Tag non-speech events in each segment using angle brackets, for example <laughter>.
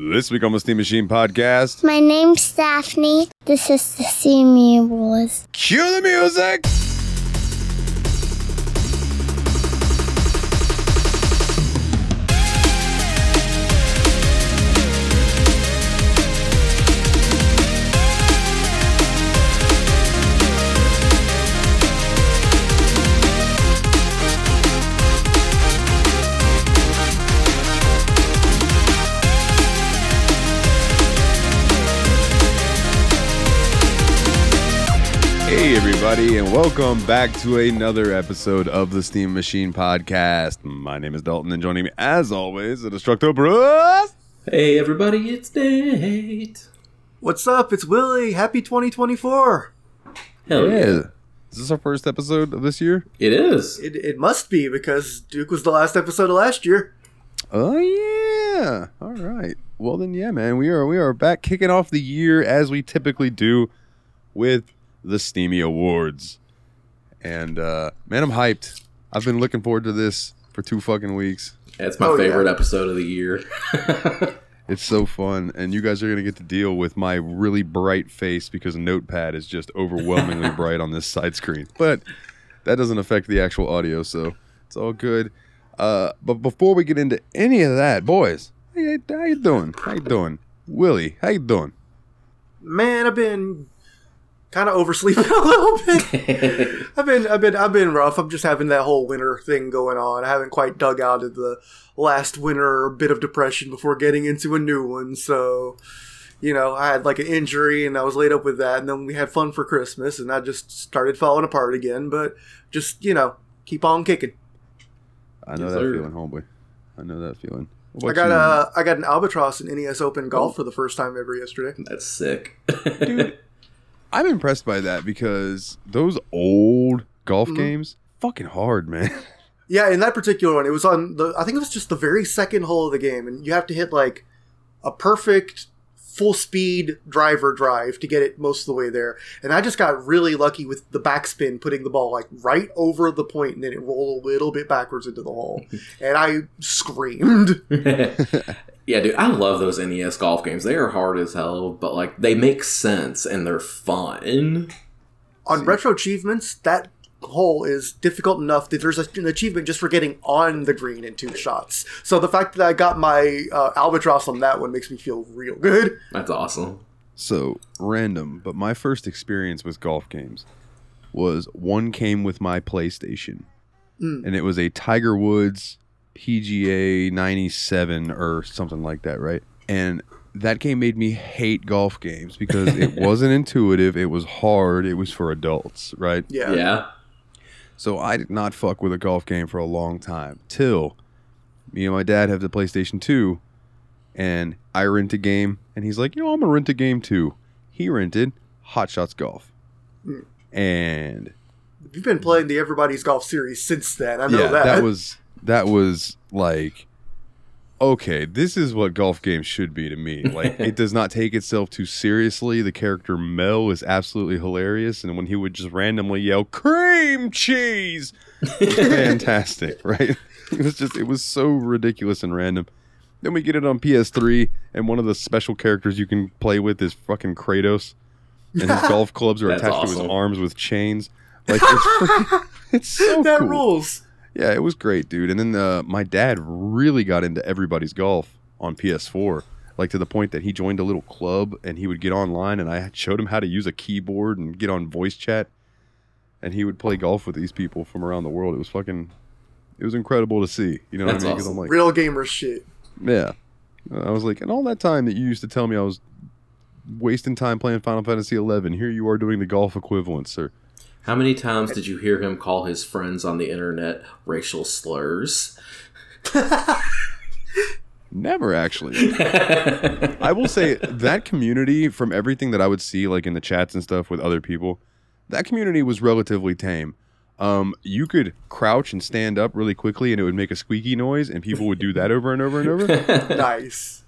This week on the Steam Machine podcast, My name's Daphne. This is the Steamy Awards. cue the music. Everybody, and welcome back to another episode of the Steam Machine podcast. My name is Dalton, and joining me, as always, the Destructo Bruce. Hey everybody, it's Nate. What's up? It's Willie. Happy 2024. Hell yeah. Is this our first episode of this year? It is. It, it must be because Duke was the last episode of last year. Oh yeah. All right. Well then yeah, man. We are we are back kicking off the year as we typically do with the Steamy Awards. And uh man, I'm hyped. I've been looking forward to this for two fucking weeks. It's my Oh, favorite yeah. episode of the year. <laughs> It's so fun, and you guys are gonna get to deal with my really bright face because Notepad is just overwhelmingly <laughs> bright on this side screen. But that doesn't affect the actual audio, so it's all good. Uh, but before we get into any of that, boys, how you, how you doing? How you doing, Willie? How you doing? Man, I've been kind of oversleeping <laughs> a little bit. <laughs> I've been, I've been, I've been rough. I'm just having that whole winter thing going on. I haven't quite dug out of the last winter bit of depression before getting into a new one. So, you know, I had like an injury and I was laid up with that, and then we had fun for Christmas, and I just started falling apart again. But just you know, keep on kicking. I know Yes, that sir. feeling, homeboy. I know that feeling. I got you- uh, I got an albatross in NES Open golf for the first time ever yesterday. That's sick. <laughs> dude. I'm impressed by that because those old golf Mhm. games, fucking hard, man. <laughs> Yeah, in that particular one, it was on the. I think it was just the very second hole of the game, and you have to hit like a perfect full speed driver drive to get it most of the way there. And I just got really lucky with the backspin, putting the ball like right over the point, and then it rolled a little bit backwards into the hole, <laughs> and I screamed. <laughs> <laughs> yeah, dude, I love those NES golf games. They are hard as hell, but like they make sense and they're fun. on retro achievements, that hole is difficult enough that there's an achievement just for getting on the green in two shots. So the fact that I got my uh, albatross on that one makes me feel real good. That's awesome. So random, but my first experience with golf games was one came with my PlayStation, Mm. and it was a Tiger Woods PGA 97 or something like that, right? And that game made me hate golf games because it <laughs> wasn't intuitive, it was hard, it was for adults, right? Yeah. Yeah. So I did not fuck with a golf game for a long time till me and my dad have the PlayStation 2 and I rent a game and he's like, "You know, I'm going to rent a game too." He rented Hot Shots Golf. Hmm. And You've been playing the Everybody's Golf series since then. I know yeah, that. that was that was like okay, this is what golf games should be to me. <laughs> Like it does not take itself too seriously. The character Mel is absolutely hilarious and when he would just randomly yell cream cheese it was <laughs> fantastic, right? <laughs> It was just it was so ridiculous and random. Then we get it on PS3 and one of the special characters you can play with is fucking Kratos. And his golf clubs are attached to his arms with chains. Like it's, freaking- it's so that cool. rules. Yeah, it was great, dude. And then uh, my dad really got into everybody's golf on PS4, like to the point that he joined a little club and he would get online and I showed him how to use a keyboard and get on voice chat, and he would play golf with these people from around the world. It was fucking, it was incredible to see. You know That's what I mean? awesome. I'm like, Real gamer shit. yeah. I was like, and all that time that you used to tell me I was wasting time playing Final Fantasy 11, here you are doing the golf equivalent, sir. How many times did you hear him call his friends on the internet racial slurs? Never actually. I will say that community, from everything that I would see, like in the chats and stuff with other people, that community was relatively tame. Um, you could crouch and stand up really quickly, and it would make a squeaky noise, and people would do that over and over and over. <laughs> nice.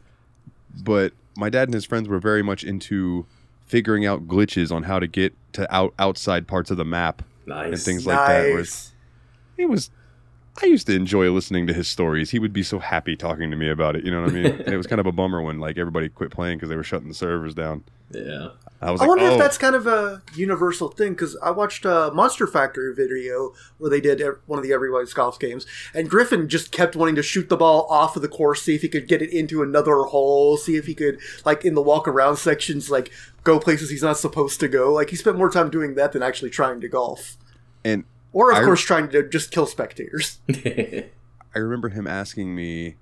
But my dad and his friends were very much into figuring out glitches on how to get to out outside parts of the map nice. and things like that. Nice. it was I used to enjoy listening to his stories. He would be so happy talking to me about it. You know what I mean? <laughs> and it was kind of a bummer when like everybody quit playing because they were shutting the servers down. Yeah. I was I like, wonder oh, if that's kind of a universal thing because I watched a Monster Factory video where they did one of the Everybody's Golf games, and Griffin just kept wanting to shoot the ball off of the course, see if he could get it into another hole, see if he could, like in the walk around sections, like go places he's not supposed to go. Like he spent more time doing that than actually trying to golf, and or of I- course trying to just kill spectators. <laughs> I remember him asking me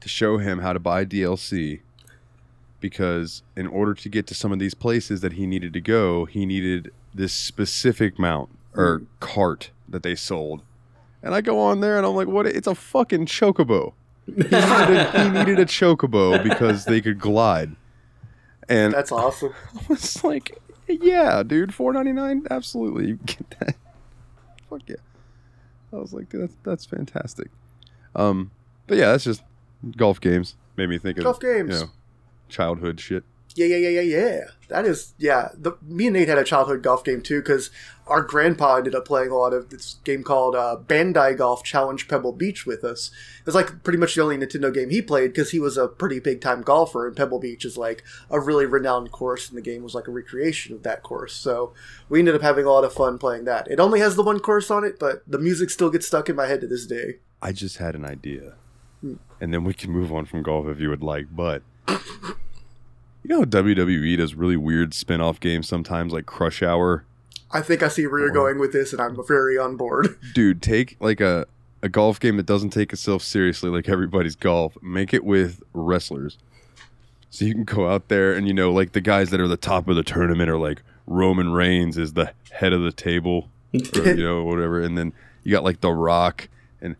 to show him how to buy DLC because in order to get to some of these places that he needed to go, he needed this specific mount or mm. cart that they sold. And I go on there and I'm like, what? It's a fucking chocobo. He needed a, he needed a chocobo because they could glide. And That's awesome. <laughs> I was like, yeah, dude, four ninety nine, absolutely, you get that. Fuck yeah. I was like, dude, that's that's fantastic. Um, but yeah, that's just golf games. Made me think of Golf games. you know, childhood shit. Yeah, yeah, yeah, yeah, yeah. That is, yeah. The, me and Nate had a childhood golf game too because our grandpa ended up playing a lot of this game called uh, Bandai Golf Challenge Pebble Beach with us. It was like pretty much the only Nintendo game he played because he was a pretty big time golfer, and Pebble Beach is like a really renowned course, and the game was like a recreation of that course. So we ended up having a lot of fun playing that. It only has the one course on it, but the music still gets stuck in my head to this day. I just had an idea, Hmm. and then we can move on from golf if you would like. But you know, WWE does really weird spin off games sometimes, like Crush Hour. I think I see where you're going with this, and I'm very on board. <laughs> dude take like a a golf game that doesn't take itself seriously like everybody's golf make it with wrestlers so you can go out there and you know like the guys that are the top of the tournament are like roman reigns is the head of the table or you <laughs> know whatever and then you got like the rock and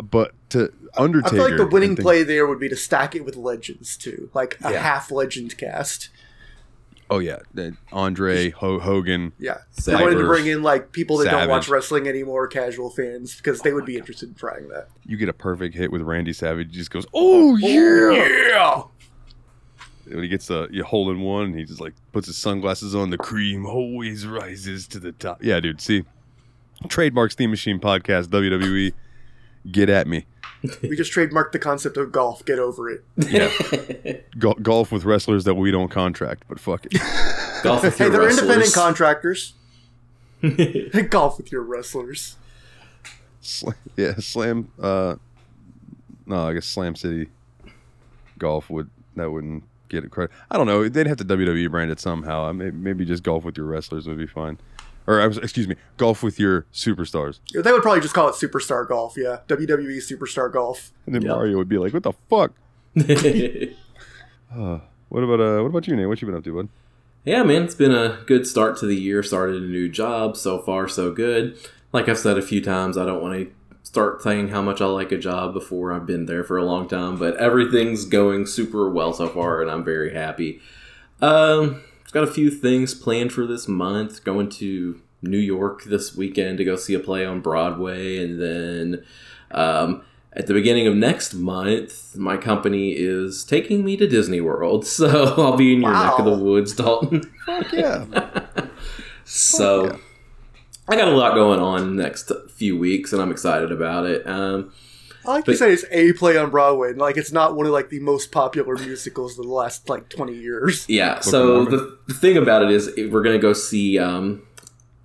but to Undertaker. I feel like the winning things- play there would be to stack it with legends too, like a Yeah. half legend cast. Oh yeah andre Ho- hogan Yeah, Savage. they wanted to bring in like people that don't watch wrestling anymore, casual fans, because they would be interested in trying that. you get a perfect hit with randy savage he just goes oh, oh yeah yeah! when he gets a, you hole in one, he just like puts his sunglasses on. The cream always rises to the top. Yeah, dude. See, trademark Steam Machine podcast WWE. Get at me. We just trademarked the concept of golf. Get over it. Yeah, <laughs> Go- golf with wrestlers that we don't contract, but fuck it. <laughs> Golf with Hey, your they're independent wrestlers. contractors. <laughs> golf with your wrestlers. Sla- yeah, slam. Uh, no, I guess Slam City Golf would that wouldn't get it credit. I don't know. They'd have to WWE brand it somehow. I may, maybe just golf with your wrestlers would be fine. Or excuse me, golf with your superstars. They would probably just call it Superstar Golf. Yeah, WWE Superstar Golf. And then Yep. Mario would be like, "What the fuck?" <laughs> Uh, what about uh? What about you, Nate? What you been up to, bud? Yeah, man, it's been a good start to the year. Started a new job. So far, so good. Like I've said a few times, I don't want to start saying how much I like a job before I've been there for a long time, but everything's going super well so far, and I'm very happy. Um, I've got a few things planned for this month. Going to New York this weekend to go see a play on Broadway, and then um, at the beginning of next month, my company is taking me to Disney World, <laughs> so I'll be in your neck of the woods, Dalton. Fuck yeah! <laughs> So yeah. I got a lot going on next few weeks, and I'm excited about it. Um, I like But- to say it's a play on Broadway. and, Like it's not one of like the most popular musicals of the last like twenty years. yeah. So the, the thing about it is, we're gonna go see um,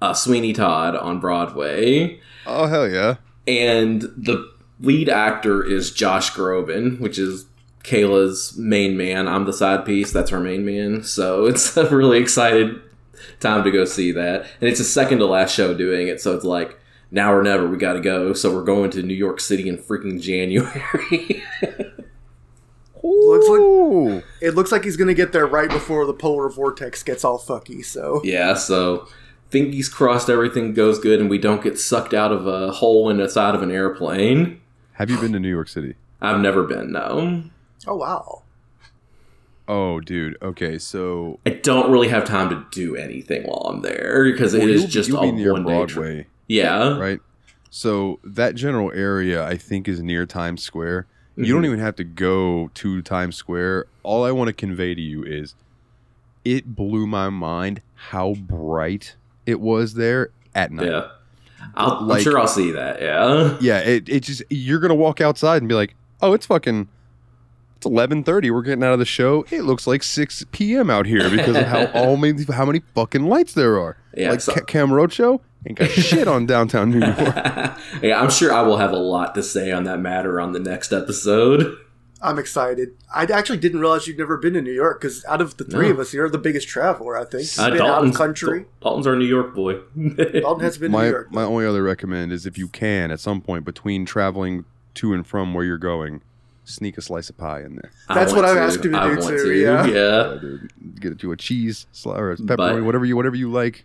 uh, Sweeney Todd on Broadway, oh hell yeah! and the lead actor is Josh Groban, which is Kayla's main man. I'm the side piece. That's her main man. So <laughs> it's a really excited time to go see that. And it's a second to last show doing it. So it's like, now or never, we got to go. So we're going to New York City in freaking January. <laughs> Looks like- It looks like he's gonna get there right before the polar vortex gets all fucky. So yeah. So fingers crossed everything goes good and we don't get sucked out of a hole in the side of an airplane. Have you been to New York City? I've never been, no. oh wow, Oh, dude. Okay, so I don't really have time to do anything while I'm there because it well, is just you'll a be near one day trip. Broadway, Yeah. right? So that general area, I think, is near Times Square. You don't Mhm. even have to go to Times Square. All I want to convey to you is, it blew my mind how bright it was there at night. Yeah. I'll, I'm Like- sure I'll see that. Yeah. <laughs> Yeah, it, it just you're gonna walk outside and be like, oh, it's fucking. It's eleven thirty. We're getting out of the show. It looks like six p.m. out here because of how <laughs> all many how many fucking lights there are. Yeah, like so- Ca- Cam Roadshow ain't got shit on downtown New York. <laughs> yeah, I'm sure I will have a lot to say on that matter on the next episode. I'm excited. I actually didn't realize you'd never been to New York because out of the three No. of us, you're the biggest traveler. I think. Uh, been out of Dalton's, country. Dalton's our New York boy. <laughs> Dalton has been to New my York. my only other recommend is if you can at some point between traveling to and from where you're going, sneak a slice of pie in there. I That's what I've to. asked him to do too, to, yeah. yeah. Uh, dude, get it to a cheese sli- or a pepperoni, whatever you whatever you like.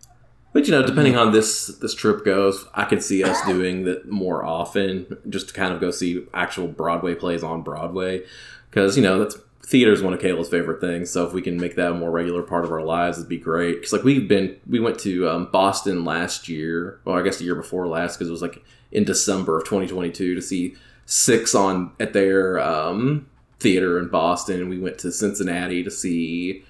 But you know, depending on this this trip goes, I could see us doing that more often, just to kind of go see actual Broadway plays on Broadway, because you know that's theater is one of Kayla's favorite things. So if we can make that a more regular part of our lives, it'd be great. Because like we've been, we went to um, Boston last year, well, I guess the year before last, because it was like in December of 2022 to see six on at their um, theater in Boston. We went to Cincinnati to see.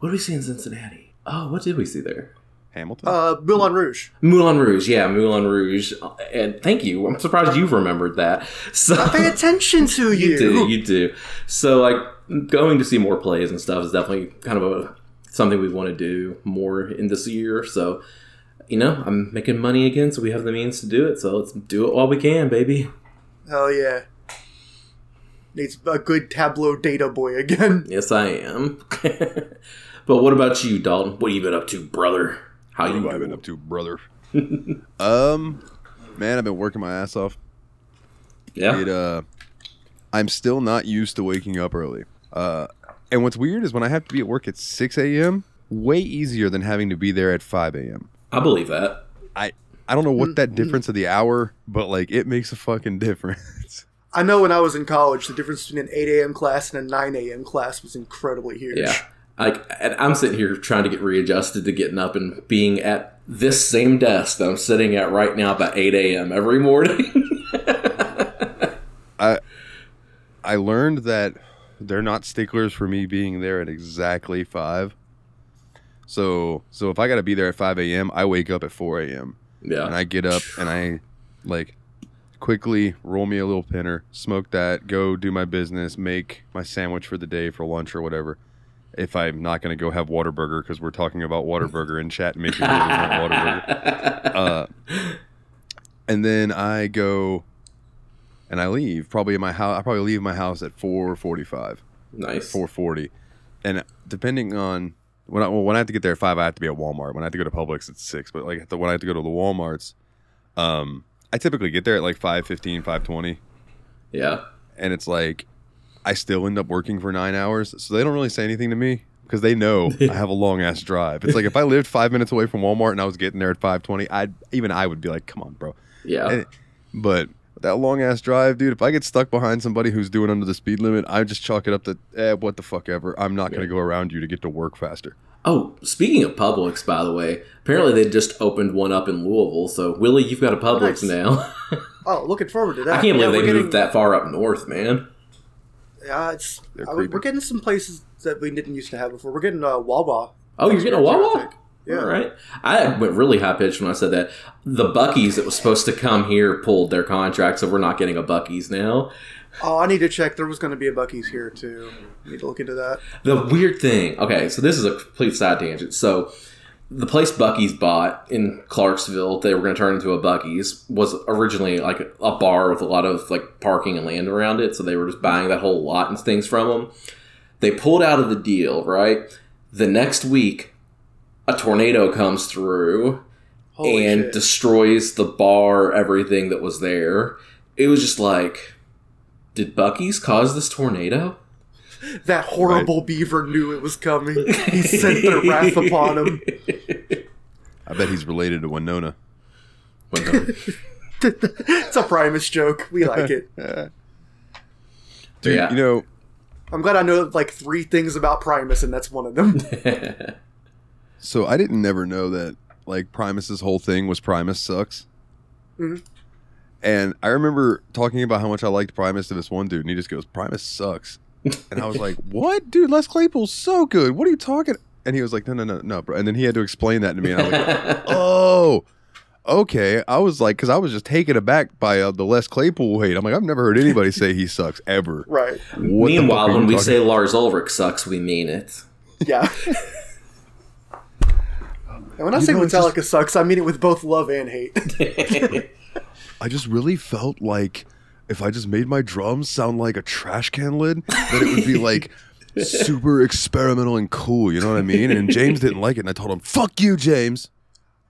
What did we see in Cincinnati? Oh, what did we see there? Hamilton. uh, Moulin Rouge. Moulin Rouge, yeah, Moulin Rouge, and thank you. I'm surprised you've remembered that. So Pay attention to <laughs> you. you do, you do. So like going to see more plays and stuff is definitely kind of a something we want to do more in this year. So you know, I'm making money again, so we have the means to do it. So let's do it while we can, baby. Hell yeah. Needs a good Tableau data boy again. Yes, I am. <laughs> but what about you, Dalton? What have you been up to, brother? How what you have I been up to, brother? <laughs> um, man, I've been working my ass off. Yeah, It uh, I'm still not used to waking up early. Uh, and what's weird is when I have to be at work at 6 a.m. Way easier than having to be there at 5 a.m. I believe that. I I don't know what that difference of the hour, but like it makes a fucking difference. <laughs> I know when I was in college, the difference between an 8 a.m. class and a 9 a.m. class was incredibly huge. Yeah. Like and I'm sitting here trying to get readjusted to getting up and being at this same desk that I'm sitting at right now about 8 a.m. every morning. <laughs> I I learned that they're not sticklers for me being there at exactly five. So so if I got to be there at 5 a.m., I wake up at 4 a.m. yeah. and I get up and I like quickly roll me a little pinner, smoke that, go do my business, make my sandwich for the day for lunch or whatever. If I'm not going to go have Whataburger because we're talking about Whataburger in chat and me really want Whataburger. Uh, and then I go and I leave probably in my house. I probably leave my house at 4:45 nice. 440 and depending on when I, well, when I have to get there at five, I have to be at Walmart. When I have to go to Publix, it's six. But like the, when I have to go to the WalMarts, um, I typically get there at like 515, 520. Yeah. And it's like, I still end up working for nine hours. So they don't really say anything to me because they know <laughs> I have a long ass drive. It's like if I lived five minutes away from Walmart and I was getting there at 520, I'd even I would be like, come on, bro. Yeah. And- but that long ass drive, dude, if I get stuck behind somebody who's doing under the speed limit, I just chalk it up to, eh, what the fuck ever. I'm not going to Yeah. go around you to get to work faster. Oh, speaking of Publix, by the way, apparently they just opened one up in Louisville. So Willie, you've got a Publix Nice. now. Oh, looking forward to <laughs> that. I can't believe Yeah, they we're moved getting- that far up north, man. Yeah, it's uh, we're getting some places that we didn't used to have before. We're getting uh, Wawa. Oh, you're getting a Wawa? Traffic. Yeah. All right. I went really high pitched when I said that. The Buc-ee's that was supposed to come here pulled their contract, so we're not getting a Buc-ee's now. Oh, I need to check. There was going to be a Buc-ee's here too. Need to look into that. The weird thing, okay, so this is a complete side tangent. So the place Buc-ee's bought in Clarksville, they were going to turn into a Buc-ee's, was originally like a bar with a lot of like parking and land around it. So they were just buying that whole lot and things from them. They pulled out of the deal, right? The next week, a tornado comes through Holy and shit. destroys the bar, everything that was there. It was just like, did Buc-ee's cause this tornado? That horrible beaver knew it was coming. He sent their wrath upon him. <laughs> I bet he's related to Winona. When <laughs> the- It's a Primus joke. We like it. <laughs> Dude, Yeah. you know, I'm glad I know like three things about Primus, and that's one of them. so I didn't never know that like Primus's whole thing was Primus sucks. Mhm. And I remember talking about how much I liked Primus to this one dude, and he just goes, "Primus sucks," and I was like, "What, dude? Les Claypool's so good. What are you talking?" And he was like, "No, no, no, no, bro." And then he had to explain that to me, and I was like, <laughs> "Oh, okay. I was like, because I was just taken aback by uh, the Les Claypool hate. I'm like, I've never heard anybody say he sucks ever. <laughs> Right. What Meanwhile, when we talking say Lars Ulrich sucks, we mean it. Yeah. <laughs> and when I You say know, it's Metallica sucks, I mean it with both love and hate. I just really felt like if I just made my drums sound like a trash can lid, that it would be <laughs> like super experimental and cool. You know what I mean? And James didn't like it, and I told him, "Fuck you, James."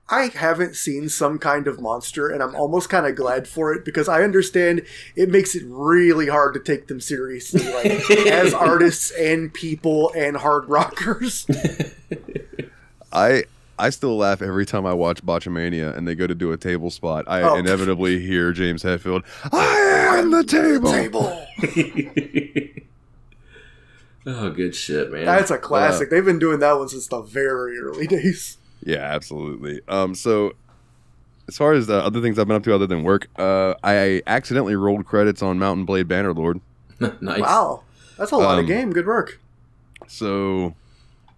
I haven't seen some kind of monster, and I'm almost kind of glad for it because I understand it makes it really hard to take them seriously, like <laughs> as artists and people and hard rockers. I I still laugh every time I watch Botchamania and they go to do a table spot. I Oh. inevitably hear James Hetfield. I am the table. Table. <laughs> oh, good shit, man. That's a classic. They've been doing that one since the very early days. Yeah, absolutely. Um, so as far as the other things I've been up to other than work, uh, I accidentally rolled credits on Mount and Blade Bannerlord. <laughs> nice. Wow, that's a lot Um, of game. Good work. So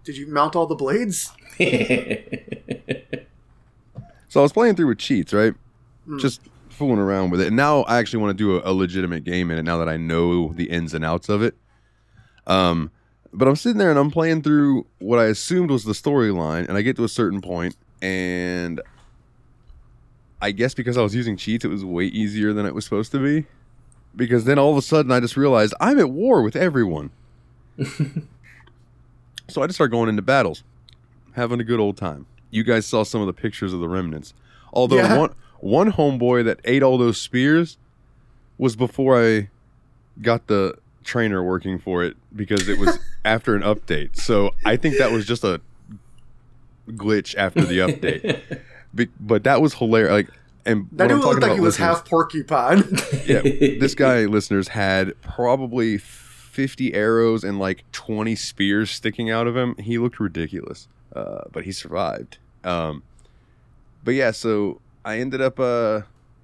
Did you mount all the blades? <laughs> So I was playing through with cheats, right? Hmm. Just fooling around with it. And now I actually want to do a, a legitimate game in it now that I know the ins and outs of it. Um, but I'm sitting there and I'm playing through what I assumed was the storyline, and I get to a certain point, and I guess because I was using cheats, it was way easier than it was supposed to be. Because then all of a sudden I just realized I'm at war with everyone. <laughs> so I just start going into battles, having a good old time. You guys saw some of the pictures of the remnants. Although Yeah. one one homeboy that ate all those spears was before I got the trainer working for it because it was <laughs> after an update. So I think that was just a glitch after the update. <laughs> Be- but that was hilarious. Like, and That dude looked like he was half porcupine. yeah, this guy, <laughs> listeners, had probably 50 arrows and like 20 spears sticking out of him. He looked ridiculous, uh, but he survived. Um, but yeah, so I ended up uh,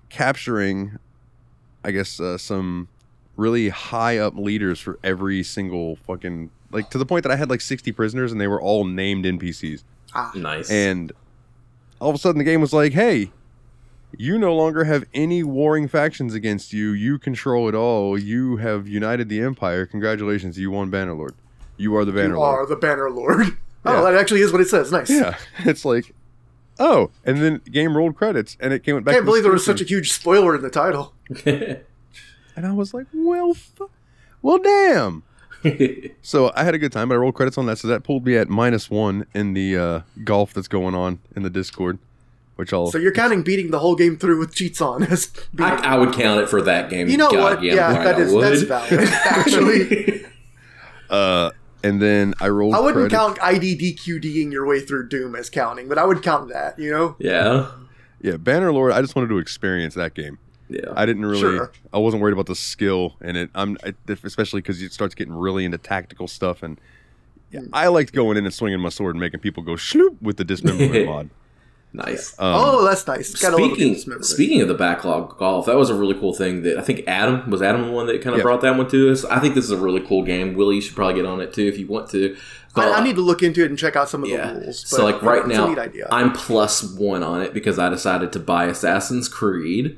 capturing, I guess, uh, some really high up leaders for every single fucking. Like to the point that I had like 60 prisoners and they were all named NPCs. Ah, nice. And all of a sudden, the game was like, "Hey, you no longer have any warring factions against you. You control it all. You have united the empire. Congratulations, you won Bannerlord. You are the you Bannerlord." are the Banner Lord. <laughs> Yeah. Oh, that actually is what it says. Nice. Yeah, <laughs> it's like, oh, and then game rolled credits, and it came back. Can't to believe there was such a huge spoiler in the title. <laughs> and I was like, well, fu- well, damn. So I had a good time, but I rolled credits on that, so that pulled me at minus one in the uh, golf that's going on in the Discord, which I'll. So you're counting beating the whole game through with cheats on <laughs> as I, I would count it for that game. You know God, what? Yeah, Yeah, that I is would. that's valid. Actually, <laughs> uh, and then I rolled. I wouldn't credits. count IDDQDing your way through Doom as counting, but I would count that. You know, yeah. Yeah, Bannerlord. I just wanted to experience that game. Yeah. I didn't really. Sure. I wasn't worried about the skill in it. I'm I, especially because it starts getting really into tactical stuff, and yeah, I liked going in and swinging my sword and making people go shloop with the dismemberment <laughs> mod. Nice. Um, oh, that's nice. Gotta a Speaking speaking of the backlog golf, that was a really cool thing. That I think Adam was Adam the one that kind of Yeah. brought that one to us. I think this is a really cool game. Willie, you should probably get on it too if you want to. But, I, I need to look into it and check out some of yeah. the rules. so like right now, a neat idea. I'm plus one on it because I decided to buy Assassin's Creed.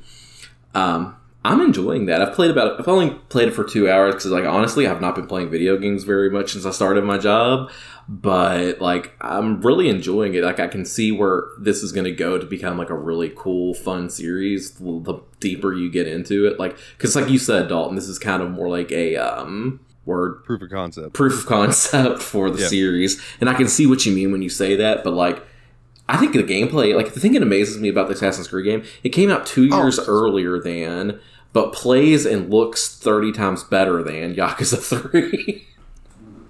Um, I'm enjoying that. I've played about. I've only played it for two hours because, like, honestly, I've not been playing video games very much since I started my job. But like, I'm really enjoying it. Like, I can see where this is going to go to become like a really cool, fun series. The the deeper you get into it, like, because like you said, Dalton, this is kind of more like a um word proof of concept. proof of concept for the Yeah. series. And I can see what you mean when you say that, but like I think the gameplay, like the thing that amazes me about the Assassin's Creed game, it came out two years earlier than, but plays and looks thirty times better than Yakuza Three. <laughs>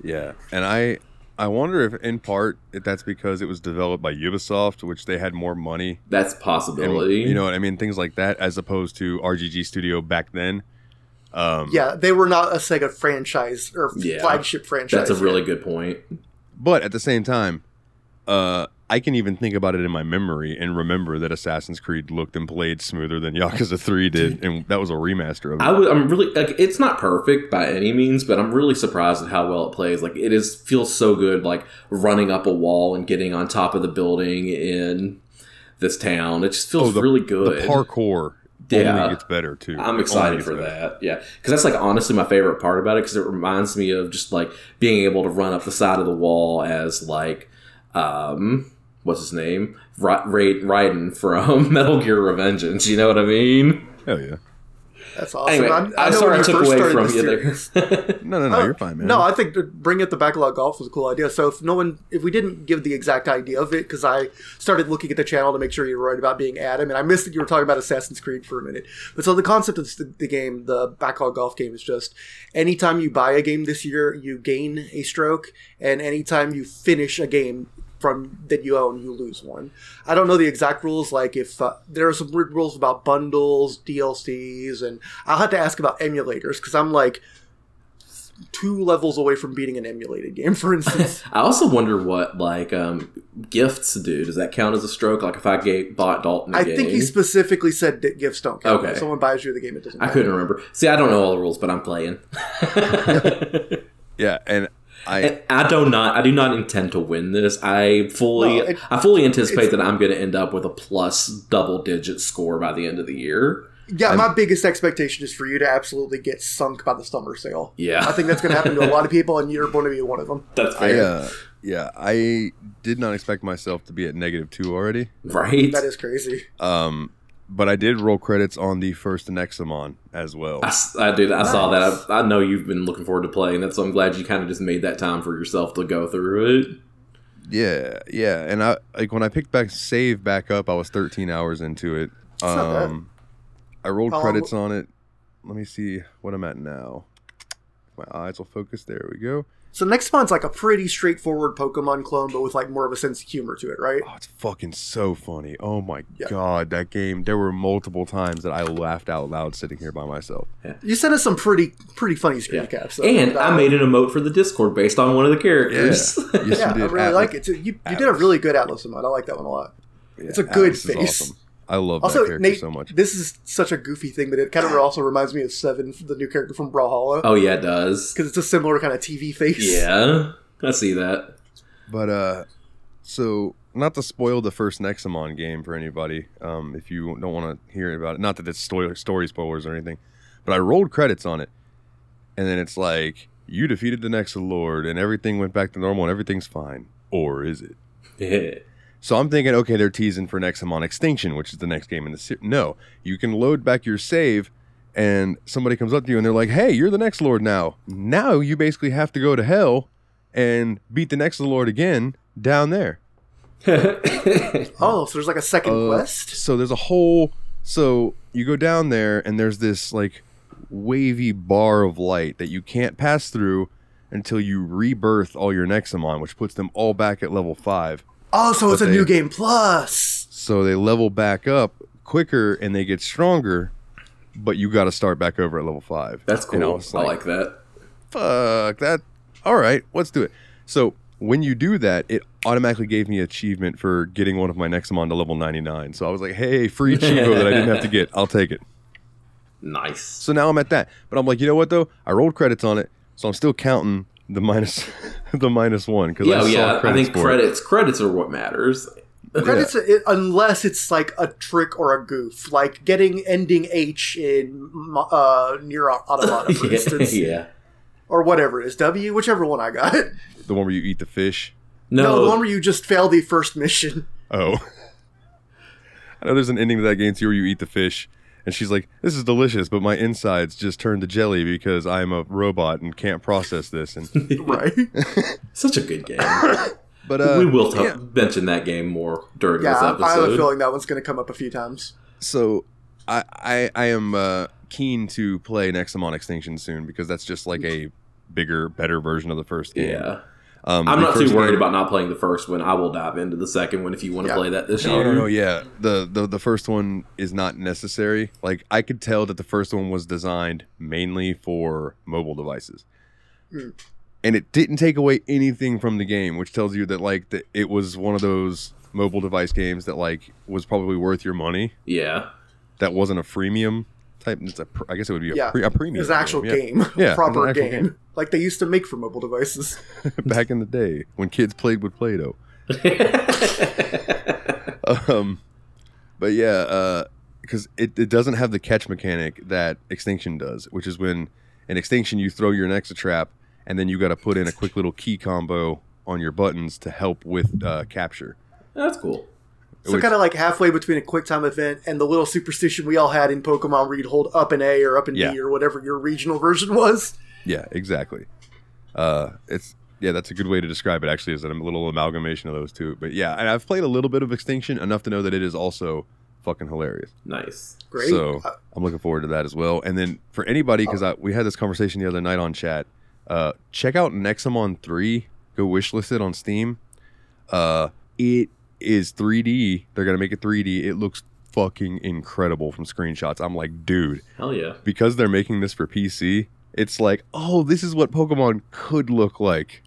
Yeah, and I I wonder if in part if that's because it was developed by Ubisoft, which they had more money. That's a And, possibility. you know what I mean? Things like that, as opposed to RGG Studio back then. Um, yeah, they were not a Sega franchise or Yeah. flagship franchise. that's a really yet. good point. But at the same time, uh, I can even think about it in my memory and remember that Assassin's Creed looked and played smoother than Yakuza 3 did, and that was a remaster of it. I I'm really like it's not perfect by any means, but I'm really surprised at how well it plays. Like it is feels so good, like running up a wall and getting on top of the building in this town. It just feels Oh, the- really good. The parkour Yeah. only gets better too. I'm excited for better. that. Yeah, because that's like honestly my favorite part about it because it reminds me of just like being able to run up the side of the wall as like, um, what's his name, Ra- Ra- Raiden from <laughs> Metal Gear Revengeance. You know what I mean? Hell yeah. That's awesome. Anyway, I, I'm, I know sorry when I took first away from this you there. <laughs> No, no, no. Oh, you're fine, man. No, I think to bring it to backlog golf was a cool idea. So if no one, if we didn't give the exact idea of it, because I started looking at the channel to make sure you were right about being Adam, and I missed that you were talking about Assassin's Creed for a minute. But so the concept of the, the game, the backlog golf game, is just anytime you buy a game this year, you gain a stroke, and anytime you finish a game from that you own, you lose one. I don't know the exact rules. Like if uh, there are some weird rules about bundles, DLCs, and I'll have to ask about emulators because I'm like two levels away from beating an emulated game, for instance. <laughs> I also wonder what like um, gifts do. Does that count as a stroke? Like if I gave, bought Dalton a I game, think he specifically said that gifts don't count. Okay. If someone buys you the game, it doesn't. I couldn't remember. See, I don't know all the rules, but I'm playing. <laughs> <laughs> Yeah, and I And I do not. I do not intend to win this. I fully. No, it- I fully anticipate that I'm going to end up with a plus double digit score by the end of the year. Yeah, my biggest expectation is for you to absolutely get sunk by the summer sale. Yeah. I think that's going to happen to a lot of <laughs> people, and you're going to be one of them. That's I fair, uh, yeah, I did not expect myself to be at negative two already. right? That is crazy. Um, but I did roll credits on the first Nexomon as well. I, s- I did. I saw that. I, I know you've been looking forward to playing that, so I'm glad you kind of just made that time for yourself to go through it. Yeah, yeah, and I like when I picked back save back up, I was 13 hours into it. That's not bad. Um, I rolled How long credits on it. Let me see what I'm at now. My eyes will focus. There we go. So Nexomon's like a pretty straightforward Pokemon clone, but with like more of a sense of humor to it, right? Oh, it's fucking so funny. Oh my Yeah. god, that game. There were multiple times that I laughed out loud sitting here by myself. You sent us some pretty pretty funny screen Yeah. caps. though. And I Uh, made an emote for the Discord based on one of the characters. Yes, Yeah, you I really Atlas. like it too. You, you did a really good Atlas emote. I like that one a lot. Yeah, It's a good Atlas is face. awesome. I love Also, that character Nate, so much. this is such a goofy thing, but it kind of also reminds me of Seven, the new character from Brawlhalla, oh yeah, it does. because it's a similar kind of TV face. Yeah, I see that. But uh, so not to spoil the first Nexomon game for anybody, um, if you don't want to hear about it. Not that it's story, story spoilers or anything, but I rolled credits on it, and then it's like you defeated the Nexalord, and everything went back to normal, and everything's fine, or is it? <laughs> So I'm thinking, okay, they're teasing for Nexomon Extinction, which is the next game in the series. No, you can load back your save, and somebody comes up to you and they're like, "Hey, you're the next Lord now. Now you basically have to go to hell and beat the next Lord again down there." <laughs> Oh, so there's like a second Uh, quest. So there's a whole. So you go down there, and there's this like wavy bar of light that you can't pass through until you rebirth all your Nexomon, which puts them all back at level five. Oh, so it's a but new game plus. So they level back up quicker and they get stronger, but you got to start back over at level five. That's And I cool. I like that. fuck that. All right, let's do it. So when you do that, it automatically gave me achievement for getting one of my Nexomon to level 99. So I was like, hey, free Chivo that I didn't have to get. I'll take it. <laughs> Nice. So now I'm at that. But I'm like, you know what though? I rolled credits on it, so I'm still counting the minus <laughs> the minus one because Yeah, I oh, yeah. I think for it. credits credits are what matters. Credits, it, unless it's like a trick or a goof, like getting ending H in uh, Nier <laughs> Automata, for yeah, instance, yeah. or whatever it is, W, whichever one I got. <laughs> The one where you eat the fish. No, No, the one where you just fail the first mission. Oh. I know there's an ending to that game too where you eat the fish, and she's like, "This is delicious, but my insides just turned to jelly because I'm a robot and can't process this." And <laughs> right? <laughs> such a good game. <laughs> but uh, we will t- yeah. mention that game more during yeah, this I, I have a episode. feeling that one's going to come up a few times. So I I, I am uh, keen to play Nexomon Extinction soon because that's just like a bigger, better version of the first game. yeah, um, I'm not too worried game- about not playing the first one. I will dive into the second one if you want to Yeah. play that this No, year. no, no. Yeah, the, the the first one is not necessary. Like I could tell that the first one was designed mainly for mobile devices, Mm. and it didn't take away anything from the game, which tells you that like that it was one of those mobile device games that like was probably worth your money. Yeah, That wasn't a freemium type. It's a, pr- I guess it would be a, Yeah, pre- a premium. It's an actual yeah. game, <laughs> Yeah, it's proper actual game. game. <laughs> like they used to make for mobile devices. <laughs> Back in the day when kids played with Play-Doh. um but yeah, because it, it doesn't have the catch mechanic that Extinction does, which is when in Extinction you throw your next trap and then you got to put in a quick little key combo on your buttons to help with uh, capture. That's cool. So Which- kind of like halfway between a QuickTime event and the little superstition we all had in Pokemon where you'd hold up an A or up an Yeah. B or whatever your regional <laughs> version was. Yeah, exactly. Uh, it's yeah, that's a good way to describe it. Actually, is a little amalgamation of those two. But yeah, and I've played a little bit of Extinction enough to know that it is also fucking hilarious. Nice. Great. So Uh, I'm looking forward to that as well. And then for anybody, because we had this conversation the other night on chat, uh, check out Nexomon 3. Go wishlist it on Steam. Uh, it is 3D. They're gonna make it 3D. It looks fucking incredible from screenshots. I'm like, dude, Hell yeah. because they're making this for PC. It's like, oh, this is what Pokemon could look like.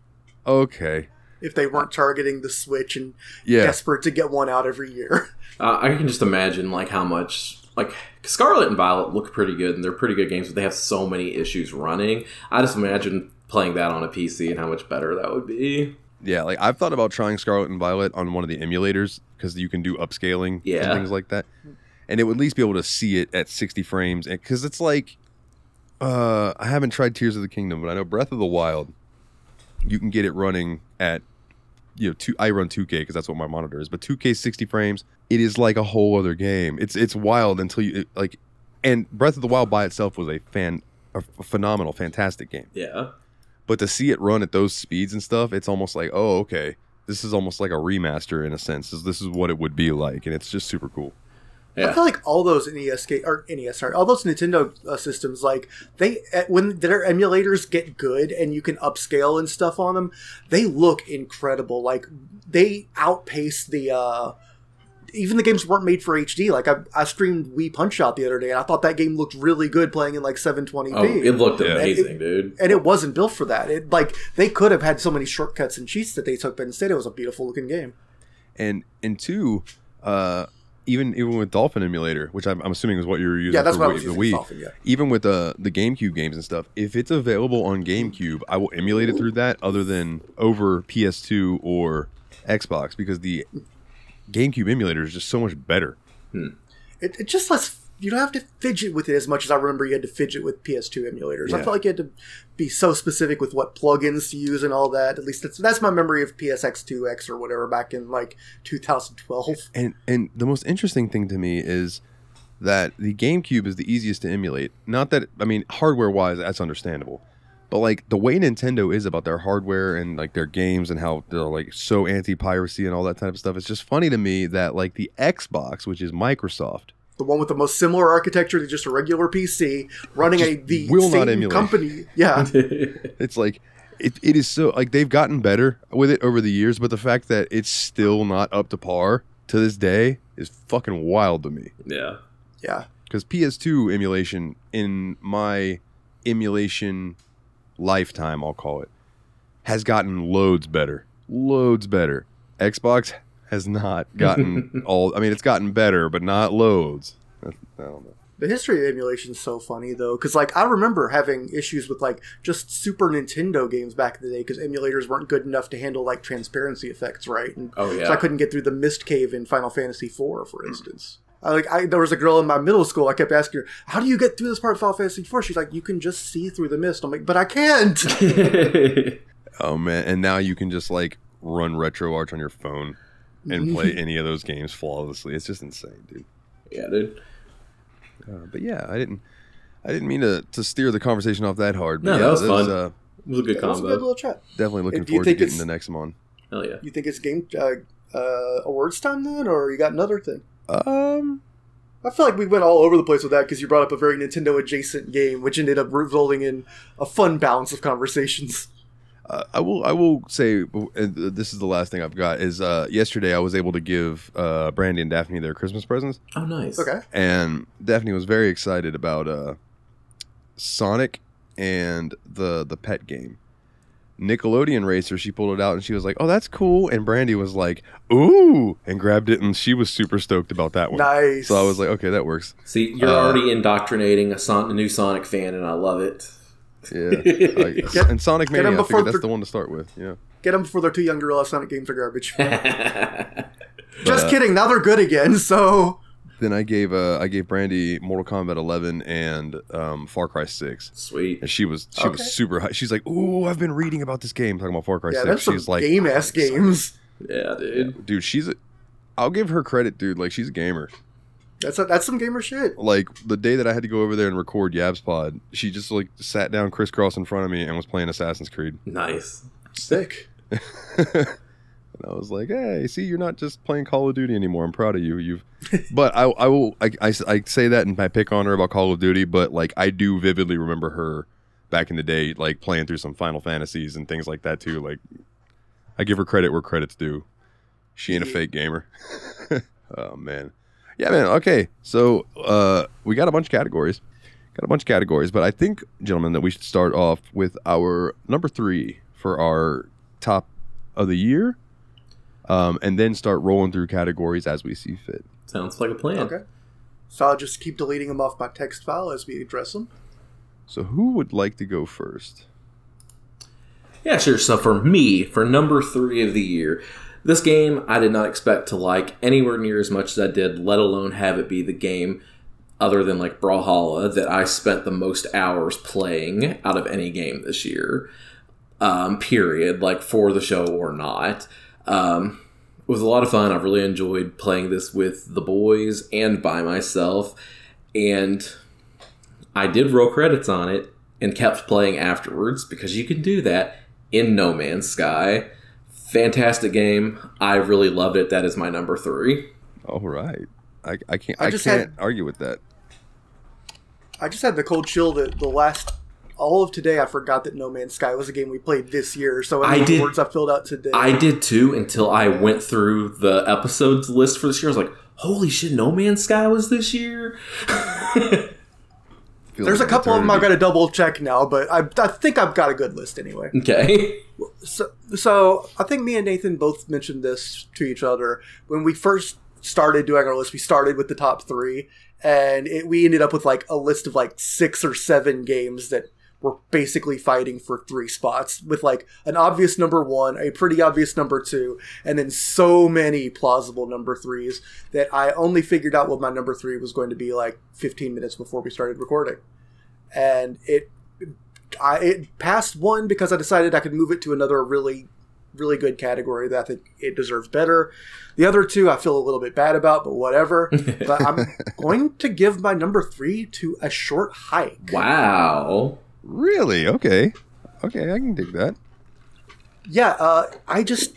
Okay, if they weren't targeting the Switch and yeah, desperate to get one out every year. <laughs> Uh, I can just imagine like how much like Scarlet and Violet look pretty good and they're pretty good games, but they have so many issues running. I just imagine playing that on a PC and how much better that would be. Yeah. Like I've thought about trying Scarlet and Violet on one of the emulators because you can do upscaling Yeah. and things like that, and it would at least be able to see it at 60 frames. And because it's like, uh, I haven't tried Tears of the Kingdom, but I know Breath of the Wild, you can get it running at you know, two, I run 2K because that's what my monitor is, but 2K 60 frames, it is like a whole other game. It's it's wild until you it, like, and Breath of the Wild by itself was a fan, a phenomenal, fantastic game. Yeah. But to see it run at those speeds and stuff, it's almost like, oh, okay, this is almost like a remaster in a sense. This- This is what it would be like, and it's just super cool. I feel like all those NES ga- or NES, sorry, all those Nintendo uh, systems, like they eh, when their emulators get good and you can upscale and stuff on them, they look incredible. Like they outpace the. uh even the games weren't made for HD. Like I, I streamed Wii Punch Out the other day, and I thought that game looked really good playing in like 720p. Oh, it looked Yeah. amazing, dude. and it wasn't built for that. It like they could have had so many shortcuts and cheats that they took, but instead it was a beautiful looking game. And and two, uh, even even with Dolphin Emulator, which I'm, I'm assuming is what you were using. Yeah, that's for what I Wii- was the using. Wii. Dolphin, yeah. Even with uh, the GameCube games and stuff, if it's available on GameCube, I will emulate it through that, other than over PS2 or Xbox, because the GameCube emulator is just so much better. Hmm. It, it just lets you don't have to fidget with it as much as I remember you had to fidget with PS2 emulators. I felt like you had to be so specific with what plugins to use and all that. At least that's that's my memory of PCSX2 or whatever back in like 2012. And and the most interesting thing to me is that the GameCube is the easiest to emulate. Not that I mean hardware wise, that's understandable. But like the way Nintendo is about their hardware and like their games and how they're like so anti piracy and all that type of stuff, it's just funny to me that like the Xbox, which is Microsoft, The one with the most similar architecture to just a regular PC, running a the will not same emulate. company. Yeah, <laughs> it's like it, it is so like they've gotten better with it over the years, but the fact that it's still not up to par to this day is fucking wild to me. yeah. yeah. because PS2 emulation in my emulation lifetime, I'll call it, has gotten loads better, loads better. Xbox has not <laughs> gotten all. I mean, it's gotten better, but not loads. I don't know. The history of emulation is so funny though, because like I remember having issues with like just Super Nintendo games back in the day because emulators weren't good enough to handle like transparency effects, right? And Oh yeah. So I couldn't get through the mist cave in Final Fantasy IV, for instance. I, like I, there was a girl in my middle school. I kept asking her, "How do you get through this part of Final Fantasy IV?" She's like, "You can just see through the mist." I'm like, "But I can't." <laughs> Oh man, and now you can just like run RetroArch on your phone and play <laughs> any of those games flawlessly. It's just insane, dude. yeah, dude. Uh, but yeah, I didn't. I didn't mean to, to steer the conversation off that hard. But No, yeah, that was this fun. is, uh, It was a good It was a good little chat. definitely looking forward to getting the next one. Hell yeah. You think it's game uh, uh, awards time then, or you got another thing? Um, I feel like we went all over the place with that because you brought up a very Nintendo adjacent game, which ended up resulting in a fun balance of conversations. Uh, I will. I will say, and this is the last thing I've got. Is uh, yesterday I was able to give uh, Brandy and Daphne their Christmas presents, Oh, nice. Okay. and Daphne was very excited about uh, Sonic and the the pet game, Nickelodeon Racer. She pulled it out and she was like, "Oh, that's cool." And Brandy was like, "Ooh!" and grabbed it, and she was super stoked about that one. Nice. So I was like, "Okay, that works." See, you're Uh, already indoctrinating a, Son- a new Sonic fan, and I love it. Yeah, <laughs> Like, Get- and Sonic get 'em Mania. I figured that's the one to start with. Yeah. get them before they're too young to realize Sonic games are garbage. <laughs> Just Uh, kidding. Now they're good again. So then I gave uh I gave Brandy Mortal Kombat 11 and um Far Cry 6. Sweet. And she was she Okay. was super high. She's like, "Ooh, I've been reading about this game talking about Far Cry Yeah, 6." that's some She's like, game ass games. Yeah, dude. dude, she's a I'll give her credit, dude. Like she's a gamer. That's a, that's some gamer shit. Like the day that I had to go over there and record Yabs Pod, she just like sat down crisscross in front of me and was playing Assassin's Creed. Nice. Sick. <laughs> and I was like, "Hey, see, you're not just playing Call of Duty anymore. I'm proud of you. You've." But I, I will, I, I, I say that and I pick on her about Call of Duty, but like I do vividly remember her back in the day, like playing through some Final Fantasies and things like that too. Like, I give her credit where credit's due. She ain't a fake gamer. <laughs> oh man, yeah, man. Okay, so uh, we got a bunch of categories. Got a bunch of categories, but I think, gentlemen, that we should start off with our number three for our top of the year, um, and then start rolling through categories as we see fit. Sounds like a plan. Okay. So I'll just keep deleting them off my text file as we address them. So, who would like to go first? Yeah, sure. So for me, for number three of the year, this game I did not expect to like anywhere near as much as I did, let alone have it be the game other than like Brawlhalla that I spent the most hours playing out of any game this year. Um, period, like for the show or not. Um, it was a lot of fun. I really enjoyed playing this with the boys and by myself. And I did roll credits on it and kept playing afterwards because you can do that in No Man's Sky. Fantastic game. I really loved it. That is my number three. All right, I, I can't I I, just can't had- argue with that. I just had the cold chill that the last all of today I forgot that No Man's Sky was a game we played this year. So I did- words I filled out today. I did too until I went through the episodes list for this year. I was like, holy shit, No Man's Sky was this year? <laughs> There's like a couple of them I've got to double check now, but I, I think I've got a good list anyway. okay. So, so I think me and Nathan both mentioned this to each other when we first started doing our list. We started with the top three, and it, we ended up with like a list of like six or seven games that were basically fighting for three spots, with like an obvious number one, a pretty obvious number two, and then so many plausible number threes that I only figured out what my number three was going to be like 15 minutes before we started recording, and it I it passed one because I decided I could move it to another really, really good category that I think it deserves better. The other two I feel a little bit bad about, but whatever. <laughs> but I'm going to give my number three to a short hike. Wow. Really? Okay. Okay, I can dig that. Yeah, uh, I just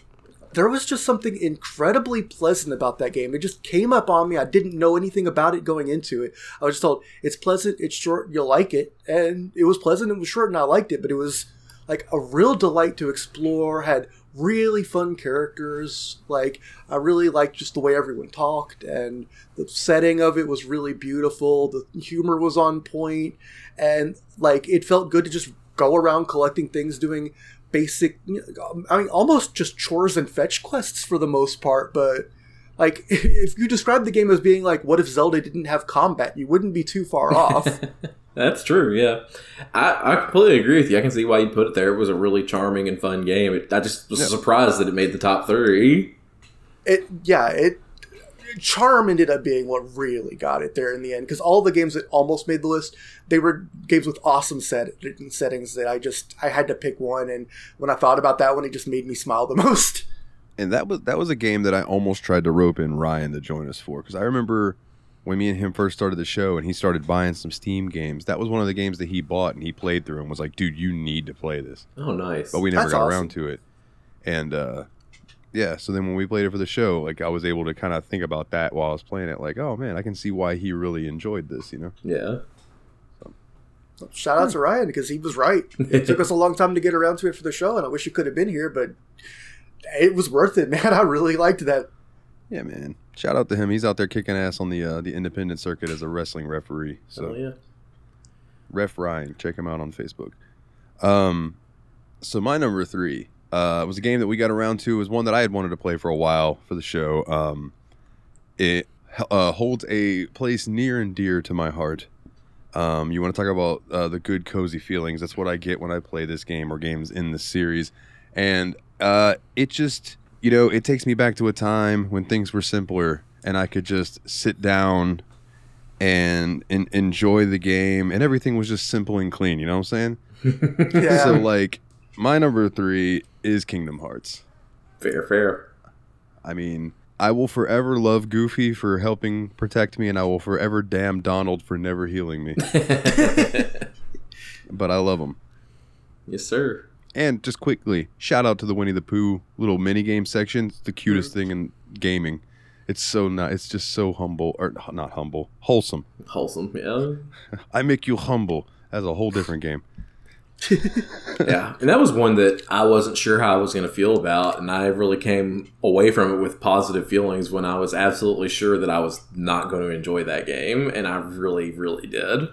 there was just something incredibly pleasant about that game. It just came up on me. I didn't know anything about it going into it. I was just told it's pleasant, it's short, you'll like it, and it was pleasant. It was short, and I liked it. But it was like a real delight to explore. Had really fun characters. Like I really liked just the way everyone talked, and the setting of it was really beautiful. The humor was on point, and like it felt good to just go around collecting things, doing basic um, i mean almost just chores and fetch quests for the most part but like <laughs> if you describe the game as being like what if zelda didn't have combat you wouldn't be too far off <laughs> That's true, yeah. I, I completely agree with you. I can see why you put it there. It was a really charming and fun game. It, I just was Yeah. surprised that it made the top three. it yeah it charm ended up being what really got it there in the end because all the games that almost made the list they were games with awesome set settings that i just i had to pick one and when i thought about that one it just made me smile the <laughs> most And that was that was a game that I almost tried to rope in Ryan to join us for because I remember when me and him first started the show and he started buying some Steam games. That was one of the games that he bought and he played through and was like, "Dude, you need to play this." Oh, nice. But we never That's got awesome. around to it. And uh yeah, so then when we played it for the show, like I was able to kind of think about that while I was playing it. Like, oh man, I can see why he really enjoyed this. You know? yeah. shout out to ryan because he was right it took us a long time to get around to it for the show and i wish you could have been here but it was worth it <laughs> man i really liked that Yeah, man. Shout out to him. He's out there kicking ass on the uh, the independent circuit as a wrestling referee. So oh, yeah. Ref Ryan, check him out on Facebook. Um, so my number three uh, was a game that we got around to. It was one that I had wanted to play for a while for the show. Um, it uh, holds a place near and dear to my heart. Um, you want to talk about uh, the good cozy feelings? That's what I get when I play this game or games in the series, and uh, it just you know it takes me back to a time when things were simpler and I could just sit down and, and enjoy the game, and everything was just simple and clean. You know what I'm saying? <laughs> Yeah. So like, my number three is Kingdom Hearts. Fair, fair. I mean, I will forever love Goofy for helping protect me, and I will forever damn Donald for never healing me. <laughs> but I love him. yes, sir. And just quickly, shout out to the Winnie the Pooh little mini game section. It's the cutest thing in gaming. It's so nice. It's just so humble, or not humble, wholesome. Wholesome. Yeah. <laughs> I make you humble. That's a whole different game. <laughs> yeah, and that was one that I wasn't sure how I was going to feel about, and I really came away from it with positive feelings when I was absolutely sure that I was not going to enjoy that game, and I really, really did.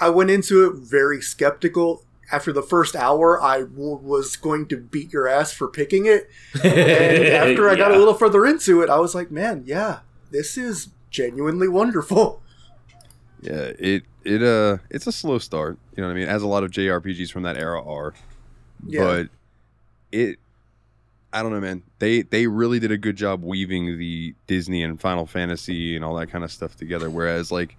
I went into it very skeptical. After the first hour, I w- was going to beat your ass for picking it. And <laughs> after I got a little further into it, I was like, man, yeah, this is genuinely wonderful. Yeah, it it uh it's a slow start. You know what I mean? As a lot of JRPGs from that era are. Yeah. But it I don't know, man. They they really did a good job weaving the Disney and Final Fantasy and all that kind of stuff together. Whereas like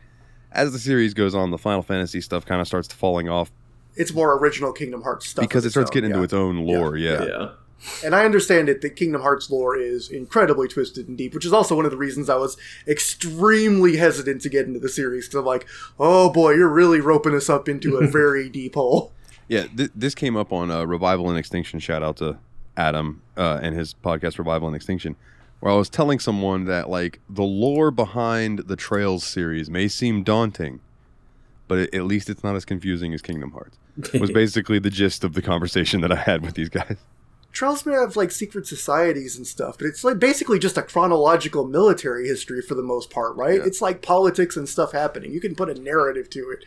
as the series goes on, the Final Fantasy stuff kind of starts falling off It's more original Kingdom Hearts stuff. because it starts own, getting yeah. into its own lore. Yeah. yeah. And I understand it that Kingdom Hearts lore is incredibly twisted and deep, which is also one of the reasons I was extremely hesitant to get into the series because I'm like, oh boy, you're really roping us up into a <laughs> very deep hole. Yeah, th- this came up on uh, Revival and Extinction. Shout out to Adam uh, and his podcast Revival and Extinction, where I was telling someone that like the lore behind the Trails series may seem daunting, but it, at least it's not as confusing as Kingdom Hearts. <laughs> Was basically the gist of the conversation that I had with these guys. Trails may have like secret societies and stuff, but it's like basically just a chronological military history for the most part, right? Yeah. It's like politics and stuff happening. You can put a narrative to it.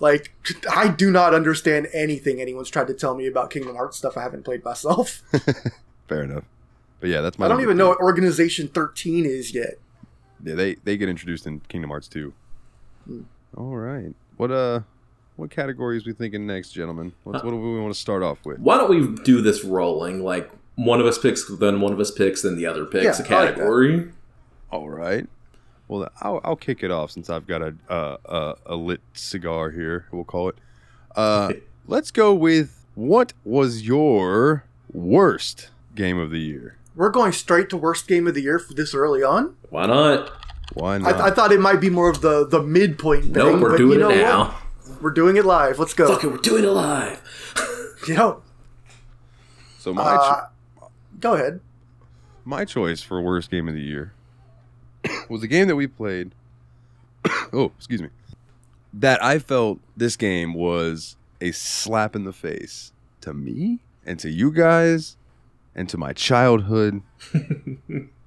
Like, <laughs> I do not understand anything anyone's tried to tell me about Kingdom Hearts stuff I haven't played myself. <laughs> Fair enough. But yeah, that's my. I don't number even know what Organization 13 is yet. Yeah, they they get introduced in Kingdom Hearts 2. Hmm. All right. What uh, what categories we thinking next, gentlemen? What's, what do we want to start off with? Why don't we do this rolling? Like one of us picks, then one of us picks, then the other picks Yeah, a I like category. All right. Well, I'll, I'll kick it off since I've got a uh, a, a lit cigar here. We'll call it. Uh, let's go with what was your worst game of the year? We're going straight to worst game of the year for this early on. Why not? Why I, not? I thought it might be more of the the midpoint thing. Nope, we're but doing you know it what? now. We're doing it live. Let's go. Fuck it, we're doing it live. <laughs> you know. so my Uh, go ahead. my choice for worst game of the year <coughs> was a game that we played. <coughs> oh, excuse me. That I felt this game was a slap in the face to me and to you guys and to my childhood. <laughs>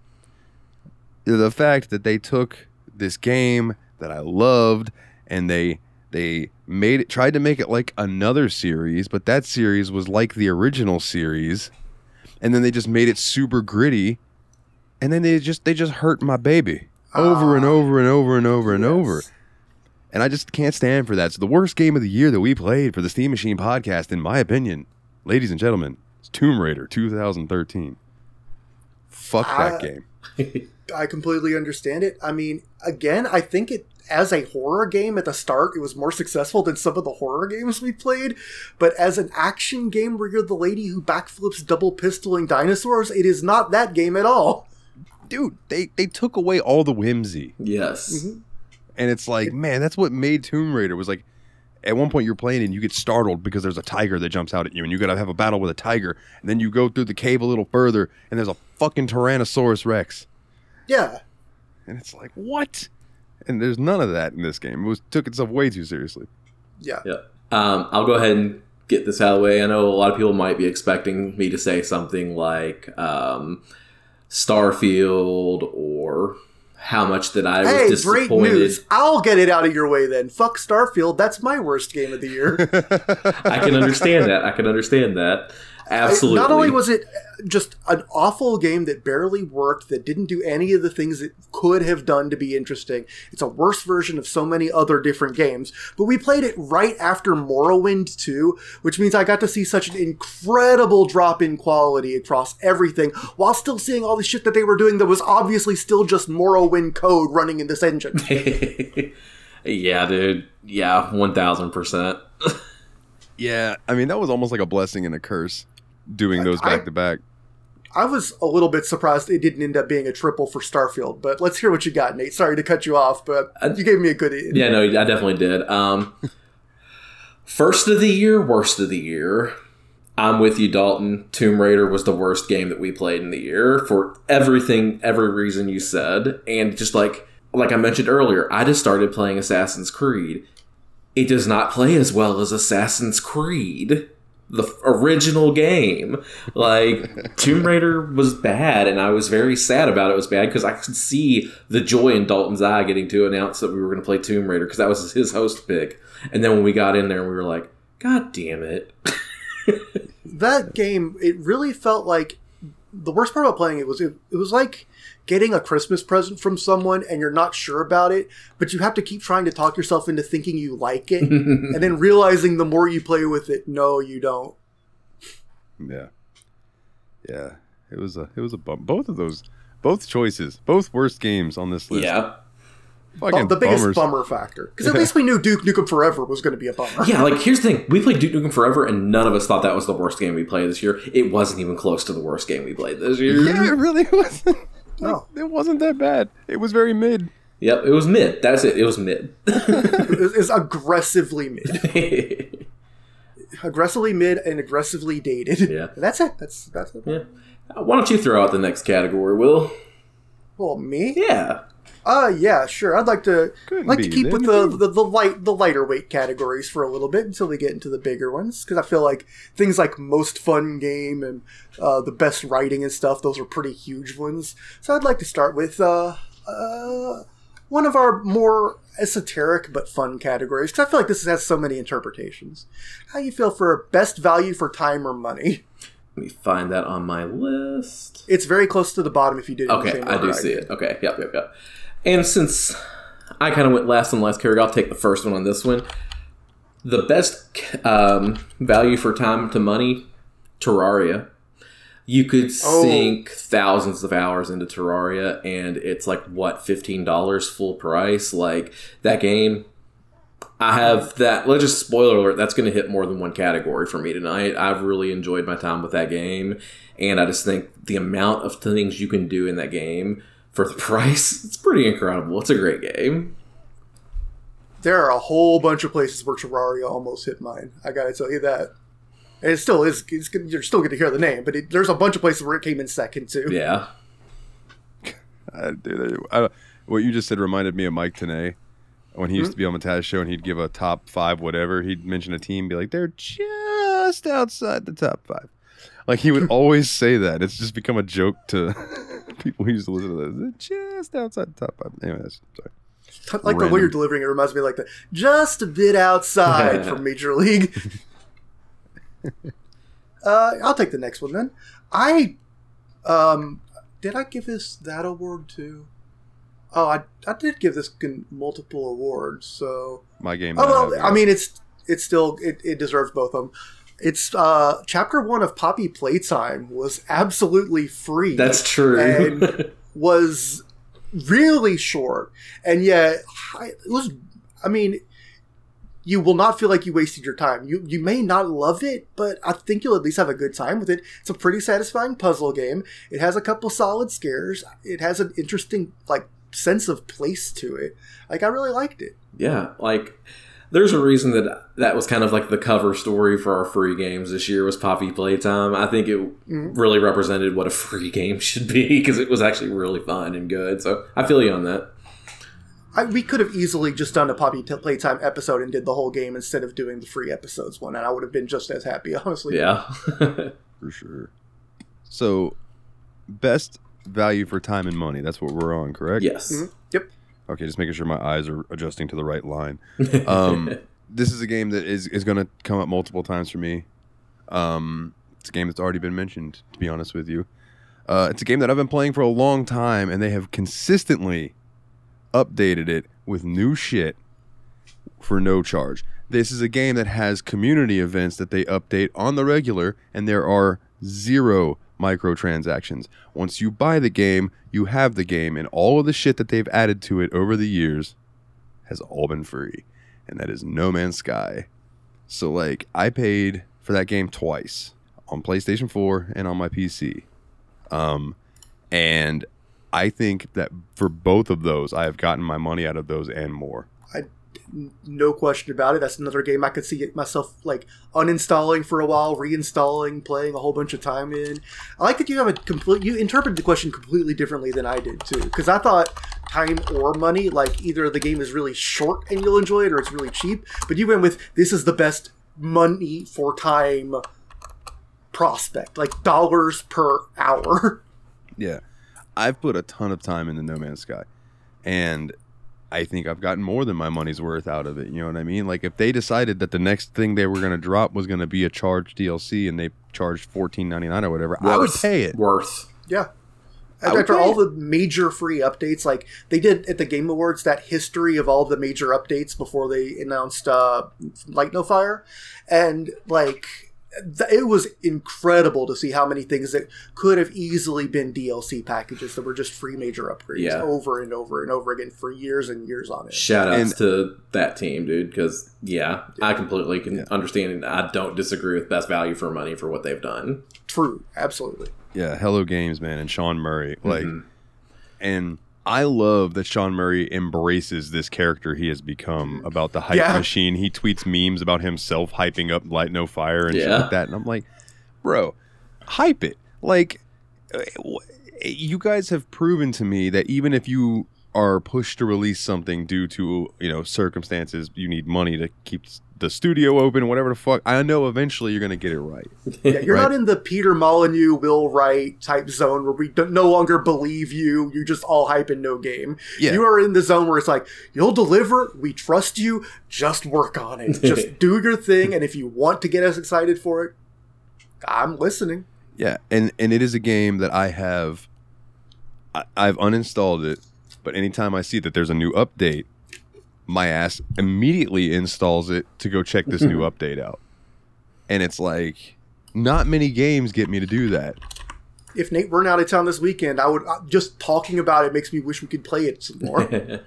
the fact that they took this game that I loved and they they made it tried to make it like another series, but that series was like the original series. And then they just made it super gritty. And then they just they just hurt my baby over and over and over and over and over. Yes. and i just can't stand for that. So the worst game of the year that we played for the steam machine podcast in my opinion ladies and gentlemen is tomb raider 2013 fuck that Uh, game <laughs> I completely understand it. I mean, again, I think it as a horror game at the start, it was more successful than some of the horror games we played. But as an action game where you're the lady who backflips double pistoling dinosaurs, it is not that game at all. dude they they took away all the whimsy Yes. Mhm. and it's like man that's what made tomb raider was like at one point you're playing and you get startled because there's a tiger that jumps out at you and you gotta have a battle with a tiger and then you go through the cave a little further and there's a fucking tyrannosaurus rex Yeah. and it's like what and there's none of that in this game it was took itself way too seriously Yeah. Yeah. Um, I'll go ahead and get this out of the way. I know a lot of people might be expecting me to say something like um, Starfield or how much that I was Hey, great news. I'll get it out of your way then. Fuck Starfield. That's my worst game of the year. <laughs> I can understand that. I can understand that. Absolutely. Not only was it just an awful game that barely worked, that didn't do any of the things it could have done to be interesting. It's a worse version of so many other different games. But we played it right after Morrowind 2, which means I got to see such an incredible drop in quality across everything, while still seeing all the shit that they were doing that was obviously still just Morrowind code running in this engine. <laughs> yeah, dude. Yeah, one thousand percent. <laughs> Yeah, I mean that was almost like a blessing and a curse doing those back to back. I was a little bit surprised it didn't end up being a triple for Starfield, but let's hear what you got, Nate. Sorry to cut you off, but you gave me a good. Yeah, no, I definitely did. Um, <laughs> first of the year, worst of the year. I'm with you, Dalton. Tomb Raider was the worst game that we played in the year for everything, every reason you said, and just like like I mentioned earlier, I just started playing Assassin's Creed. It does not play as well as Assassin's Creed, the original game. Like <laughs> Tomb Raider was bad, and I was very sad about it was bad because I could see the joy in Dalton's eye getting to announce that we were going to play Tomb Raider because that was his host pick. And then when we got in there, we were like, "God damn it!" <laughs> that game it really felt like the worst part about playing it was it, it was like getting a christmas present from someone and you're not sure about it but you have to keep trying to talk yourself into thinking you like it <laughs> and then realizing the more you play with it no you don't Yeah, yeah. It was a it was a bump. Both of those, both choices, both worst games on this list. yeah, Fucking the biggest bummers. bummer factor because at least we knew duke nukem forever was going to be a bummer yeah. Like here's the thing: we played Duke Nukem Forever, and none of us thought that was the worst game we played this year. It wasn't even close to the worst game we played this year. Yeah, it really <laughs> wasn't. no It wasn't that bad. It was very mid. Yep, it was mid. That's it. It was mid. it's aggressively mid <laughs> aggressively mid and aggressively dated Yeah. <laughs> That's it that's that's it yeah. Why don't you throw out the next category, Will? well me Yeah. Uh yeah, sure. I'd like to Couldn't like to keep with the, the the light the lighter weight categories for a little bit until we get into the bigger ones because I feel like things like most fun game and uh, the best writing and stuff those are pretty huge ones. So I'd like to start with uh, uh, one of our more esoteric but fun categories because I feel like this has so many interpretations. How you feel for best value for time or money? Let me find that on my list. It's very close to the bottom if you did. it in the Okay, I do see it. Okay, yep, yep, yep. And since I kind of went last on the last category, I'll take the first one on this one. The best um, value for time to money, Terraria. You could Oh. sink thousands of hours into Terraria, and it's like what fifteen dollars full price. Like that game, I have that. Let's just spoiler alert. That's going to hit more than one category for me tonight. I've really enjoyed my time with that game, and I just think the amount of things you can do in that game for the <laughs> price, it's pretty incredible. It's a great game. there are a whole bunch of places where Terraria almost hit mine. I gotta tell you that. And it still is. It's, gonna- you're still going to hear the name, but it, there's a bunch of places where it came in second too. Yeah. <laughs> I, dude, I, what you just said reminded me of Mike Tanay when he used Hmm? to be on the Taz show and he'd give a top five whatever. He'd mention a team, be like, they're just outside the top five. Like he would always say that. It's just become a joke to <laughs> people who used to listen to this. Just outside the top five. Anyway, that's sorry. like the way you're delivering it reminds me like the just a bit outside <laughs> from Major League. <laughs> uh, I'll take the next one then. I um did I give this that award too? Oh, I, I did give this multiple awards. So My game. Oh that I well, I mean, it's it's still it, it deserves both of them. It's uh chapter one of Poppy Playtime was absolutely free. That's true. And- <laughs> was really short, and yet it was. I mean, you will not feel like you wasted your time. You you may not love it, but I think you'll at least have a good time with it. It's a pretty satisfying puzzle game. It has a couple solid scares. It has an interesting like sense of place to it. Like I really liked it. yeah, like there's a reason that that was kind of like the cover story for our free games this year was Poppy Playtime. I think it Mhm. really represented what a free <laughs> game should be because it was actually really fun and good. So I feel you on that. I, we could have easily just done a Poppy Playtime episode and did the whole game instead of doing the free episodes one, and I would have been just as happy, <laughs> honestly. Yeah. <laughs> for sure. So, best value for time and money. That's what we're on, correct? yes. Mhm. Okay, just making sure my eyes are adjusting to the right line. <laughs> Um, this is a game that is, is going to come up multiple times for me. Um, It's a game that's already been mentioned, to be honest with you. Uh, it's a game that I've been playing for a long time, and they have consistently updated it with new shit for no charge. This is a game that has community events that they update on the regular, and there are zero microtransactions. Once you buy the game, you have the game, and all of the shit that they've added to it over the years has all been free. And that is No Man's Sky. So, like, I paid for that game twice on PlayStation 4 and on my PC. Um, and I think that for both of those, I have gotten my money out of those and more. No question about it. That's another game I could see myself like uninstalling for a while, reinstalling, playing a whole bunch of time in. I like that you have a complete. You interpreted the question completely differently than I did too, because I thought time or money, like either the game is really short and you'll enjoy it, or it's really cheap. But you went with this is the best money for time prospect, like dollars per hour. <laughs> Yeah. I've put a ton of time into No Man's Sky. And I think I've gotten more than my money's worth out of it. You know what I mean? Like if they decided that the next thing they were going to drop was going to be a charged DLC and they charged fourteen ninety nine or whatever, I would pay it. Worth. Yeah. I After all it. the major free updates, like they did at the Game Awards, that history of all the major updates before they announced uh, Light No Fire, and like th- it was incredible to see how many things that could have easily been DLC packages that were just free major upgrades Yeah. over and over and over again for years and years on it. Shout outs And- to that team, dude, because, yeah, I completely can Yeah. understand and I don't disagree with best value for money for what they've done. True, absolutely. Yeah, Hello Games, man, and Sean Murray. Like Mhm. and I love that Sean Murray embraces this character he has become about the hype Yeah. machine. He tweets memes about himself hyping up Light No Fire and shit like that. And I'm like, bro, hype it. Like, uh, you guys have proven to me that even if you are pushed to release something due to, you know, circumstances, you need money to keep the studio open, whatever the fuck, I know eventually you're going to get it right. <laughs> Yeah, you're Right. not in the Peter Molyneux, Will Wright type zone where we no longer believe you. You just all hype and no game. Yeah. You are in the zone where it's like, you'll deliver. We trust you. Just work on it. Just <laughs> do your thing. And if you want to get us excited for it, I'm listening. Yeah, and and it is a game that I have. I, I've uninstalled it, but anytime I see that there's a new update, my ass immediately installs it to go check this new update out. And it's like, not many games get me to do that. If Nate weren't out of town this weekend, I would uh, just talking about it makes me wish we could play it some more. <laughs>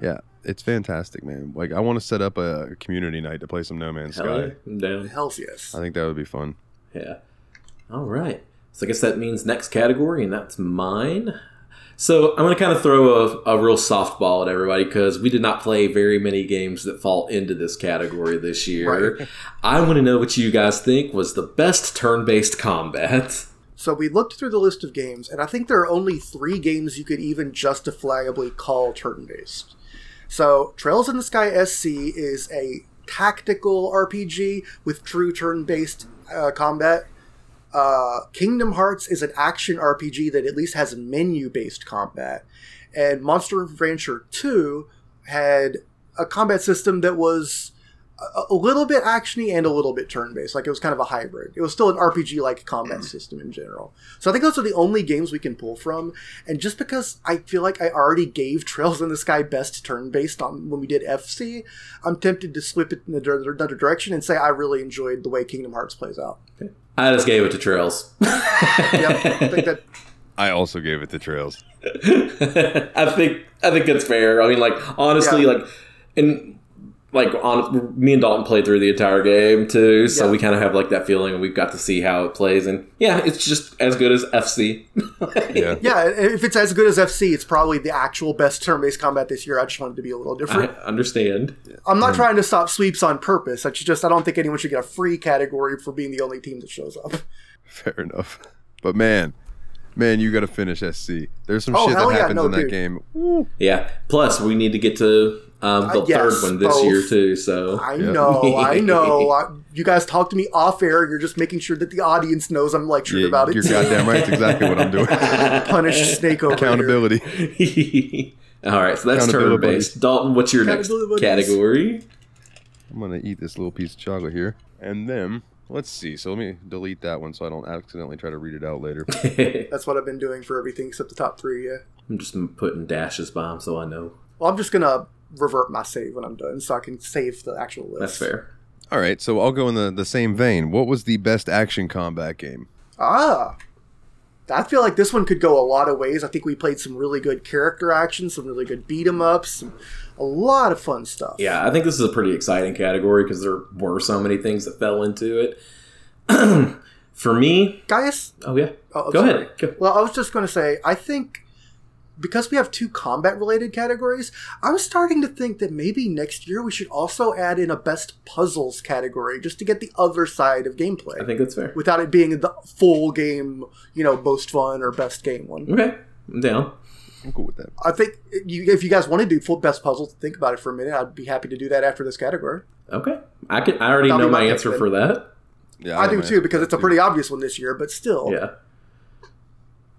Yeah, it's fantastic, man. Like I want to set up a community night to play some No Man's Hell Sky. yeah, I'm down. Hells yes. I think that would be fun. Yeah. All right. So I guess that means next category, and that's mine. So I'm going to kind of throw a, a real softball at everybody because we did not play very many games that fall into this category this year. Right. I want to know what you guys think was the best turn-based combat. So we looked through the list of games, and I think there are only three games you could even justifiably call turn-based. So Trails in the Sky SC is a tactical RPG with true turn-based uh, combat. Uh, Kingdom Hearts is an action RPG that at least has menu-based combat, and Monster Rancher 2 had a combat system that was a, a little bit actiony and a little bit turn-based. Like it was kind of a hybrid. It was still an RPG-like combat system in general. So I think those are the only games we can pull from. And just because I feel like I already gave Trails in the Sky best turn-based on when we did FC, I'm tempted to slip it in another another direction and say I really enjoyed the way Kingdom Hearts plays out. I just gave it to Trails. Yep, I think that I also gave it to Trails. <laughs> I think I think that's fair. I mean, like honestly, Yeah. like and like on me and Dalton played through the entire game too, so Yeah. we kind of have like that feeling, and we've got to see how it plays. And yeah, it's just as good as FC. <laughs> Yeah. yeah, if it's as good as FC, it's probably the actual best turn-based combat this year. I just wanted to be a little I different. understand. I'm not mm-hmm. trying to stop sweeps on purpose. I just I don't think anyone should get a free category for being the only team that shows up. <laughs> Fair enough. But man, man, you got to finish SC. There's some Oh, shit that hell yeah, happens no, in that dude. game. Woo. Yeah. Plus, we need to get to um, the Uh, yes, third one this both. year too. So I Yeah. know, I <laughs> know. I, you guys talk to me off air. You're just making sure that the audience knows I'm lecturing Yeah, about it. you're goddamn right. That's exactly what I'm doing. <laughs> Punish Snake over here. Accountability. <laughs> All right, so that's Accountability turn based. Dalton, what's your next buddies. category? I'm gonna eat this little piece of chocolate here, and then let's see. So let me delete that one so I don't accidentally try to read it out later. That's what I've been doing for everything except the top three. Yeah. I'm just putting dashes by them so I know. Well, I'm just gonna revert my save when I'm done, so I can save the actual list. That's fair. All right, so I'll go in the, the same vein. What was the best action combat game? Ah. I feel like this one could go a lot of ways. I think we played some really good character action, some really good beat 'em ups, a lot of fun stuff. Yeah, I think this is a pretty exciting category because there were so many things that fell into it. <clears throat> For me, Gaius? oh yeah, Oh, go sorry. ahead. Go. Well, I was just going to say, I think because we have two combat related categories, I was starting to think that maybe next year we should also add in a best puzzles category just to get the other side of gameplay I think that's fair. without it being the full game, you know, most fun or best game one. Okay, I'm down. I'm cool with that. I think you, if you guys want to do full best puzzles, think about it for a minute. I'd be happy to do that after this category. Okay, I can. I already That'll know my my answer for that. Yeah, I, have do my too because it's a pretty obvious one this year, but still. Yeah.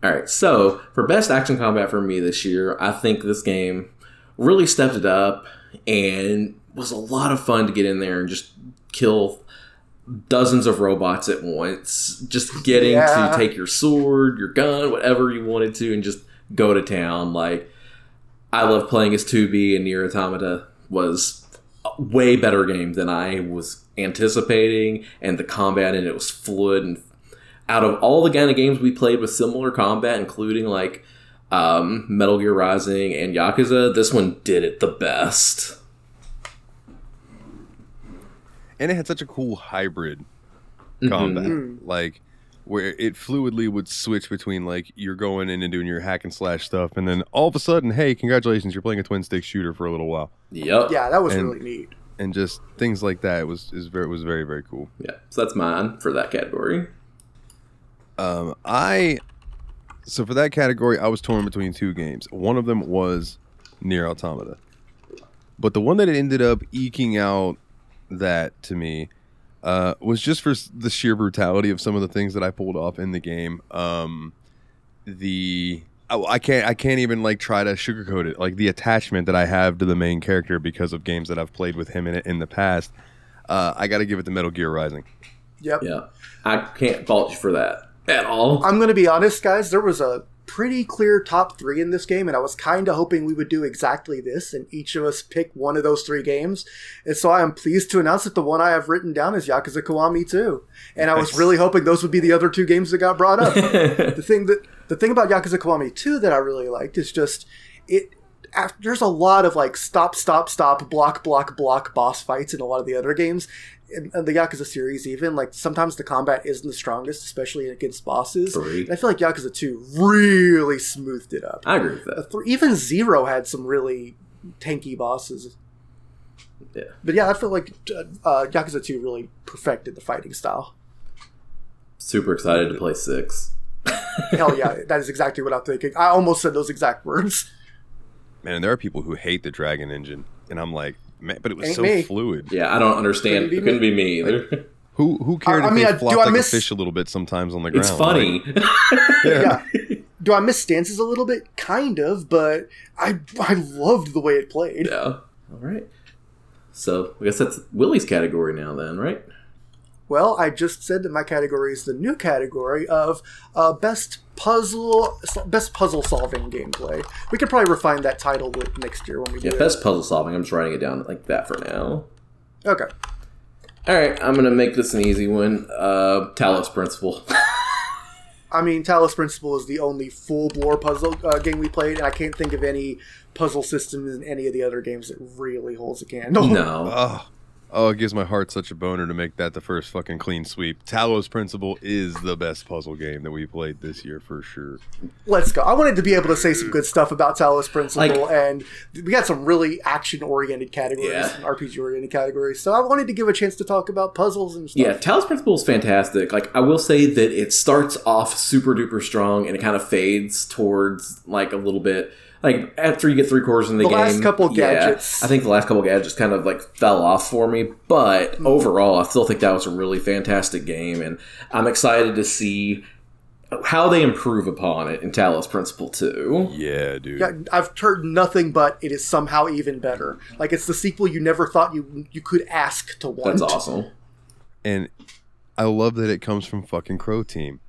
All right. So for best action combat for me this year, I think this game really stepped it up and was a lot of fun to get in there and just kill dozens of robots at once. Just getting Yeah. to take your sword, your gun, whatever you wanted to, and just go to town. Like I love playing as 2B and Nier Automata was a way better game than I was anticipating, and the combat in it was fluid and out of all the kind of games we played with similar combat, including like um, Metal Gear Rising and Yakuza, this one did it the best. and it had such a cool hybrid Mm-hmm. combat, like where it fluidly would switch between like you're going in and doing your hack and slash stuff, and then all of a sudden, hey, congratulations, you're playing a twin stick shooter for a little while, Yep. Yeah, that was And- really neat. and just things like that. It was is very was very very cool. Yeah. So that's mine for that category. Um, I so for that category, I was torn between two games. One of them was Nier Automata, but the one that it ended up eking out that to me uh, was just for the sheer brutality of some of the things that I pulled off in the game. Um, the I, I can't I can't even like try to sugarcoat it. Like the attachment that I have to the main character because of games that I've played with him in it in the past. Uh, I got to give it to Metal Gear Rising. Yep. Yeah. I can't fault you for that at all. I'm going to be honest, guys. There was a pretty clear top three in this game, and I was kind of hoping we would do exactly this, and each of us pick one of those three games. And so I am pleased to announce that the one I have written down is Yakuza Kiwami 2. And I was really hoping those would be the other two games that got brought up. <laughs> the thing that the thing about Yakuza Kiwami 2 that I really liked is just it. After, there's a lot of like stop, stop, stop, block, block, block boss fights in a lot of the other games. In, in the Yakuza series, even like sometimes the combat isn't the strongest, especially against bosses. Three. And I feel like Yakuza 2 really smoothed it up. I agree with Uh, that. th- Even Zero had some really tanky bosses. Yeah. But yeah, I feel like uh, uh, Yakuza 2 really perfected the fighting style. Super excited to play six. Hell yeah, <laughs> that is exactly what I'm thinking. I almost said those exact words. Man, and there are people who hate the Dragon Engine, and I'm like, man, but it was Ain't so me. fluid. Yeah, I don't understand. Couldn't it couldn't me. be me either. Who who cared I- I mean, they I- do flopped I like miss- a fish a little bit sometimes on the ground? it's funny. Like, <laughs> <laughs> yeah. yeah. Do I miss stances a little bit? Kind of, but I I loved the way it played. yeah. All right. So I guess that's Willie's category now, then, right? Well, I just said that my category is the new category of uh, best puzzle best puzzle solving gameplay. We could probably refine that title with- next year when we do Yeah, it. best puzzle solving. I'm just writing it down like that for now. Okay. All right, I'm gonna make this an easy one. Uh, Talos Principle. <laughs> I mean, Talos Principle is the only full bore puzzle uh, game we played, and I can't think of any puzzle systems in any of the other games that really holds a candle. no, Oh, oh, it gives my heart such a boner to make that the first fucking clean sweep. Talos Principle is the best puzzle game that we played this year for sure. Let's go. I wanted to be able to say some good stuff about Talos Principle, Like- and we got some really action oriented categories, Yeah. RPG oriented categories. So I wanted to give a chance to talk about puzzles and stuff. yeah, Talos Principle is fantastic. Like I will say that it starts off super duper strong and it kind of fades towards like a little bit. Like after you get three quarters in the, The game, last couple yeah, gadgets. I think the last couple gadgets kind of like fell off for me. But Mm-hmm. overall, I still think that was a really fantastic game, and I'm excited to see how they improve upon it in Talos Principle 2. Yeah, dude. Yeah, I've heard nothing but it is somehow even better. Like it's the sequel you never thought you you could ask to want. That's awesome. And I love that it comes from fucking Croteam.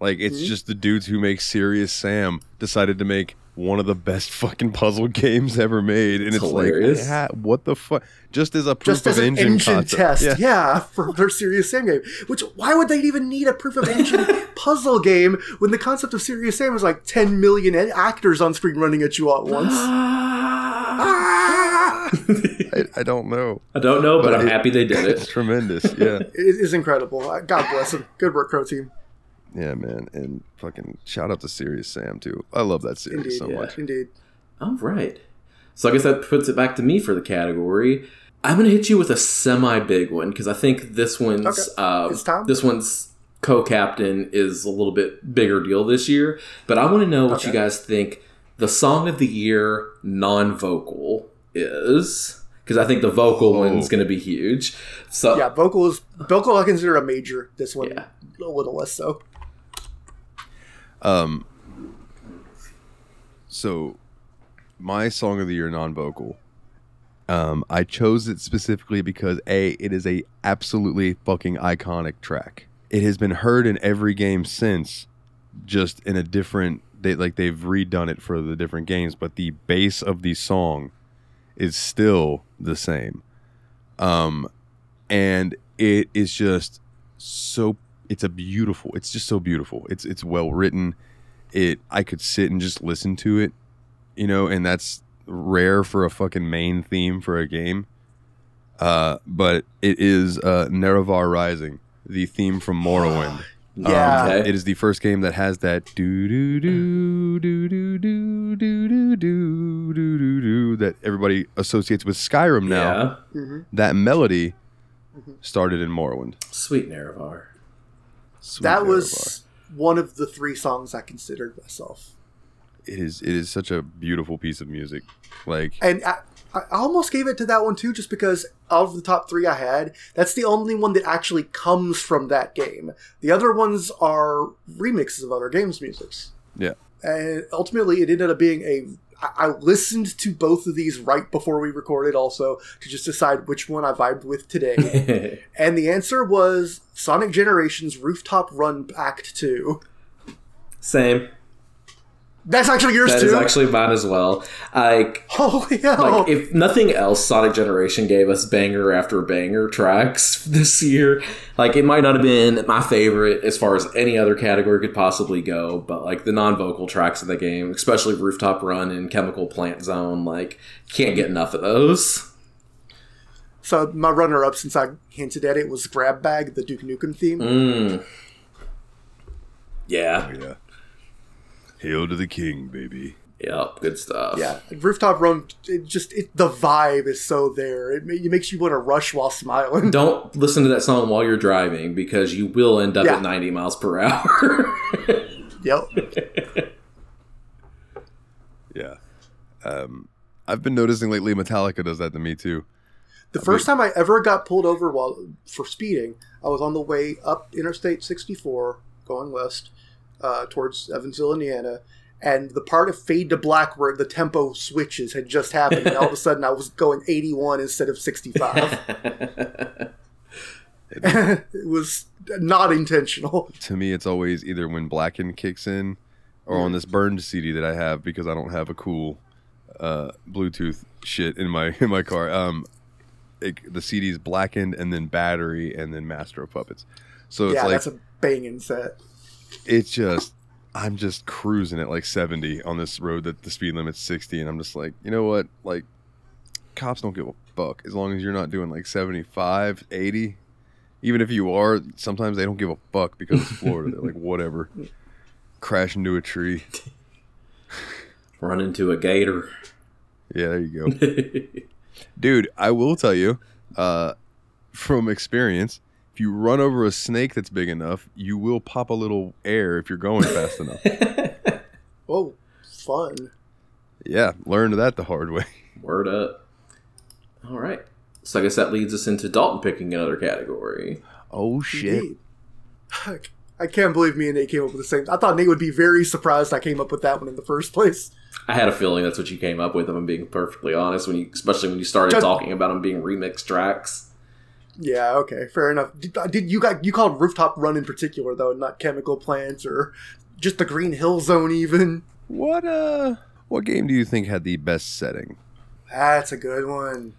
Like it's Mhm. just the dudes who make Serious Sam decided to make one of the best <laughs> fucking puzzle games ever made, and It's it's, like, ha- what the fuck? Just as a proof Just of as an engine, engine, concept. test, Yeah. yeah. for their Serious Sam game. Which why would they even need a proof of engine <laughs> puzzle game when the concept of Serious Sam is like 10 million actors on screen running at you at once? <gasps> Ah! <laughs> I, I don't know. I don't know, but, But I'm it- happy they did it. It's it. tremendous. Yeah. It is incredible. Uh, God bless them. Good work, Croteam. Yeah, man, and fucking shout out to Serious Sam too. I love that series Indeed, so yeah. much. Indeed. All right. So I guess that puts it back to me for the category. I'm gonna hit you with a semi big one because I think this one's Okay. uh, this one's co-captain is a little bit bigger deal this year. But I want to know what you guys think the song of the year non-vocal is because I think the vocal Oh. one's gonna be huge. So Yeah, vocal is vocal. I consider a major. This one Yeah. a little less so. Um. So, my song of the year non-vocal. Um, I chose it specifically because a it is a absolutely fucking iconic track. It has been heard in every game since, just in a different. They like they've redone it for the different games, but the base of the song is still the same. Um, and it is just so. It's a beautiful. It's just so beautiful. It's it's well written. It I could sit and just listen to it, you know, and that's rare for a fucking main theme for a game. Uh, but it is uh, Nerevar Rising, the theme from Morrowind. Yeah. Um, Okay. it is the first game that has that do do do do do do do do do do do do that everybody associates with Skyrim now. yeah, hmm That melody Mhm. started in Morrowind. sweet Nerevar. Sweet That was one of the three songs I considered myself. it is it is such a beautiful piece of music. Like And I, I almost gave it to that one too, just because out of the top three I had, that's the only one that actually comes from that game. The other ones are remixes of other games' musics. Yeah. And ultimately, it ended up being a. I listened to both of these right before we recorded, also to just decide which one I vibed with today. <laughs> and the answer was Sonic Generations Rooftop Run Act Two. Same. That's actually yours That too. is actually mine as well. Like Holy hell! like if nothing else sonic generation gave us banger after banger tracks <laughs> this year like it might not have been my favorite as far as any other category could possibly go but like the non-vocal tracks of the game especially rooftop run and chemical plant zone like can't get enough of those So my runner-up, since I hinted at it, was Grab Bag, the Duke Nukem theme. mm. yeah yeah. Hail to the king, baby. yep good stuff Yeah, Rooftop Run. It just it, the vibe is so there. It, it makes you want to rush while smiling. <laughs> don't listen to that song while you're driving because you will end up Yeah. at 90 miles per hour <laughs> Yep. <laughs> Yeah. Um, I've been noticing lately Metallica does that to me too. The first time I ever got pulled over while for speeding, I was on the way up Interstate 64 going west uh, towards Evansville, Indiana, and the part of Fade to Black where the tempo switches had just happened, and all of a sudden I was going 81 instead of 65. <laughs> it was not intentional. To me, it's always either when Blacken kicks in or on this burned CD that I have because I don't have a cool uh, Bluetooth shit in my in my car. Um, it, the CD's blackened and then battery and then Master of Puppets. So it's yeah, like that's a banging set. It's just I'm just cruising at like 70 on this road that the speed limit's 60 and I'm just like, you know what? Like cops don't give a fuck as long as you're not doing like 75, 80. Even if you are, sometimes they don't give a fuck because it's Florida. They're like whatever. Crash into a tree. <laughs> run into a gator Yeah, there you go. <laughs> Dude, I will tell you uh from experience, if you run over a snake that's big enough, you will pop a little air if you're going fast enough. <laughs> Oh, fun. Yeah, learned that the hard way. Word up. All right. So I guess that leads us into Dalton picking another category. Oh Indeed. I can't believe me and Nate came up with the same. I thought Nate would be very surprised I came up with that one in the first place. I had a feeling that's what you came up with. If I'm being perfectly honest, when you, especially when you started Just- talking about them being remix tracks. Yeah, okay, fair enough. Did, uh, did you got you called rooftop run in particular though, not chemical plants or just the Green Hill Zone even? What uh what game do you think had the best setting? That's a good one.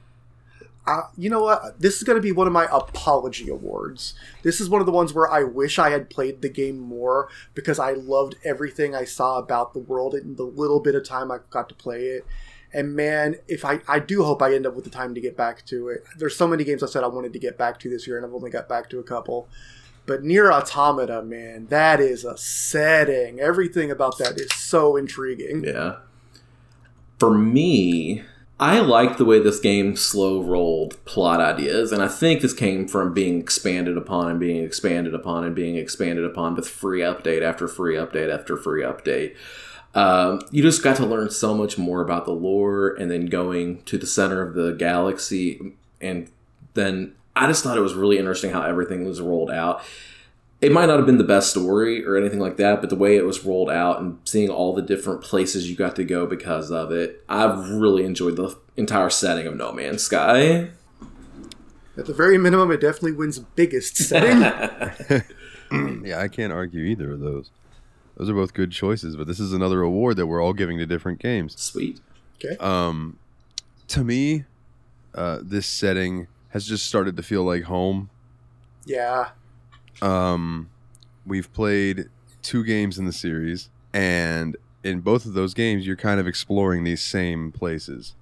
Uh, you know what? This is going to be one of my apology awards. This is one of the ones where I wish I had played the game more because I loved everything I saw about the world in the little bit of time I got to play it. And man, if I, I do hope I end up with the time to get back to it. There's so many games I said I wanted to get back to this year, and I've only got back to a couple. But Nier Automata, man, that is a setting. Everything about that is so intriguing. Yeah. For me, I like the way this game slow rolled plot ideas, and I think this came from being expanded upon and being expanded upon and being expanded upon with free update after free update after free update. Um, you just got to learn so much more about the lore, and then going to the center of the galaxy, and then I just thought it was really interesting how everything was rolled out it might not have been the best story or anything like that, but the way it was rolled out and seeing all the different places you got to go because of it, I've really enjoyed the entire setting of No Man's Sky. At the very minimum, it definitely wins biggest setting. <laughs> yeah, I can't argue either of those. Those are both good choices, but this is another award that we're all giving to different games. Sweet. okay. Um, to me, uh, this setting has just started to feel like home. Yeah. Um, we've played two games in the series, and in both of those games, you're kind of exploring these same places.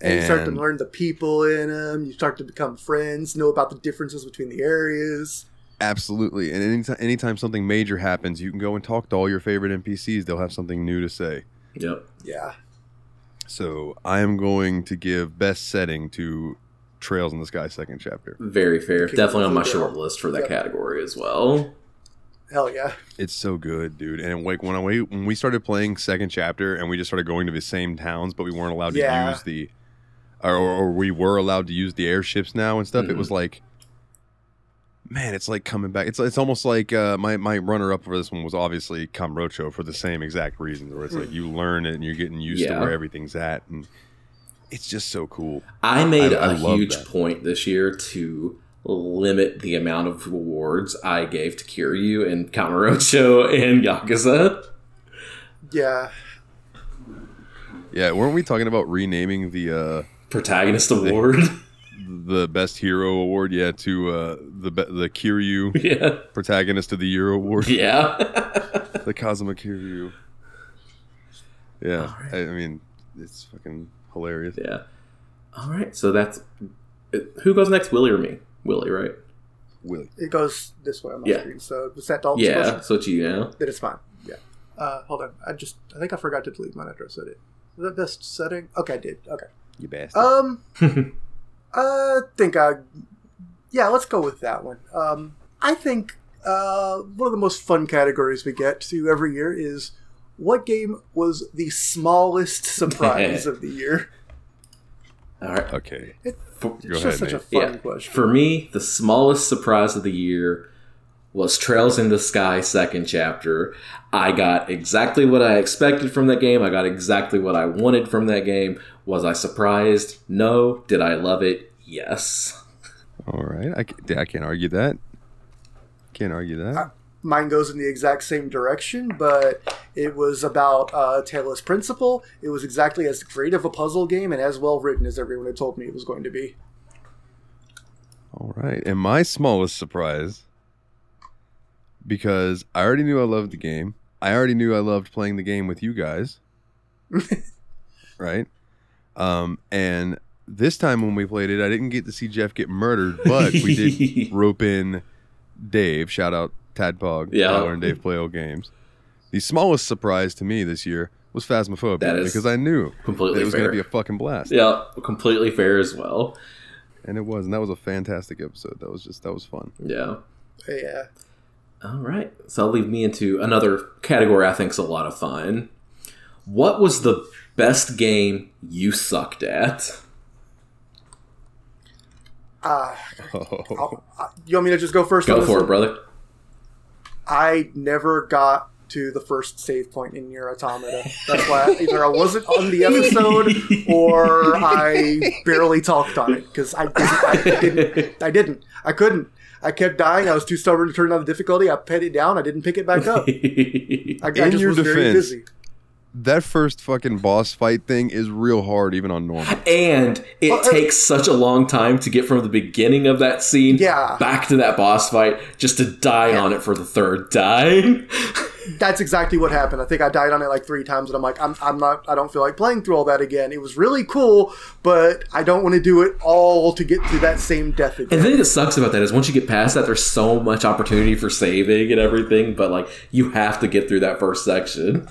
And, you start to learn the people in them. You start to become friends, know about the differences between the areas. Absolutely. And anytime, anytime something major happens, you can go and talk to all your favorite NPCs. They'll have something new to say. Yep. Yeah. So I am going to give best setting to Trails in the Sky second chapter. Very fair. Okay, Definitely on my short list for that Yep. category as well. Hell yeah. It's so good, dude. And like when I when we started playing second chapter and we just started going to the same towns, but we weren't allowed to Yeah. use the, or, or we were allowed to use the airships now and stuff. It Mhm. was like, man, it's like coming back. It's it's almost like uh, my my runner up for this one was obviously Kamurocho for the same exact reasons, where it's like you learn it and you're getting used Yeah. to where everything's at, and it's just so cool. I made I- I a love huge that. point this year to limit the amount of awards I gave to Kiryu and Kamurocho and Yakuza. Yeah. Yeah, weren't we talking about renaming the uh, Protagonist award. the <laughs> best hero award? Yeah, to uh, the be- the Kiryu <laughs> yeah. protagonist of the year award. <laughs> Yeah. <laughs> the Kazuma Kiryu. Yeah, Alright. I, I mean, it's fucking hilarious. yeah. All right. So that's who goes next, Willie or me? Willie, right? Willie. It goes this way on my Yeah. screen. So was that Dalton's yeah. question? So it's you now. Then it's fine. Yeah. Uh, hold on. I just I think I forgot to delete mine after I said it. Was that best setting? Okay, I did. Okay. You bastard. Um, I think I, yeah, let's go with that one. Um, I think uh, one of the most fun categories we get to every year is what game was the smallest <laughs> surprise of the year. <laughs> All right. okay. It, it's Go just ahead, such a fun Yeah. question. for me, the smallest surprise of the year was Trails in the Sky second chapter. I got exactly what I expected from that game. I got exactly what I wanted from that game. Was I surprised? No. Did I love it? Yes. All right. I, ca- I can't argue that. Can't argue that. Mine goes in the exact same direction, but it was about uh, Talos Principle. It was exactly as great of a puzzle game and as well written as everyone had told me it was going to be. All right. And my smallest surprise, because I already knew I loved the game. I already knew I loved playing the game with you guys. <laughs> right? Um, and this time when we played it, I didn't get to see Jeff get murdered, but we did <laughs> rope in Dave. Shout out Tadpog. Yeah. Tyler and Dave play old games. The smallest surprise to me this year was Phasmophobia That is because I knew that completely it was going to be a fucking blast. yeah, completely fair as well. And it was. And that was a fantastic episode. That was just, that was fun. Yeah. Yeah. All right. So I'll leave me into another category I think's a lot of fun. What was the best game you sucked at? Uh, <laughs> Oh. I'll- I- you want me to just go first? Go this for one? it, brother. I never got to the first save point in Nier Automata. That's why either I wasn't on the episode or I barely talked on it because I, didn't- I didn't. I didn't. I couldn't. I kept dying. I was too stubborn to turn on the difficulty. I put it down. I didn't pick it back up. <laughs> I, I In just your was very defense, busy. That first fucking boss fight thing is real hard, even on normal. and it Well, uh, takes such a long time to get from the beginning of that scene Yeah. back to that boss fight just to die on it for the third time. <laughs> That's exactly what happened. I think I died on it like three times, and I'm like, I'm, I'm not. I don't feel like playing through all that again. It was really cool, but I don't want to do it all to get to that same death again And the thing that sucks about that is once you get past that, there's so much opportunity for saving and everything, but like you have to get through that first section.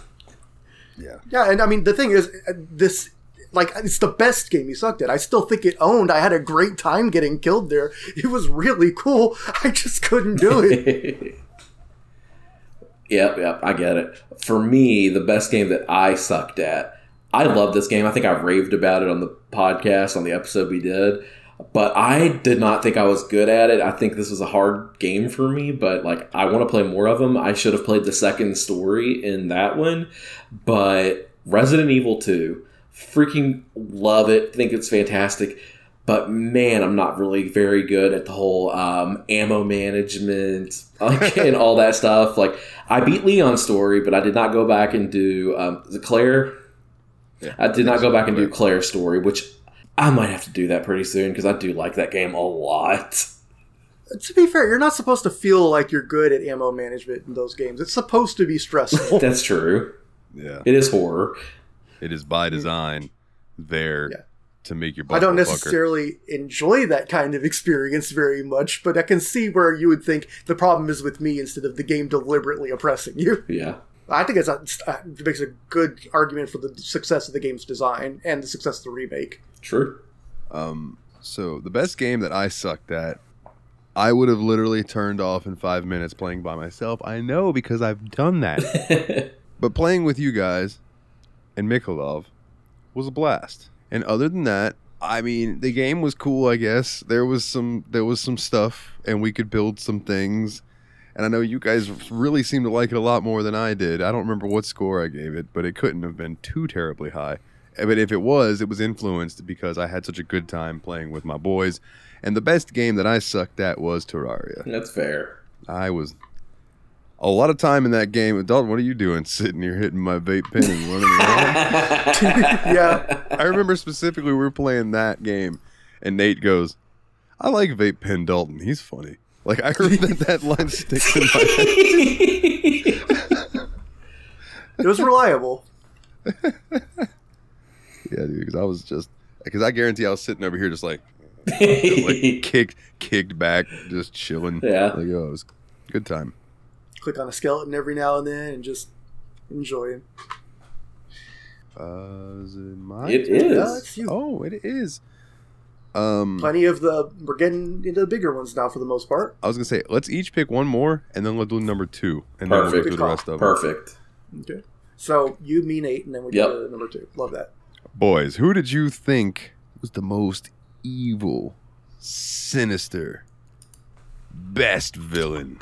Yeah, Yeah, and I mean the thing is, uh, this like it's the best game you sucked at. I still think it owned. I had a great time getting killed there. <laughs> It was really cool. <laughs> I just couldn't do it. <laughs> Yep, yep, I get it. For me, the best game that I sucked at, I love this game. I think I raved about it on the podcast, on the episode we did. But I did not think I was good at it. I think this was a hard game for me, but like I want to play more of them. I should have played the second story in that one. But Resident Evil 2, freaking love it. Think it's fantastic. But man, I'm not really very good at the whole um, ammo management like, <laughs> and all that stuff. Like I beat Leon's story, but I did not go back and do um, the Claire. I did not go back and do Claire's story, which I might have to do that pretty soon because I do like that game a lot. Uh, to be fair, you're not supposed to feel like you're good at ammo management in those games. It's supposed to be stressful. <laughs> That's true. Yeah, It is horror. it is by design there Yeah. to make your. I don't butt a fucker. necessarily enjoy that kind of experience very much, but I can see where you would think the problem is with me instead of the game deliberately oppressing you. Yeah. I think it's a, it makes a good argument for the success of the game's design and the success of the remake. True. Um, so the best game that I sucked at, I would have literally turned off in five minutes playing by myself. I know because I've done that. <laughs> but playing with you guys and Mikolov was a blast. And other than that, I mean, the game was cool. I guess there was some there was some stuff, and we could build some things. And I know you guys really seem to like it a lot more than I did. I don't remember what score I gave it, but it couldn't have been too terribly high. Eh, But if it was, it was influenced because I had such a good time playing with my boys. And the best game that I sucked at was Terraria. That's fair. I was a lot of time in that game. Dalton, what are you doing sitting here hitting my vape pen and running around? <laughs> Yeah, I remember specifically we were playing that game, and Nate goes, "I like vape pen Dalton. He's funny." Like I heard that that line sticks in my head. <laughs> it was reliable. Yeah, dude. Because I was just because I guarantee I was sitting over here just like like <laughs> kicked kicked back, just chilling. Yeah. like oh, it was a good time. Click on a skeleton every now and then and just enjoy it. Uh, is it mine? It is. Oh, it is. Um, Plenty of the. We're getting into the bigger ones now for the most part. I was gonna say let's each pick one more, and then let's do number two, and then we'll do the rest of them. Perfect. Okay. So you, me, Nate, and then we Yep. go to number two. Love that. Boys, who did you think was the most evil, sinister, best villain?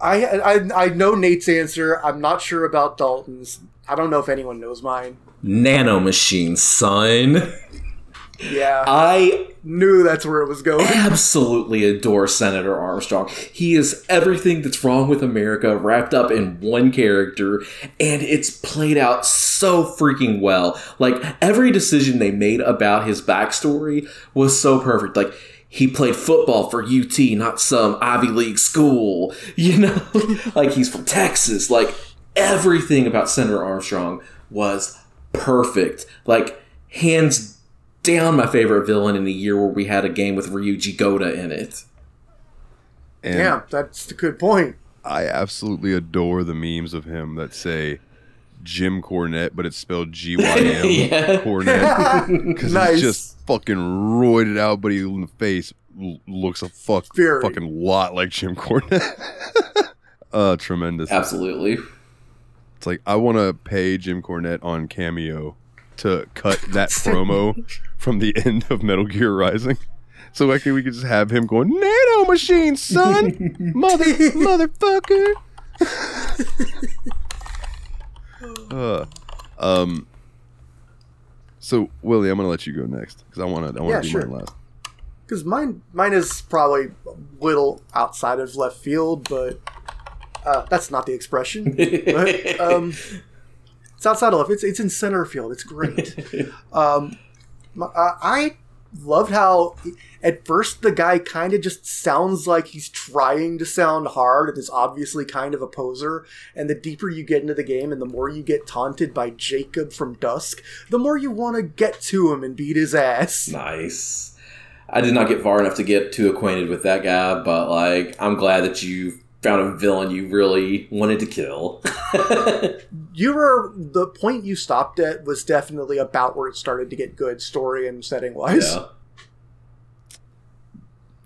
I, I I know Nate's answer. I'm not sure about Dalton's. I don't know if anyone knows mine. Nano machine, son. <laughs> Yeah, I knew that's where it was going. absolutely adore Senator Armstrong. He is everything that's wrong with America wrapped up in one character, and it's played out so freaking well. Like, every decision they made about his backstory was so perfect. Like, he played football for UT, not some Ivy League school, <laughs> you know? like, he's from Texas. Like, everything about Senator Armstrong was perfect. Like, hands down my favorite villain in a year where we had a game with Ryuji Goda in it. And Yeah, that's a good point. I absolutely adore the memes of him that say Jim Cornette, but it's spelled G Y M <laughs> Yeah. Cornette <laughs> because Nice. he's just fucking roided out, but he in the face l- looks a fuck Very. fucking lot like Jim Cornette. <laughs> uh, tremendous. Absolutely. It's like I want to pay Jim Cornette on Cameo to cut that <laughs> promo from the end of Metal Gear Rising. So like we could just have him going nano machine, son, <laughs> mother motherfucker. <laughs> Uh, um. So Willie, I'm gonna let you go next because I want to. I want to Yeah, do sure. mine last. Because mine, mine is probably a little outside of left field, but uh, that's not the expression. but, um, it's outside of left. It's it's in center field. It's great. <laughs> um, I loved how at first the guy kind of just sounds like he's trying to sound hard and is obviously kind of a poser. And the deeper you get into the game, and the more you get taunted by Jacob from Dusk, the more you want to get to him and beat his ass. Nice. I did not get far enough to get too acquainted with that guy, but like, I'm glad that you found a villain you really wanted to kill. <laughs> you were the point you stopped at was definitely about where it started to get good story and setting wise. yeah.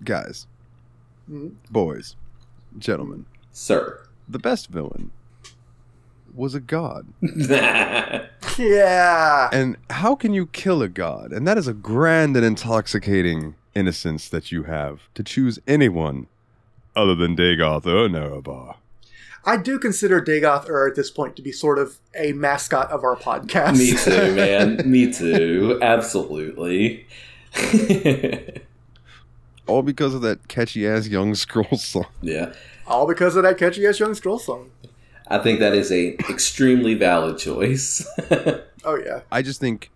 Guys, Mhm. boys, gentlemen, Sir. the best villain was a god. <laughs> Yeah. And how can you kill a god? And that is a grand and intoxicating innocence that you have to choose anyone other than Dagoth Ur Nerevar. I do consider Dagoth Ur at this point to be sort of a mascot of our podcast. Me too, <laughs> man. Me too. Absolutely. <laughs> All because of that catchy ass young scroll song. yeah. All because of that catchy ass young scroll song. I think that is a extremely valid choice. Oh yeah. I just think,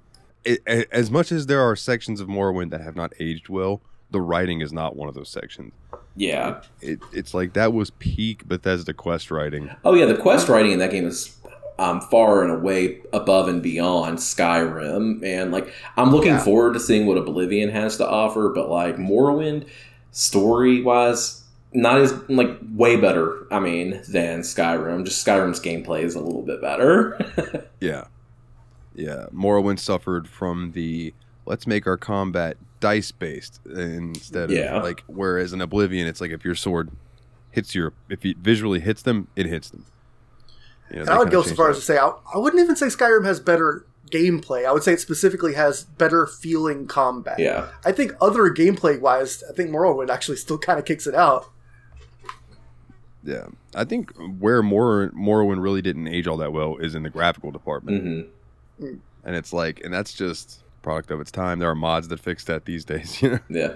it, as much as there are sections of Morrowind that have not aged well, the writing is not one of those sections. yeah. It, it's like that was peak Bethesda quest writing. Oh yeah, the quest writing in that game is um, far and away above and beyond Skyrim, and like I'm looking Yeah. forward to seeing what Oblivion has to offer. But like Morrowind, story wise, not as like way better. I mean, than Skyrim. Just Skyrim's gameplay is a little bit better. <laughs> Yeah. Yeah. Morrowind suffered from the let's make our combat dice based instead Yeah. of like whereas in Oblivion it's like if your sword hits your if it visually hits them, it hits them. You know, And I would go so far that. as to say I, I wouldn't even say Skyrim has better gameplay. I would say it specifically has better feeling combat. yeah, I think other gameplay wise, I think Morrowind actually still kind of kicks it out. Yeah. I think where Mor- Morrowind really didn't age all that well is in the graphical department. hmm And it's like and that's just product of its time. There are mods that fix that these days, <laughs> you know. yeah.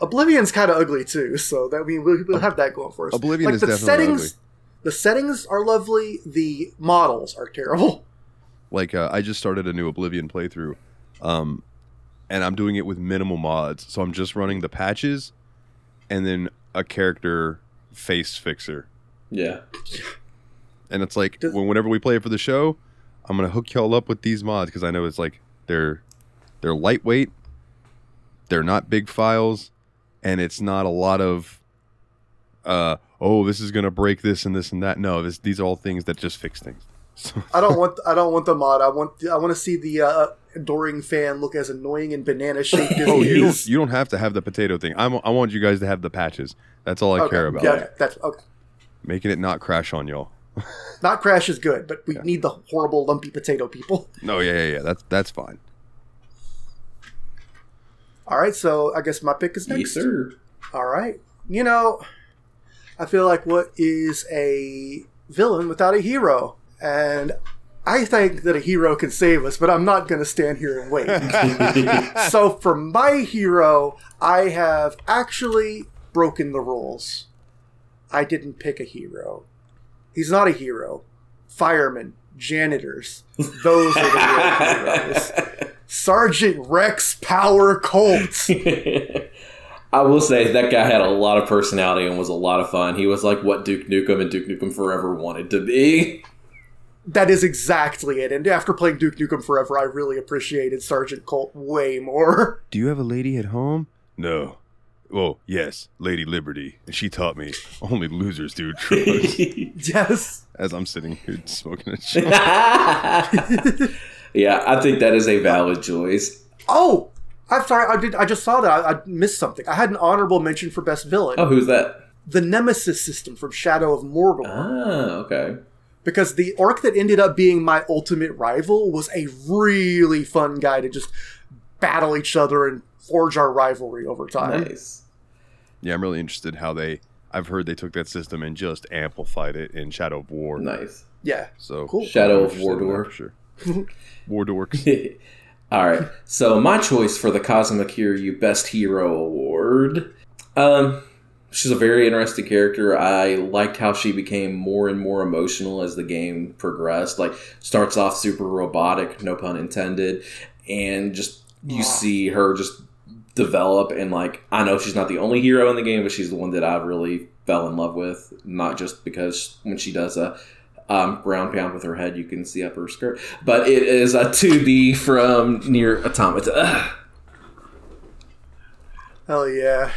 Oblivion's kind of ugly too, so that we we'll, we'll have that going for us. Oblivion like is the definitely settings, ugly. the settings are lovely. The models are terrible. like uh, I just started a new Oblivion playthrough, um, and I'm doing it with minimal mods. So I'm just running the patches, and then a character face fixer. Yeah. And it's like Does- when whenever we play it for the show, I'm gonna hook y'all up with these mods because I know it's like they're they're lightweight, they're not big files, and it's not a lot of uh oh this is gonna break this and this and that. No, this these are all things that just fix things. So I don't want I don't want the mod. I want I want to see the uh, adoring fan look as annoying and banana shaped Oh, you don't, you don't have to have the potato thing. I'm, I want you guys to have the patches. That's all I Okay, care about. Yeah, okay, that's okay. Making it not crash on y'all. Not crash is good, but we need the horrible lumpy potato people. No, yeah, yeah, yeah. That's that's fine. All right, so I guess my pick is next. Yes, sir. All right. You know, I feel like what is a villain without a hero? And I think that a hero can save us, but I'm not going to stand here and wait. <laughs> so for my hero, I have actually broken the rules. I didn't pick a hero. He's not a hero. Firemen, janitors, those are the real <laughs> heroes. Sergeant Rex Power Colt. <laughs> I will say that guy had a lot of personality and was a lot of fun. He was like what Duke Nukem and Duke Nukem Forever wanted to be. That is exactly it. And after playing Duke Nukem Forever, I really appreciated Sergeant Colt way more. <laughs> Do you have a lady at home? No. Well, yes, Lady Liberty, and she taught me only losers do <laughs> drugs. yes. As I'm sitting here smoking a joint. Yeah, I think that is a valid choice. Oh, I'm sorry. I did. I just saw that. I, I missed something. I had an honorable mention for best villain. Oh, who's that? The Nemesis system from Shadow of Mordor. Ah, okay. because the orc that ended up being my ultimate rival was a really fun guy to just battle each other and forge our rivalry over time. Nice. Yeah, I'm really interested how they. I've heard they took that system and just amplified it in Shadow of War. Nice. Yeah. So Cool. Shadow of I'm interested in that Mordor. for sure. <laughs> War dorks. <laughs> All right. So my choice for the Cosmic Kiryu Best Hero Award. Um, she's a very interesting character. I liked how she became more and more emotional as the game progressed. Like starts off super robotic, no pun intended, and just you Aw. see her just develop and like I know she's not the only hero in the game, but she's the one that I really fell in love with. Not just because when she does a um, ground pound with her head, you can see up her skirt. But it is a 2B from Nier Automata. Ugh. Hell yeah.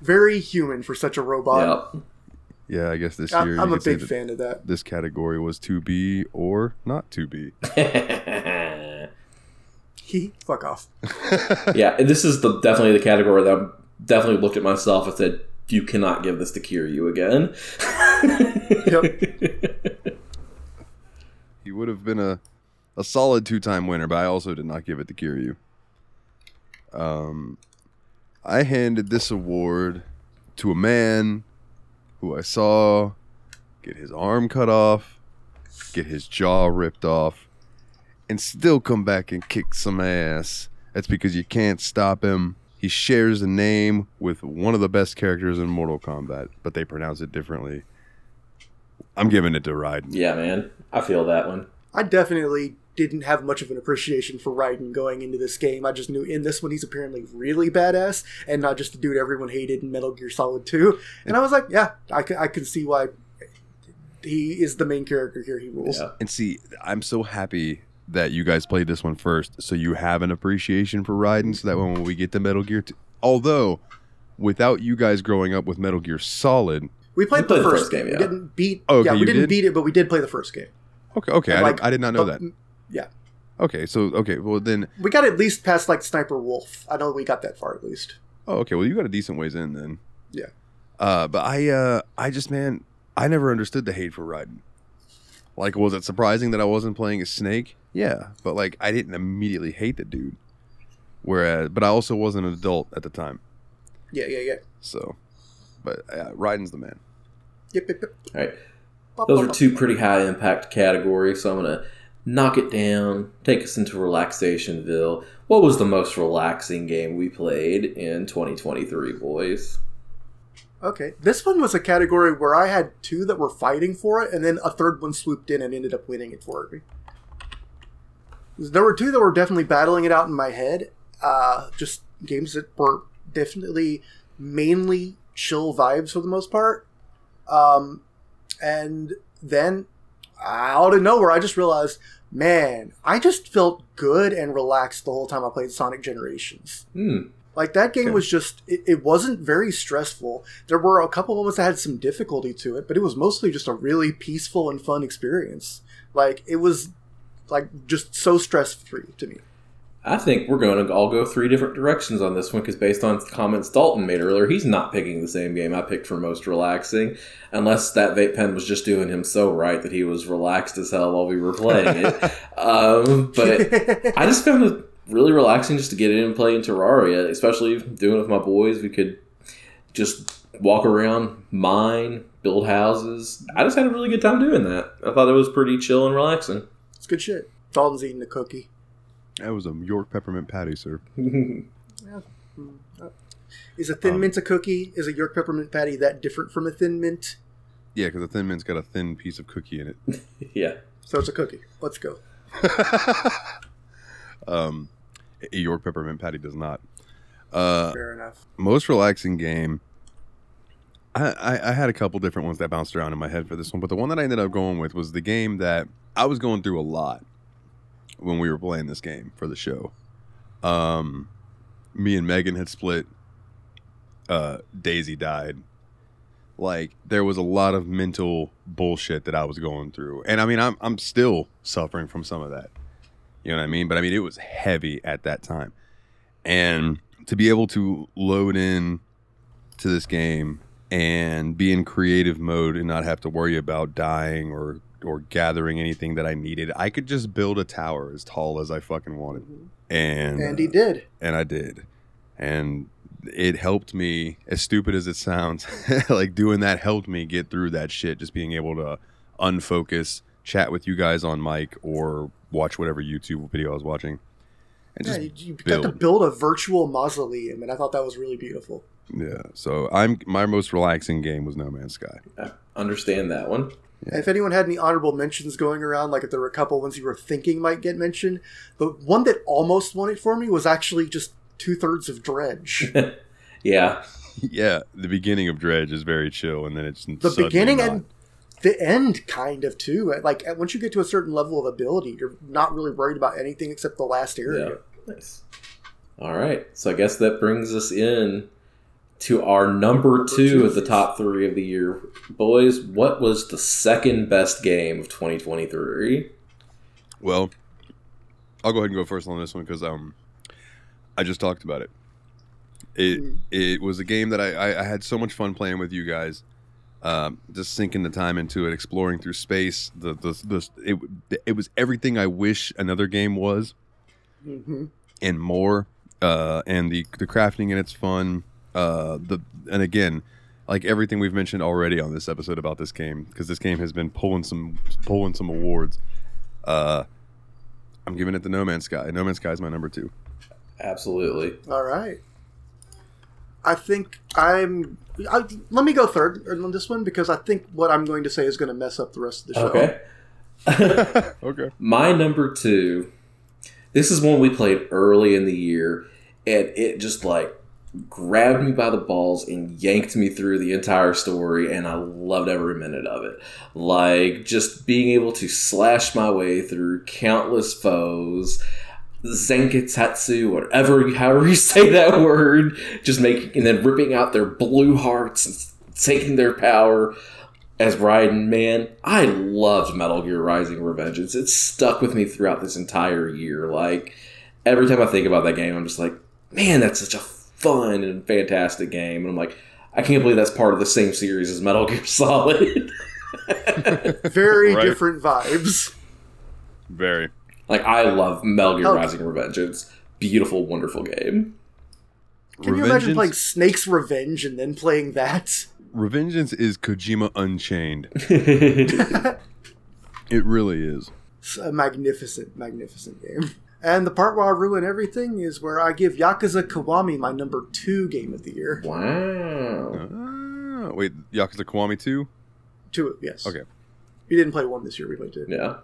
Very human for such a robot. Yep. yeah, I guess this I, year I'm a big fan of that. This category was to be or not to be. <laughs> He fuck off. <laughs> yeah, and this is the definitely the category that I definitely looked at myself and said, "You cannot give this to Kiryu again." <laughs> <laughs> He would have been a, a solid two time winner, but I also did not give it to Kiryu. Um, I handed this award to a man who I saw get his arm cut off, get his jaw ripped off, and still come back and kick some ass. That's because you can't stop him. He shares a name with one of the best characters in Mortal Kombat, but they pronounce it differently. I'm giving it to Raiden. yeah, man, I feel that one. I definitely didn't have much of an appreciation for Raiden going into this game. I just knew in this one he's apparently really badass and not just the dude everyone hated in Metal Gear Solid 2. And I was like, yeah, I can, I can see why he is the main character here. He rules. Yeah. And see, I'm so happy that you guys played this one first, so you have an appreciation for Raiden. So that when we get to Metal Gear, t- although without you guys growing up with Metal Gear Solid, We played, We played the, the first first game. game, We yeah. didn't beat. Oh, okay, yeah, we didn't did? beat it, but we did play the first game. okay, okay, I, Like, did, I did not know but- that. Yeah, Okay, so okay, well then, we got at least past like Sniper Wolf. I know we got that far at least. oh okay, well you got a decent ways in then. Yeah. Uh, but I, uh, I just man, I never understood the hate for Raiden. Like, was it surprising that I wasn't playing a Snake? Yeah, but like I didn't immediately hate the dude. Whereas, but I also wasn't an adult at the time, Yeah, yeah, yeah. so. But uh, Raiden's the man. Yep, yep, yep. All right, those are two pretty high impact categories, so I'm gonna knock it down, take us into Relaxationville. What was the most relaxing game we played in 2023, boys? Okay, this one was a category where I had two that were fighting for it, and then a third one swooped in and ended up winning it for me. There were two that were definitely battling it out in my head. Uh, just games that were definitely mainly chill vibes for the most part. Um, and then out of nowhere, I just realized, man, I just felt good and relaxed the whole time I played Sonic Generations. Hmm. Like that game Okay. was just it, it wasn't very stressful. There were a couple of moments that had some difficulty to it, but it was mostly just a really peaceful and fun experience. Like it was like just so stress free to me. I think we're going to all go three different directions on this one because, based on comments Dalton made earlier, he's not picking the same game I picked for most relaxing, unless that vape pen was just doing him so right that he was relaxed as hell while we were playing it. <laughs> um, but <laughs> I just found it really relaxing just to get in and play in Terraria, especially doing it with my boys. We could just walk around, mine, build houses. I just had a really good time doing that. I thought it was pretty chill and relaxing. it's good shit. Dalton's eating a cookie. That was a York peppermint patty, sir. <laughs> Is a thin Um, mint a cookie? Is a York peppermint patty that different from a thin mint? Yeah, because a Thin Mint's got a thin piece of cookie in it. <laughs> yeah. So it's a cookie. Let's go. <laughs> um, a York peppermint patty does not. Uh, Fair enough. most relaxing game. I, I, I had a couple different ones that bounced around in my head for this one, but the one that I ended up going with was the game that I was going through a lot when we were playing this game for the show. Um, me and Megan had split. Uh, Daisy died. Like there was a lot of mental bullshit that I was going through, and I mean I'm I'm still suffering from some of that. You know what I mean? But I mean it was heavy at that time, and to be able to load in to this game and be in creative mode and not have to worry about dying or or gathering anything that I needed. I could just build a tower as tall as I fucking wanted. Mm-hmm. And And he did. and I did. And it helped me. As stupid as it sounds, <laughs> like doing that helped me get through that shit. Just being able to unfocus, chat with you guys on mic, or watch whatever YouTube video I was watching, and Yeah, just you, you got to build. build a virtual mausoleum, and I thought that was really beautiful. yeah. So I'm my most relaxing game was No Man's Sky. I understand that one. And If anyone had any honorable mentions going around, like if there were a couple ones you were thinking might get mentioned, the one that almost won it for me was actually just two thirds of Dredge. <laughs> Yeah, yeah, the beginning of Dredge is very chill, and then it's the beginning not. and the end, kind of too. Like once you get to a certain level of ability, you're not really worried about anything except the last area. yeah, nice. All right, so I guess that brings us in to our number two of the top three of the year, boys. What was the second best game of 2023? Well, I'll go ahead and go first on this one because um, I just talked about it. It Mm. it was a game that I, I, I had so much fun playing with you guys, um, just sinking the time into it, exploring through space. The the, the it it was everything I wish another game was hmm and more. Uh, and the the crafting in it's fun. Uh, the and again, like everything we've mentioned already on this episode about this game, because this game has been pulling some pulling some awards. Uh, I'm giving it the No Man's Sky. No Man's Sky is my number two. Absolutely. All right. I think I'm. I, let me go third on this one because I think what I'm going to say is going to mess up the rest of the show. Okay. <laughs> <laughs> okay. My number two. This is one we played early in the year, and it just like grabbed me by the balls and yanked me through the entire story, and I loved every minute of it. Like just being able to slash my way through countless foes. Zenketsu, whatever, however you say that <laughs> word, just making and then ripping out their blue hearts and taking their power as Raiden, man, I loved Metal Gear Rising Revengeance. It stuck with me throughout this entire year. Like every time I think about that game, I'm just like, man, that's such a fun and fantastic game. And I'm like, I can't believe that's part of the same series as Metal Gear Solid. <laughs> Very Right. different vibes. Very. like I love Metal Gear Okay. Rising Revengeance. Beautiful, wonderful game. Can you imagine Revengeance- playing Snake's Revenge and then playing that? Revengeance is Kojima Unchained. <laughs> <laughs> It really is. It's a magnificent, magnificent game. And the part where I ruin everything is where I give Yakuza Kiwami my number two game of the year. wow. Ah, wait, Yakuza Kiwami 2? Two, yes. Okay. We didn't play one this year. We played two. Yeah.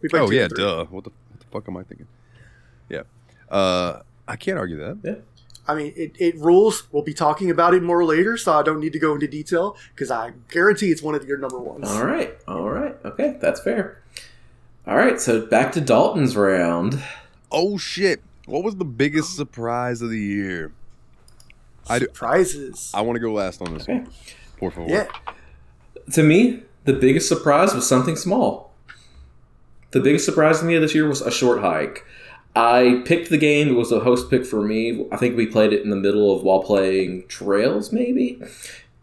We played Oh, two yeah, three. duh. What the, what the fuck am I thinking? Yeah. Uh, I can't argue that. Yeah. I mean, it, it rules. We'll be talking about it more later, so I don't need to go into detail because I guarantee it's one of your number ones. All right. All right. Okay, that's fair. All right, so back to Dalton's round. Oh, shit. What was the biggest surprise of the year? I do- Surprises. I want to go last on this Okay. one. Por favor. yeah. To me, the biggest surprise was something small. The biggest surprise to me this year was a short hike. I picked the game. It was a host pick for me. I think we played it in the middle of while playing Trails, maybe.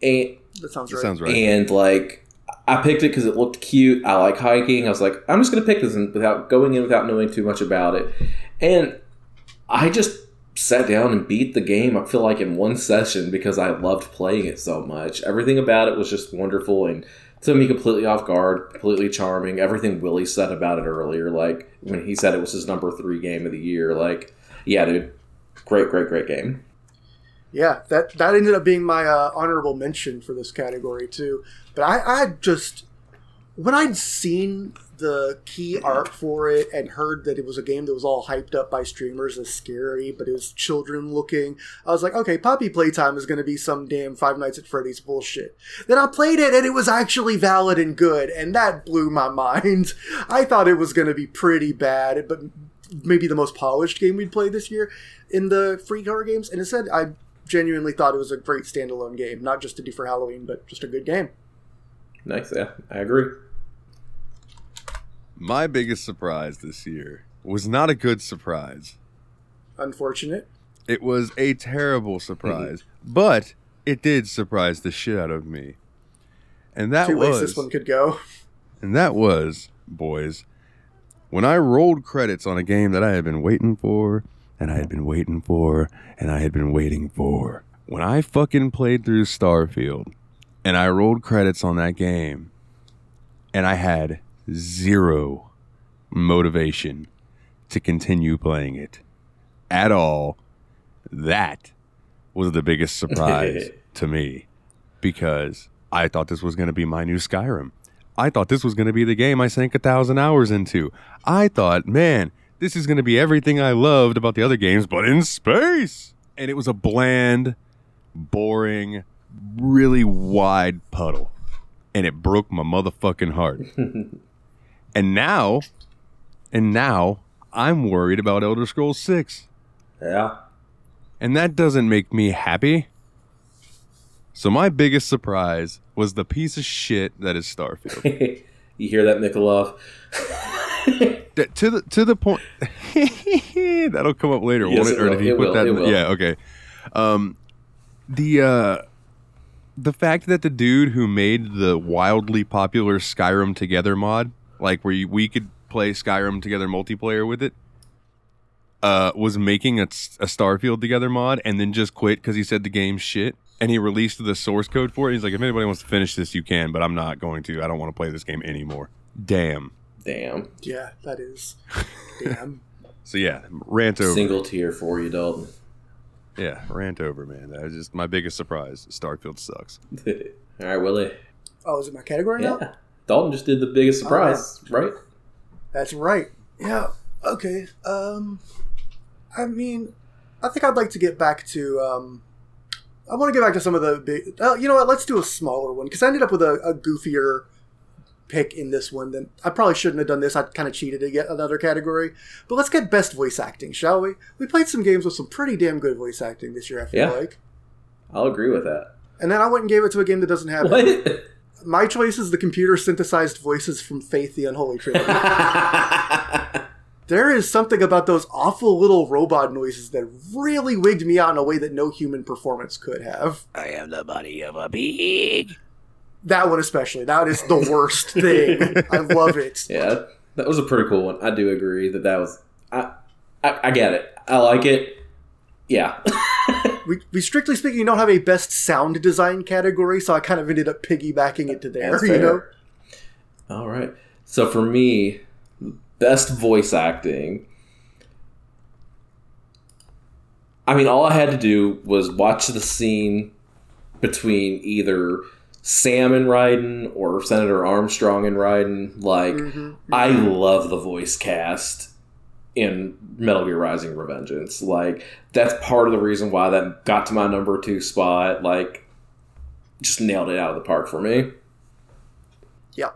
And That sounds That sounds right. and like I picked it because it looked cute. I like hiking. I was like, I'm just gonna pick this and without going in without knowing too much about it. And I just sat down and beat the game. I feel like in one session because I loved playing it so much. Everything about it was just wonderful and took me completely off guard, completely charming. Everything Willie said about it earlier, like when he said it was his number three game of the year, like yeah, dude, great, great, great game. Yeah, that that ended up being my uh, honorable mention for this category too. But I, I just when I'd seen the key art for it and heard that it was a game that was all hyped up by streamers as scary, but it was children looking, I was like, okay, Poppy Playtime is going to be some damn Five Nights at Freddy's bullshit. Then I played it and it was actually valid and good, and that blew my <laughs> mind. I thought it was going to be pretty bad, but maybe the most polished game we'd play this year in the free card games. And instead, I genuinely thought it was a great standalone game, not just to do for Halloween, but just a good game. Nice, yeah, I agree. My biggest surprise this year was not a good surprise. Unfortunate. It was a terrible mm-hmm. surprise, but it did surprise the shit out of me. And that Two ways this one could go. And that was, boys, when I rolled credits on a game that I had been waiting for, and I had been waiting for, and I had been waiting for when I fucking played through Starfield and I rolled credits on that game and I had zero motivation to continue playing it at all, that was the biggest surprise <laughs> to me because I thought this was going to be my new Skyrim. I thought this was going to be the game I sank a thousand hours into. I thought, man, this is going to be everything I loved about the other games, but in space. And it was a bland, boring, really wide puddle. And it broke my motherfucking heart. <laughs> and now, and now, I'm worried about Elder Scrolls 6. Yeah. And that doesn't make me happy. So my biggest surprise was the piece of shit that is Starfield. <laughs> you hear that, Mikolov? <laughs> That- to the to the point <laughs> that'll come up later, Yes, won't it? Or will. you It put will. that, It in the- will. yeah, okay. Um, the uh, the fact that the dude who made the wildly popular Skyrim Together mod, like where you, we could play Skyrim Together multiplayer with it, uh, was making a, a Starfield Together mod and then just quit because he said the game's shit. And he released the source code for it. He's like, if anybody wants to finish this, you can, but I'm not going to. I don't want to play this game anymore. Damn. Damn. Yeah, that is. <laughs> Damn. So yeah, rant over. Single tier for you, Dalton. Yeah, rant over, man. That was just my biggest surprise. Starfield sucks. <laughs> All right, Willie. Oh, is it my category now? Yeah. Dalton just did the biggest surprise, right? That's right. Yeah. Okay. Um, I mean, I think I'd like to get back to. Um, I want to get back to some of the big. Uh, you know what? Let's do a smaller one because I ended up with a, a goofier pick in this one. then I probably shouldn't have done this. I kind of cheated to get another category. But let's get best voice acting, shall we? We played some games with some pretty damn good voice acting this year. I feel Yeah. like. I'll agree with that. And then I went and gave it to a game that doesn't have it. <laughs> My choice is the computer synthesized voices from Faith the Unholy Trinity. <laughs> there is something about those awful little robot noises that really wigged me out in a way that no human performance could have. I am the body of a pig. That one especially. That is the worst thing. I love it. <laughs> yeah, that was a pretty cool one. I do agree that that was. I, I, I get it. I like it. Yeah. <laughs> We, we strictly speaking don't have a best sound design category, so I kind of ended up piggybacking it to there. <laughs> You know. All right. So for me, best voice acting. I mean, all I had to do was watch the scene between either Sam and Raiden or Senator Armstrong and Raiden. Like, Mhm. I love the voice cast in Metal Gear Rising Revengeance. Like, that's part of the reason why that got to my number two spot. Like, just nailed it out of the park for me. Yeah.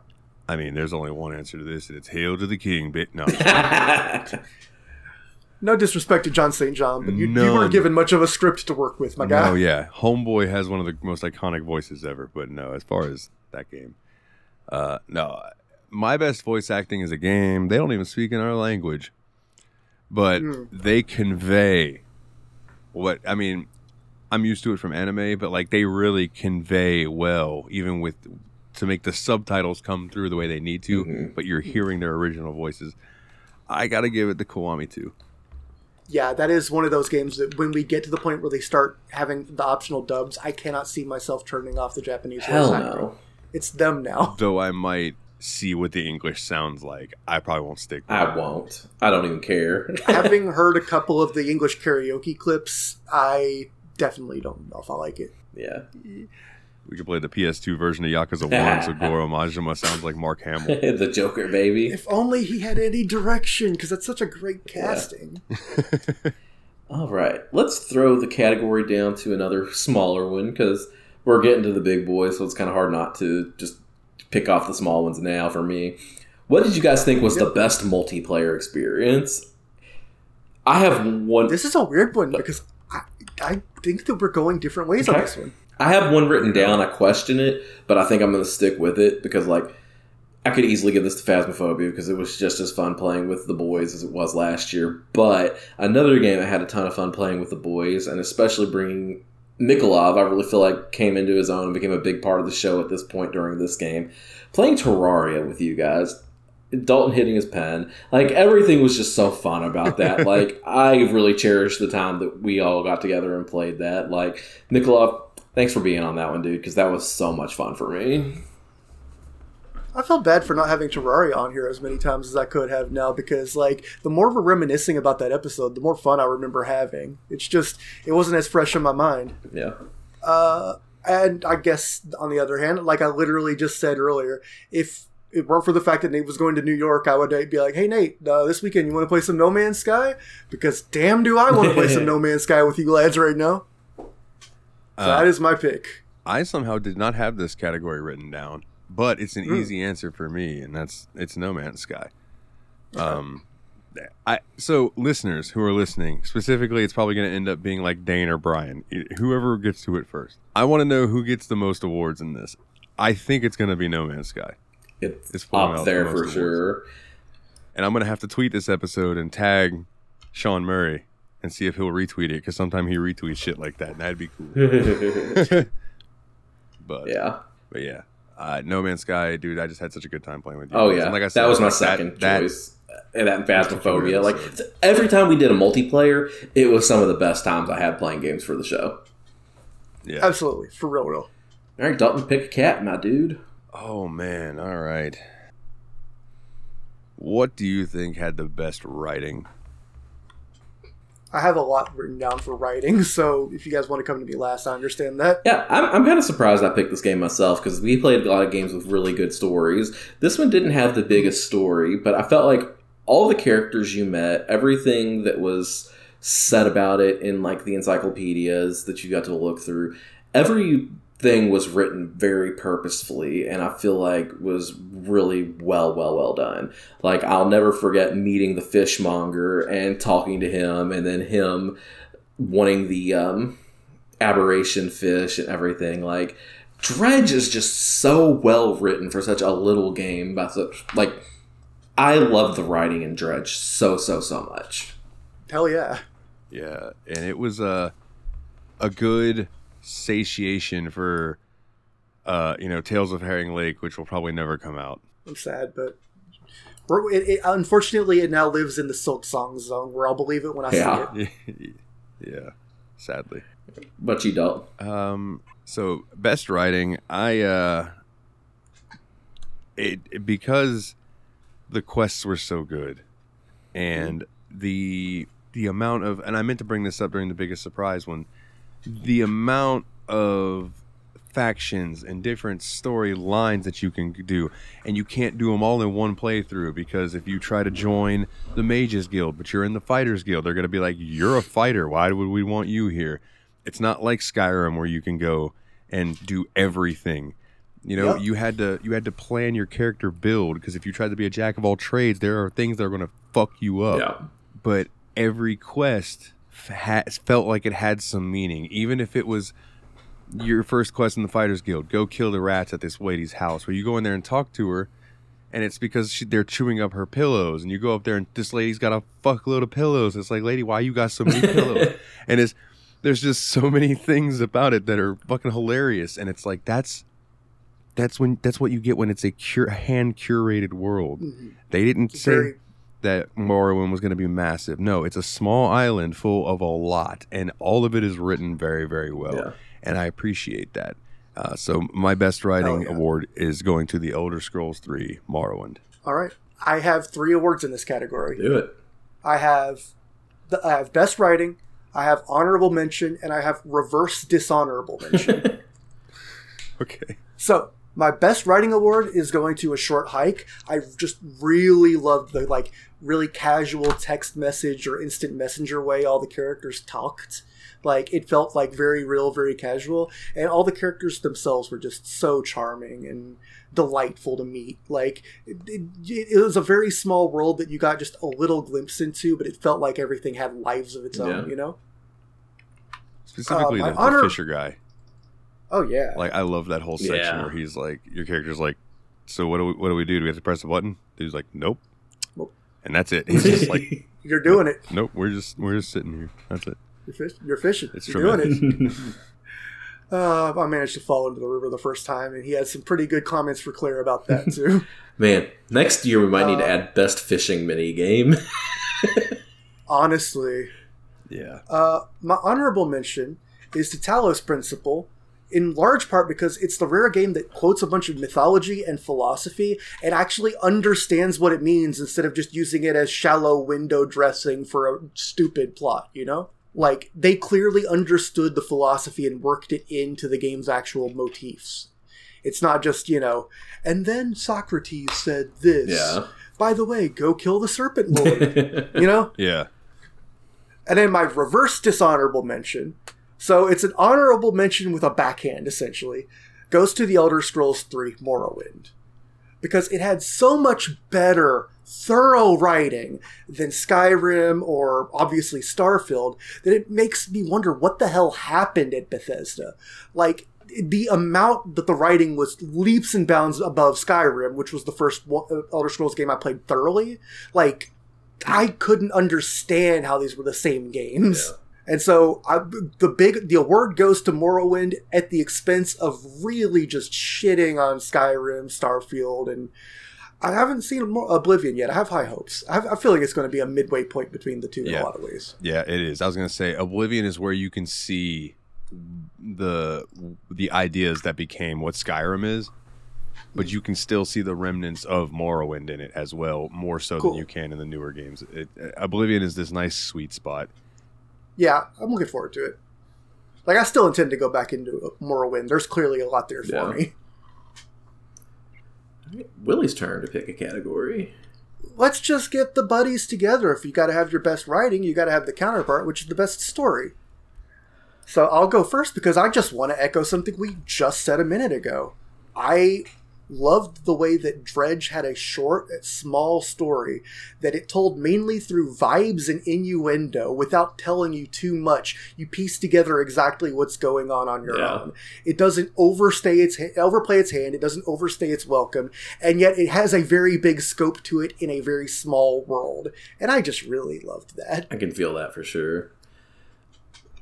I mean, there's only one answer to this, and it's "Hail to the King." Bit no, <laughs> no disrespect to John St. John, but you, you weren't given much of a script to work with, my guy. no, yeah. Homeboy has one of the most iconic voices ever, but no, as far as that game, uh, no. My best voice acting is a game. They don't even speak in our language, but Hmm. they convey what I mean. I'm used to it from anime, but like they really convey well, even with to make the subtitles come through the way they need to. Mhm. But you're hearing their original voices. I gotta give it to Kiwami too. Yeah, that is one of those games that when we get to the point where they start having the optional dubs, I cannot see myself turning off the Japanese Hell no. It's them now. <laughs> Though I might see what the English sounds like, I probably won't stick. I it. won't. I don't even care. <laughs> Having heard a couple of the English karaoke clips, I definitely don't know if I like it. yeah. We could play the PS2 version of Yakuza 1, so Goro Majima sounds like Mark Hamill. <laughs> the Joker, baby. If only he had any direction, because that's such a great casting. <laughs> All right. Let's throw the category down to another smaller one because we're getting to the big boys, so it's kind of hard not to just pick off the small ones now for me. What did you guys think was the best multiplayer experience? I have one. This is a weird one because I, I think that we're going different ways on this one. I have one written down. I question it, but I think I'm going to stick with it because, like, I could easily give this to Phasmophobia because it was just as fun playing with the boys as it was last year. But another game I had a ton of fun playing with the boys, and especially bringing Mikolov, I really feel like came into his own and became a big part of the show at this point during this game. Playing Terraria with you guys Dalton hitting his pen, like everything was just so fun about <laughs> that. like I really cherished the time that we all got together and played that. Like Nicola, thanks for being on that one, dude, because that was so much fun for me. I felt bad for not having Terraria on here as many times as I could have now because, like, the more we're reminiscing about that episode, the more fun I remember having. It's just, it wasn't as fresh in my mind. Yeah. Uh, and I guess, on the other hand, like I literally just said earlier, if it weren't for the fact that Nate was going to New York, I would be like, hey, Nate, uh, this weekend you want to play some No Man's Sky? Because damn, do I want to play some <laughs> No Man's Sky with you lads right now. So Uh, that is my pick. I somehow did not have this category written down, but it's an Hmm. easy answer for me, and that's it's No Man's Sky. Um, I so listeners who are listening specifically, it's probably going to end up being like Dane or Brian, whoever gets to it first. I want to know who gets the most awards in this. I think it's going to be No Man's Sky, It's, It's pulling out up the there most for awards. sure. and I'm going to have to tweet this episode and tag Sean Murray and see if he'll retweet it because sometimes he retweets shit like that, and that'd be cool. <laughs> <laughs> but yeah. But yeah, uh, No Man's Sky, dude. I just had such a good time playing with you. Oh guys. yeah, And like I said, that was my like, second that, choice. And that That's Phasmophobia. Like episode. every time we did a multiplayer, it was some of the best times I had playing games for the show. yeah. Absolutely. For real, real. All right, Dalton, pick a cat, my dude. Oh man. All right. What do you think had the best writing? I have a lot written down for writing, <laughs> so if you guys want to come to me last, I understand that. Yeah, I'm, I'm kind of surprised I picked this game myself because we played a lot of games with really good stories. This one didn't have the biggest story, but I felt like all the characters you met, everything that was said about it in like the encyclopedias that you got to look through, everything was written very purposefully and I feel like was really well, well, well done. Like I'll never forget meeting the fishmonger and talking to him and then him wanting the um aberration fish and everything. Like Dredge is just so well written for such a little game. By such like, I love the writing in Dredge so so so much. Hell yeah. Yeah, and it was a a good satiation for uh, you know Tales of Herring Lake, which will probably never come out. I'm sad, but it, it, unfortunately, it now lives in the Silksong zone where I'll believe it when I Yeah. see it. <laughs> yeah, sadly. But you don't. Um, so best writing, I uh, it, it- because the quests were so good, and the the amount of and I meant to bring this up during the biggest surprise one, the amount of factions and different storylines that you can do and you can't do them all in one playthrough because if you try to join the mages guild but you're in the fighters guild they're going to be like you're a fighter why would we want you here it's not like Skyrim where you can go and do everything. You know, Yep. you had to you had to plan your character build because if you tried to be a jack of all trades, there are things that are going to fuck you up. Yeah. But every quest f- ha- felt like it had some meaning, even if it was your first quest in the Fighters Guild: go kill the rats at this lady's house. Where you go in there and talk to her, and it's because she, they're chewing up her pillows, and you go up there and this lady's got a fuckload of pillows. It's like, lady, why you got so many pillows? <laughs> and it's there's just so many things about it that are fucking hilarious and it's like that's that's when that's what you get when it's a cure, hand curated world Mhm. they didn't say very that Morrowind was going to be massive no it's a small island full of a lot and all of it is written very very well Yeah. and i appreciate that uh, so my best writing yeah. award is going to the elder scrolls 3 morrowind all right. I have three awards in this category. Do it. I have the, I have best writing, I have honorable mention, and I have reverse dishonorable mention. <laughs> okay so my best writing award is going to a short hike. I just really loved the like really casual text message or instant messenger way all the characters talked. Like it felt like very real, very casual, and all the characters themselves were just so charming and delightful to meet. Like it, it, it was a very small world that you got just a little glimpse into, but it felt like everything had lives of its own. Yeah. You know? specifically uh, my the, honor- the fisher guy Oh yeah. Like I love that whole section Yeah. where he's like, your character's like, so what do we what do we do? Do we have to press a button? Dude's like, nope, Nope. and that's it. He's just like, <laughs> You're doing it. nope, we're just we're just sitting here. That's it. You're, fish- you're fishing. It's you're doing it. <laughs> <laughs> Uh, I managed to fall into the river the first time, and he had some pretty good comments for Claire about that too. Man, next year we might need to Uh, add best fishing mini game. Honestly, Yeah. uh, my honorable mention is the Talos Principle, in large part because it's the rare game that quotes a bunch of mythology and philosophy and actually understands what it means instead of just using it as shallow window dressing for a stupid plot, you know? Like, they clearly understood the philosophy and worked it into the game's actual motifs. It's not just, you know, and then Socrates said this. yeah. By the way, go kill the Serpent Lord. <laughs> you know? Yeah. And then my reverse dishonorable mention. So it's an honorable mention with a backhand, essentially. Goes to the Elder Scrolls 3 Morrowind. Because it had so much better, thorough writing than Skyrim or obviously Starfield that it makes me wonder what the hell happened at Bethesda. Like, the amount that the writing was leaps and bounds above Skyrim, which was the first uh, Elder Scrolls game I played thoroughly. Like, I couldn't understand how these were the same games. And so I, the big the award goes to Morrowind at the expense of really just shitting on Skyrim, Starfield, and I haven't seen Oblivion yet. I have high hopes. I, have, I feel like it's going to be a midway point between the two in Yeah. a lot of ways. Yeah, it is. I was gonna say Oblivion is where you can see the the ideas that became what Skyrim is, but you can still see the remnants of Morrowind in it as well, more so Cool. than you can in the newer games. It, Oblivion is this nice sweet spot. Yeah, I'm looking forward to it. Like I still intend to go back into a Morrowind. There's clearly a lot there for Yeah. me. Willie's turn to pick a category. Let's just get the buddies together. If you got to have your best writing, you got to have the counterpart, which is the best story. So I'll go first because I just want to echo something we just said a minute ago. I loved the way that Dredge had a short, small story that it told mainly through vibes and innuendo without telling you too much. You piece together exactly what's going on on your Yeah. own. It doesn't overstay its overplay its hand. It doesn't overstay its welcome, and yet it has a very big scope to it in a very small world. And I just really loved that. I can feel that for sure.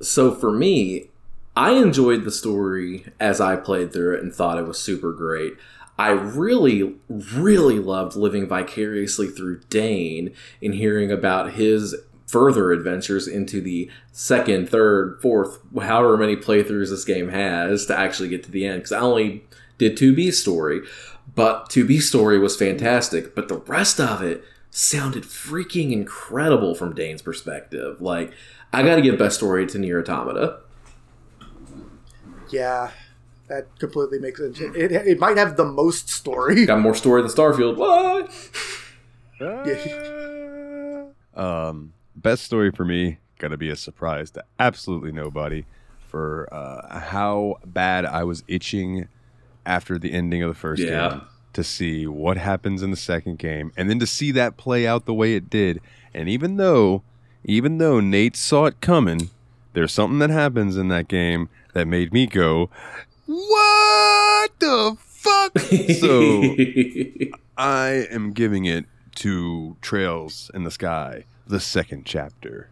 So for me, I enjoyed the story as I played through it and thought it was super great. I really, really loved living vicariously through Dane and hearing about his further adventures into the second, third, fourth, however many playthroughs this game has to actually get to the end. Because I only did 2B story, but 2B story was fantastic. But the rest of it sounded freaking incredible from Dane's perspective. Like, I got to give best story to Nier Automata. Yeah, that completely makes sense. It, it might have the most story. Got more story than Starfield. What? <laughs> Um, best story for me, gonna be a surprise to absolutely nobody for uh, how bad I was itching after the ending of the first Yeah. game to see what happens in the second game, and then to see that play out the way it did. And even though, even though Nate saw it coming, there's something that happens in that game that made me go, "What the fuck?" so <laughs> I am giving it to Trails in the Sky, the second chapter.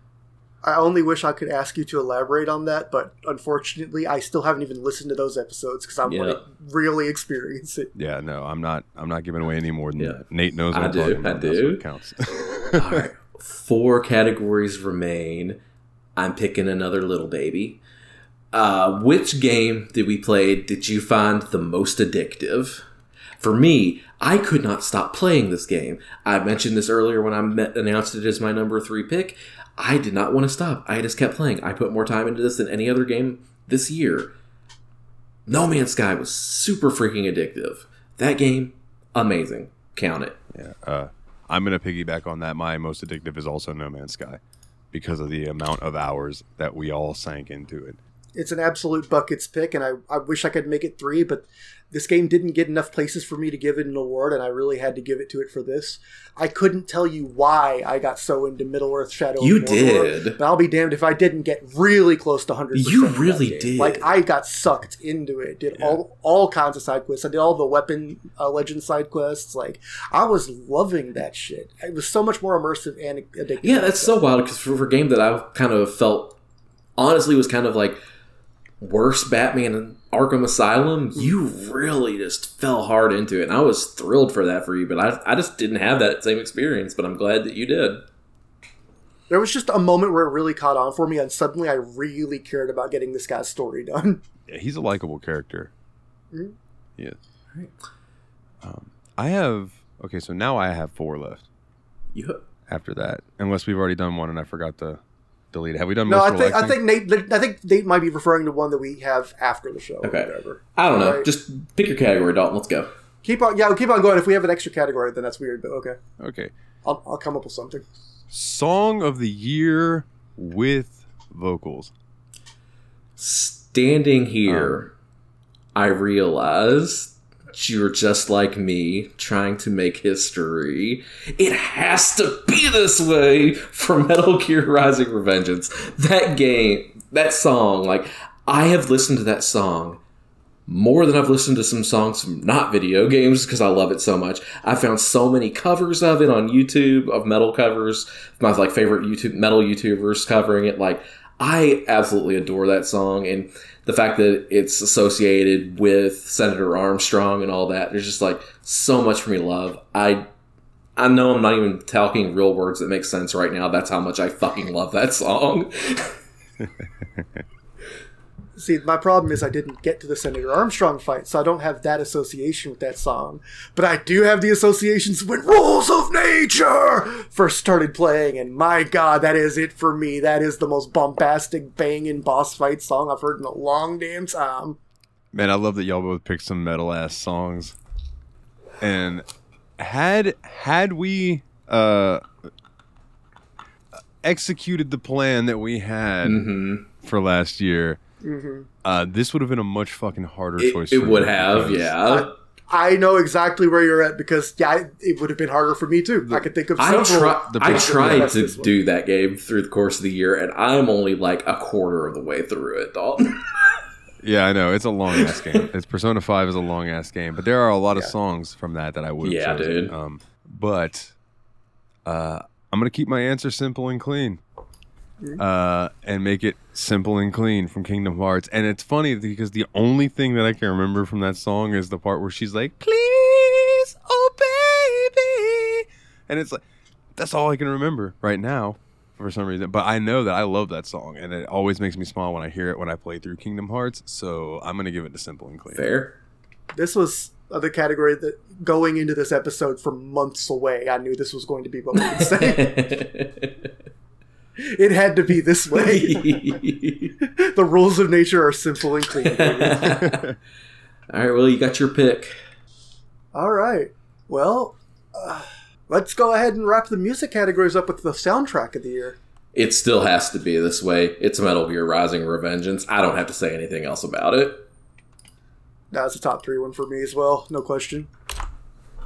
I only wish I could ask you to elaborate on that, but unfortunately, I still haven't even listened to those episodes because I want Yeah. to really experience it. Yeah, no, I'm not. I'm not giving away any more than Yeah. that. Nate knows what I I'm do, talking I about. That's do. counts. <laughs> All right. Four categories remain. I'm picking another little baby. Uh, which game did we play did you find the most addictive? For me, I could not stop playing this game. I mentioned this earlier when I met, announced it as my number three pick. I did not want to stop. I just kept playing. I put more time into this than any other game this year. No Man's Sky was super freaking addictive. That game, amazing. Count it. yeah, uh, I'm gonna piggyback on that. My most addictive is also No Man's Sky because of the amount of hours that we all sank into it. It's an absolute buckets pick, and I, I wish I could make it three, but this game didn't get enough places for me to give it an award, and I really had to give it to it for this. I couldn't tell you why I got so into Middle Earth Shadow. You did. But I'll be damned if I didn't get really close to 100%. You really did. Like, I got sucked into it. Did Yeah. all all kinds of side quests. I did all the weapon uh, legend side quests. Like, I was loving that shit. It was so much more immersive and addictive. Yeah, that's so wild because for, for a game that I kind of felt honestly was kind of like worst Batman in Arkham Asylum, you really just fell hard into it. And I was thrilled for that for you, but I, I just didn't have that same experience, but I'm glad that you did. There was just a moment where it really caught on for me, and suddenly I really cared about getting this guy's story done. <laughs> Yeah, he's a likable character. Mhm. Yeah. Right. Um, I have okay, so now I have four left You, after that, unless we've already done one and I forgot to delete it. Have we done No, most I think I think Nate. I think Nate might be referring to one that we have after the show. or Okay. whatever. I don't know. Right. Just pick your category, Dalton. Let's go. Keep on. Yeah, we'll keep on going. If we have an extra category, then that's weird. But okay, Okay. I'll, I'll come up with something. Song of the year with vocals. Standing here, um. I realize you're just like me, trying to make history. It has to be this way for Metal Gear Rising Revengeance. That game, that song, like, I have listened to that song more than I've listened to some songs from not video games because I love it so much. I found so many covers of it on YouTube of metal covers. My like favorite YouTube metal YouTubers covering it. Like I absolutely adore that song and the fact that it's associated with Senator Armstrong and all that. There's just like so much for me to love. I I know I'm not even talking real words that make sense right now. That's how much I fucking love that song. <laughs> See, my problem is I didn't get to the Senator Armstrong fight, so I don't have that association with that song. But I do have the associations when Rules of Nature first started playing, and my god, that is it for me. That is the most bombastic, banging boss fight song I've heard in a long damn time. Man, I love that y'all both picked some metal ass songs. And had had we uh executed the plan that we had hmm for last year, hmm uh this would have been a much fucking harder It, choice. it would have, because- yeah. I know exactly where you're at because yeah, it- it would have been harder for me too. I could think of I, several. try, the I tried to one. do that game through the course of the year, and I'm only like a quarter of the way through it, Dalton. <laughs> Yeah, I know. It's a long ass game. It's Persona 5 is a long ass game, but there are a lot of Yeah. songs from that that I would Yeah, chosen. dude. Um but uh I'm going to keep my answer simple and clean. Mhm. Uh and make it simple and clean from Kingdom Hearts. And it's funny because the only thing that I can remember from that song is the part where she's like, "Please, oh baby." And it's like that's all I can remember right now for some reason. But I know that I love that song, and it always makes me smile when I hear it when I play through Kingdom Hearts. So I'm gonna give it to Simple and Clean. Fair. this was the category that going into this episode for months away, I knew this was going to be what we would say. <laughs> <laughs> it had to be this way. <laughs> the rules of nature are simple and clean. <laughs> All right, well, you got your pick. All right. Well, uh, let's go ahead and wrap the music categories up with the soundtrack of the year. It still has to be this way. It's Metal Gear Rising Revengeance. I don't have to say anything else about it. That's a top three one for me as well, no question.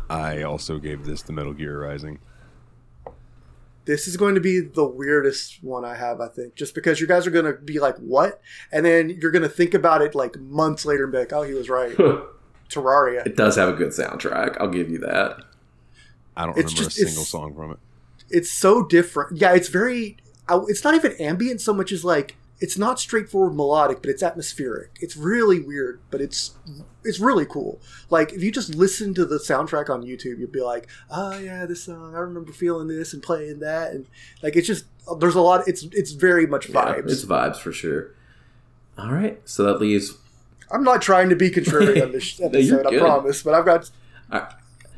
I also gave this the Metal Gear Rising. This is going to be the weirdest one I have, I think, just because you guys are going to be like, "What?" and then you're going to think about it like months later and be like, "Oh, he was right." <laughs> Terraria. it does have a good soundtrack. I'll give you that. I don't It's remember just- a single song from it. it's so different. Yeah, it's very. It's not even ambient so much as like it's not straightforward melodic, but it's atmospheric. It's really weird, but it's it's really cool. Like if you just listen to the soundtrack on YouTube, you'll be like, "Oh yeah, this song. I remember feeling this and playing that." And like it's just there's a lot. It's it's very much Yeah, vibes. it's vibes for sure. All right, so that leaves. I'm not trying to be contrary on this <laughs> episode, I promise, but I've got. Alright.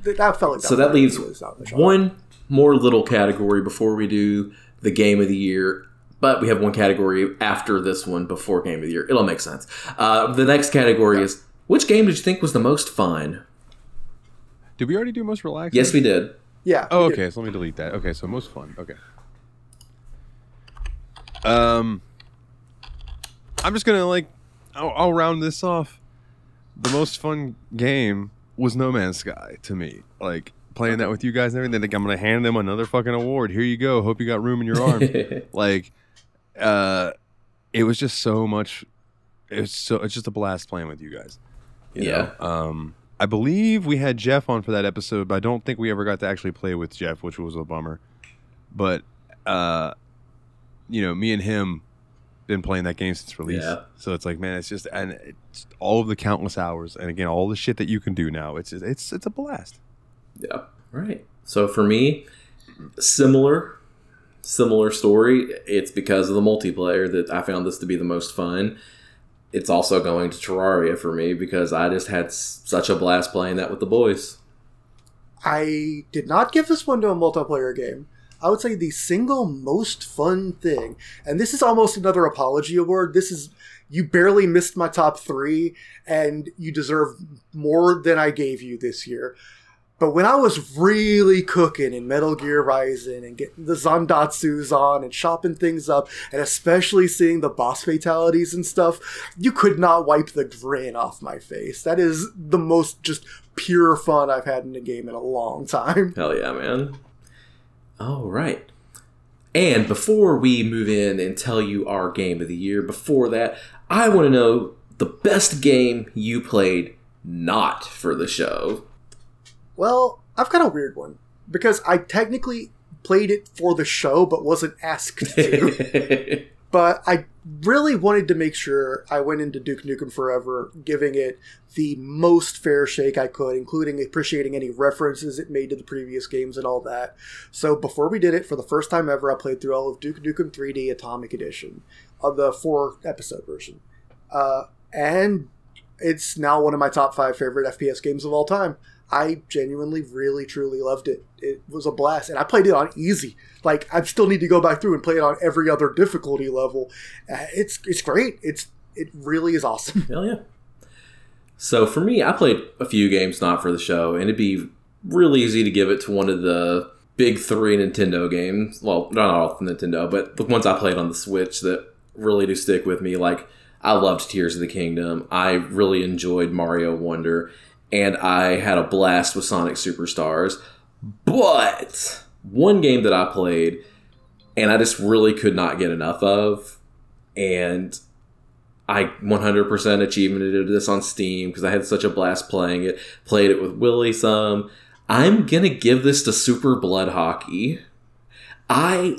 That felt like So that leaves was not the genre. one more little category before we do the game of the year. But we have one category after this one before game of the year. It'll make sense. Uh, the next category is which game did you think was the most fun? Did we already do most relaxing? Yes, we did. Yeah. Oh, we did. okay. So let me delete that. Okay, so most fun. Okay. Um, I'm just gonna like, I'll, I'll round this off. The most fun game was No Man's Sky to me. Like playing that with you guys and everything. Like I'm gonna hand them another fucking award. Here you go. Hope you got room in your arm. <laughs> like, uh, it was just so much. It's so it's just a blast playing with you guys. you Yeah. know? Um, I believe we had Jeff on for that episode, but I don't think we ever got to actually play with Jeff, which was a bummer. But uh, you know, me and him been playing that game since release. Yeah. So it's like, man, it's just and it's all of the countless hours, and again, all the shit that you can do now. It's just, it's it's a blast. Yeah. Right. So for me, similar, similar story. It's because of the multiplayer that I found this to be the most fun. It's also going to Terraria for me because I just had s- such a blast playing that with the boys. I did not give this one to a multiplayer game. I would say the single most fun thing, and this is almost another apology award. This is you barely missed my top three, and you deserve more than I gave you this year. But when I was really cooking in Metal Gear Rising and getting the Zandatsus on and chopping things up, and especially seeing the boss fatalities and stuff, you could not wipe the grin off my face. That is the most just pure fun I've had in a game in a long time. Hell yeah, man. All right. And before we move in and tell you our game of the year, before that, I want to know the best game you played not for the show. Well, I've got a weird one because I technically played it for the show but wasn't asked to. <laughs> but I really wanted to make sure I went into Duke Nukem Forever, giving it the most fair shake I could, including appreciating any references it made to the previous games and all that. So before we did it, for the first time ever, I played through all of Duke Nukem 3D Atomic Edition, of the four episode version, uh, and it's now one of my top five favorite FPS games of all time. I genuinely, really, truly loved it. It was a blast, and I played it on easy. Like I still need to go back through and play it on every other difficulty level. Uh, it's it's great. It's it really is awesome. Hell yeah. So for me, I played a few games not for the show, and it'd be really easy to give it to one of the big three Nintendo games. Well, not all Nintendo, but the ones I played on the Switch that really do stick with me. Like I loved Tears of the Kingdom. I really enjoyed Mario Wonder, and I had a blast with Sonic Superstars. But one game that I played, and I just really could not get enough of, and I 100% achievemented this on Steam because I had such a blast playing it. Played it with Willie some. I'm gonna give this to Super Blood Hockey. I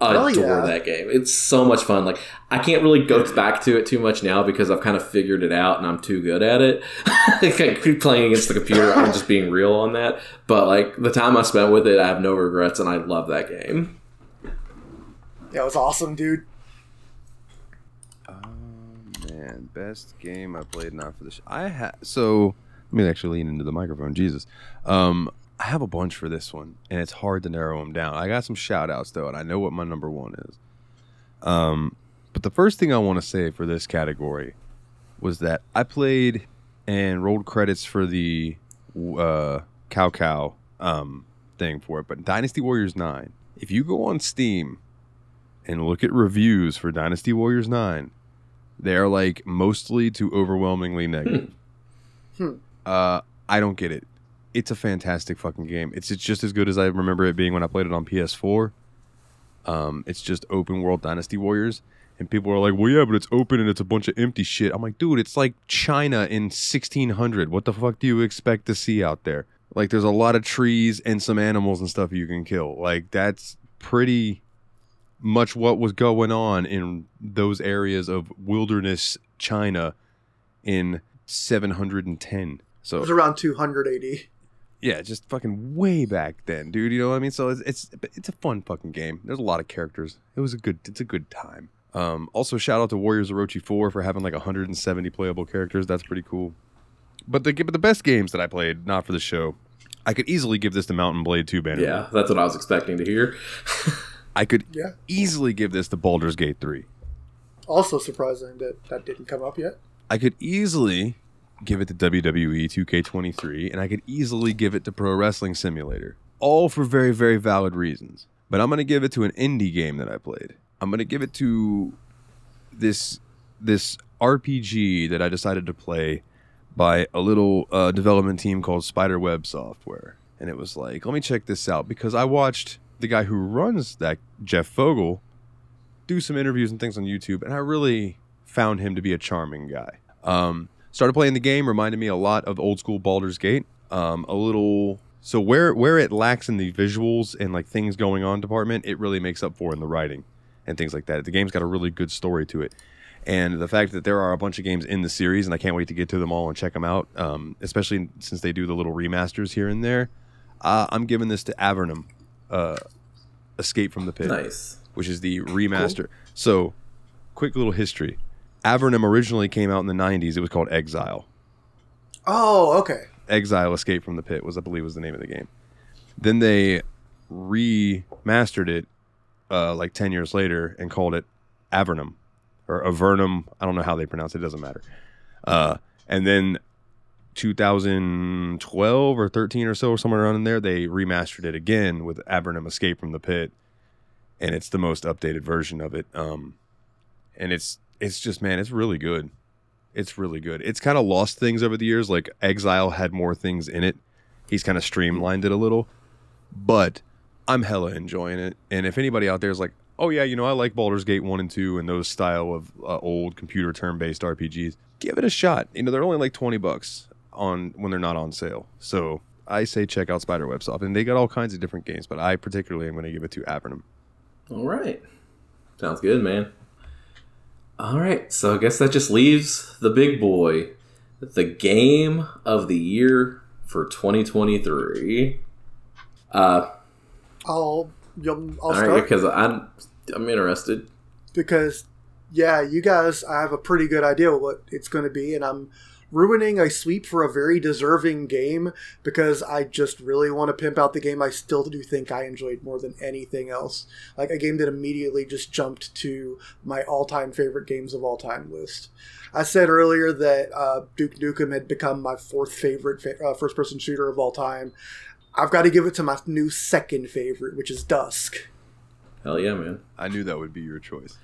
adore yeah. that game. It's so much fun. Like I can't really go back to it too much now because I've kind of figured it out and I'm too good at it. <laughs> I keep playing against the computer. I'm just being real on that. But like the time I spent with it, I have no regrets and I love that game. Yeah, it was awesome, dude. Oh man, best game I played not for the show. I had so let me actually lean into the microphone. Jesus, um, I have a bunch for this one, and it's hard to narrow them down. I got some shout outs though, and I know what my number one is. Um, but the first thing I want to say for this category was that I played and rolled credits for the uh, Cao Cao um, thing for it. But Dynasty Warriors Nine, if you go on Steam and look at reviews for Dynasty Warriors Nine, they are like mostly to overwhelmingly negative. Hmm. Uh, I don't get it. It's a fantastic fucking game. It's it's just as good as I remember it being when I played it on PS4. Um, it's just open world Dynasty Warriors, and people are like, "Well, yeah, but it's open and it's a bunch of empty shit." I'm like, dude, it's like China in 1600. What the fuck do you expect to see out there? Like, there's a lot of trees and some animals and stuff you can kill. Like, that's pretty much what was going on in those areas of wilderness China in 710. So It was around 280. Yeah, just fucking way back then, dude. You know what I mean? So it's it's it's a fun fucking game. There's a lot of characters. It was a good it's a good time. Um, also shout out to Warriors Orochi 4 for having like 170 playable characters. That's pretty cool. But the but the best games that I played, not for the show, I could easily give this to Mount and Blade 2 Banner. Yeah, that's what I was expecting to hear. <laughs> I could Yeah. easily give this to Baldur's Gate 3. Also surprising that that didn't come up yet. I could easily give it to WWE 2K23, and I could easily give it to Pro Wrestling Simulator. All for very, very valid reasons. But I'm going to give it to an indie game that I played. I'm going to give it to this this RPG that I decided to play by a little uh, development team called Spiderweb Software. And it was like, let me check this out because I watched the guy who runs that, Jeff Vogel, do some interviews and things on YouTube, and I really found him to be a charming guy. Um, started playing the game, reminded me a lot of old school Baldur's Gate. Um, a little so where where it lacks in the visuals and like things going on department, it really makes up for in the writing. and things like that. The game's got a really good story to it. And the fact that there are a bunch of games in the series, and I can't wait to get to them all and check them out, um, especially since they do the little remasters here and there. Uh, I'm giving this to Avernum, uh, Escape from the Pit Nice. which is the remaster. So, quick little history. Avernum originally came out in the 90s. It was called Exile. Oh, okay. Exile Escape from the Pit was I believe was the name of the game. Then they remastered it uh, like 10 years later and called it Avernum or Avernum. I don't know how they pronounce it, it doesn't matter. Uh, and then 2012 or 13 or so, or somewhere around in there, they remastered it again with Avernum Escape from the Pit, and it's the most updated version of it. Um, and it's it's just man, it's really good. It's really good. It's kind of lost things over the years. Like Exile had more things in it. He's kind of streamlined it a little, but I'm hella enjoying it. And if anybody out there is like, oh yeah, you know, I like Baldur's Gate one and two and those style of uh, old computer turn based RPGs, give it a shot. You know, they're only like twenty bucks on when they're not on sale. So I say check out Spiderweb Soft, and they got all kinds of different games. But I particularly am going to give it to Avernum. All right. Sounds good, man. All right. So I guess that just leaves the big boy, the game of the year for 2023. Uh, I'll I'll all start because I'm I'm interested. because yeah, you guys, I have a pretty good idea what it's going to be, and I'm ruining a sweep for a very deserving game because I just really want to pimp out the game I still do think I enjoyed more than anything else. Like a game that immediately just jumped to my all-time favorite games of all time list. I said earlier that uh, Duke Nukem had become my fourth favorite fa- uh, first-person shooter of all time. I've got to give it to my new second favorite, which is Dusk. Hell yeah, man. I knew that would be your choice.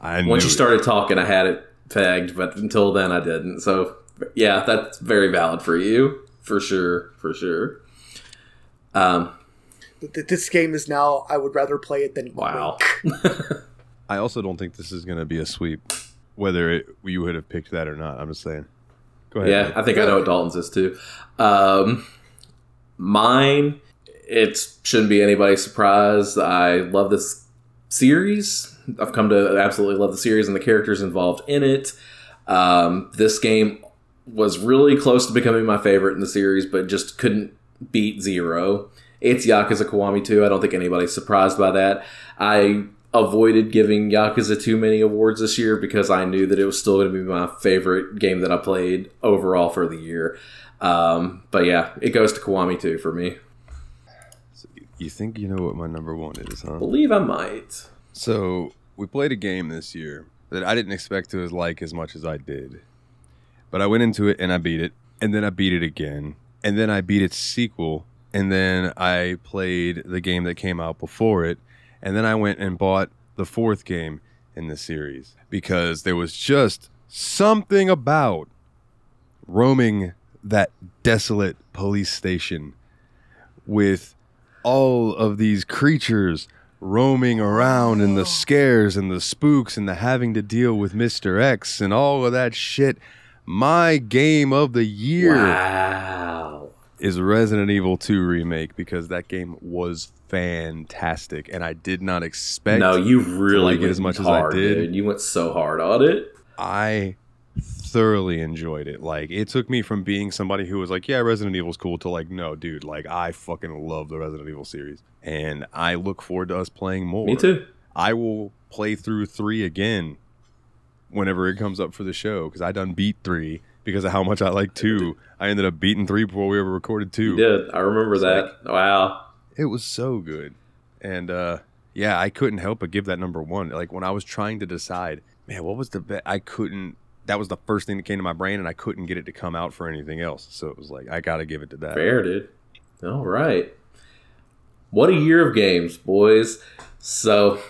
I Once knew you it. started talking, I had it pegged, but until then, I didn't. So yeah, that's very valid for you, for sure, for sure. Um, This game is now. I would rather play it than wow. <laughs> I also don't think this is going to be a sweep, whether it, you would have picked that or not. I'm just saying. Go ahead. Yeah, man. I think I know what Dalton's is too. Um, mine, it shouldn't be anybody's surprise. I love this series. I've come to absolutely love the series and the characters involved in it. Um, this game was really close to becoming my favorite in the series, but just couldn't beat Zero. It's Yakuza Kiwami 2. I don't think anybody's surprised by that. I avoided giving Yakuza too many awards this year because I knew that it was still going to be my favorite game that I played overall for the year. Um, but yeah, it goes to Kiwami 2 for me. You think you know what my number one is, huh? believe I might. So we played a game this year that I didn't expect to like as much as I did. But I went into it and I beat it, and then I beat it again, and then I beat its sequel, and then I played the game that came out before it, and then I went and bought the fourth game in the series because there was just something about roaming that desolate police station with all of these creatures roaming around and the oh. scares and the spooks and the having to deal with Mr. X and all of that shit. My game of the year Wow. is Resident Evil 2 remake because that game was fantastic and I did not expect No, you really like it as much as I hard, did. Dude. You went so hard on it. I thoroughly enjoyed it. Like it took me from being somebody who was like, yeah, Resident Evil's cool to like, no, dude, like I fucking love the Resident Evil series. And I look forward to us playing more. Me too. I will play through 3 again whenever it comes up for the show cuz I done beat 3 because of how much I like 2. I ended up beating 3 before we ever recorded 2. You did. I remember that. wow. It was so good. And uh yeah, I couldn't help but give that number 1. Like when I was trying to decide, man, what was the be- I couldn't that was the first thing that came to my brain and I couldn't get it to come out for anything else. So it was like I got to give it to that. Fair, dude. All right. What a year of games, boys. So,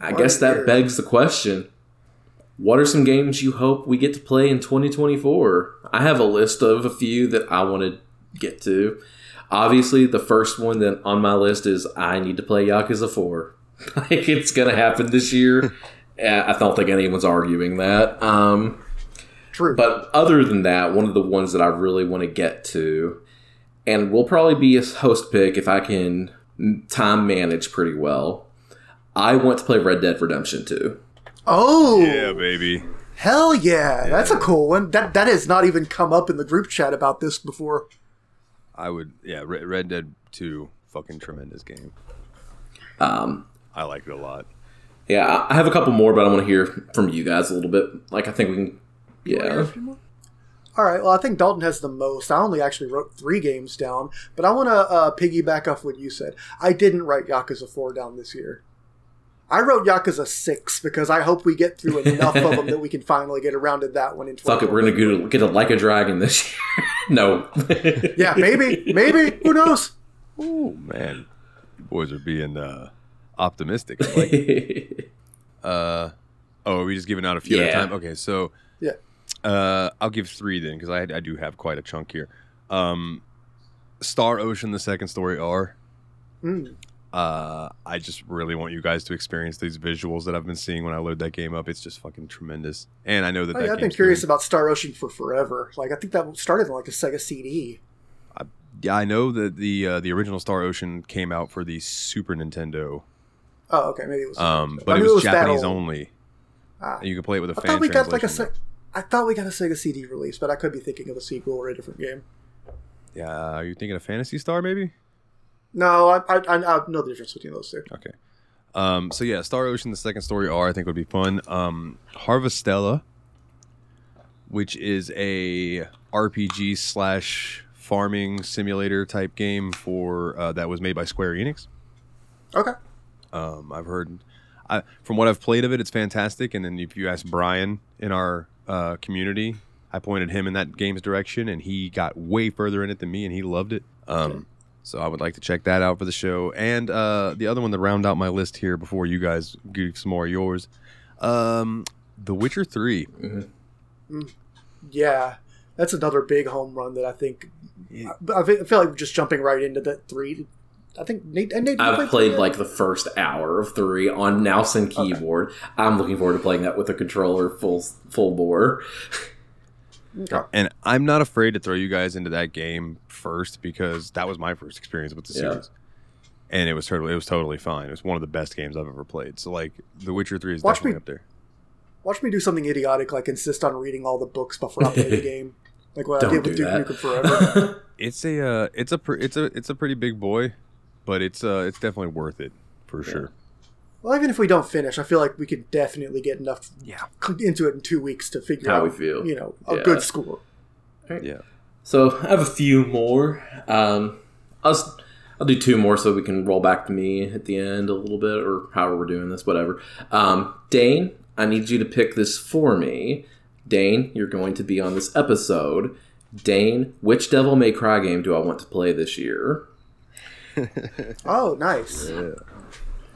I What guess that year. begs the question what are some games you hope we get to play in 2024? I have a list of a few that I want to get to. Obviously, the first one that on my list is I need to play Yakuza 4. <laughs> like, it's going to happen this year. <laughs> I don't think anyone's arguing that. Um, True. but other than that, one of the ones that I really want to get to, and will probably be a host pick if I can time manage pretty well. I want to play Red Dead Redemption 2. Oh, Yeah, baby. hell yeah. That's a cool one. That that has not even come up in the group chat about this before. I would. Yeah, Red, Red Dead Two, fucking tremendous game. Um, I like it a lot. Yeah, I- I have a couple more, but I want to hear from you guys a little bit. Like, I think we can. Yeah. All right. Well, I think Dalton has the most. I only actually wrote three games down, but I want to uh, piggyback off what you said. I didn't write Yakuza 4 down this year. I wrote Yakuza 6 because I hope we get through <laughs> enough of them that we can finally get around to that one in Fuck it, we're gonna to, get a like a dragon this <laughs> year. no. Yeah, maybe. Maybe. Who knows? Oh man, you boys are being uh, optimistic. Like <laughs> uh, oh, are we just giving out a few at a time? Okay, so Yeah. uh, I'll give three then because I, I do have quite a chunk here. Um, Star Ocean: The Second Story R. Mm. Uh, I just really want you guys to experience these visuals that I've been seeing when I load that game up. It's just fucking tremendous, and I know that, Oh, that yeah, I've been curious gonna- about Star Ocean for forever. Like, I think that started in like a Sega CD. Yeah, I know that the uh, the original Star Ocean came out for the Super Nintendo, Oh, okay. Maybe it was. um, but it knew was, Japanese only. Ah. You can play it with a I fan thought we got like a. Se- I thought we got a Sega CD release, but I could be thinking of a sequel or a different game. Yeah, are you thinking of Phantasy Star maybe? No, I, I, I know the difference between those two. Okay. Um, so yeah, Star Ocean, the second story R, I think would be fun. Um, Harvestella, which is a RPG slash farming simulator type game for uh, that was made by Square Enix. Okay. Um, I've heard, I, from what I've played of it, it's fantastic. And then if you ask Brian in our uh, community, I pointed him in that game's direction, and he got way further in it than me, and he loved it. Um, Okay. So I would like to check that out for the show. And uh, the other one to round out my list here before you guys give some more of yours, um, The Witcher Three. Yeah, that's another big home run that I think. Yeah. I fe- I feel like just jumping right into that three. I think Nate. And Nate I've played three? like the first hour of three on mouse and keyboard. I'm looking forward to playing that with a controller full full bore. Okay. And I'm not afraid to throw you guys into that game first because that was my first experience with the Yeah. series. And it was totally it was totally fine. It was one of the best games I've ever played. So like The Witcher 3 is Watch definitely me- up there. Watch me do something idiotic like insist on reading all the books before I play the <laughs> game, like what I Don't did with Duke. Nukem Forever. <laughs> It's a uh, it's a pr- it's a it's a pretty big boy, but it's uh it's definitely worth it for sure. well, even if we don't finish, I feel like we could definitely get enough Yeah. into it in two weeks to figure How out we feel. You know, a Yeah. good score. Yeah. So I have a few more. Um, I'll s- I'll do two more so we can roll back to me at the end a little bit, or however we're doing this, whatever. Um, Dane, I need you to pick this for me. Dane, you're going to be on this episode. Dane, which Devil May Cry game do I want to play this year? <laughs> Oh, nice.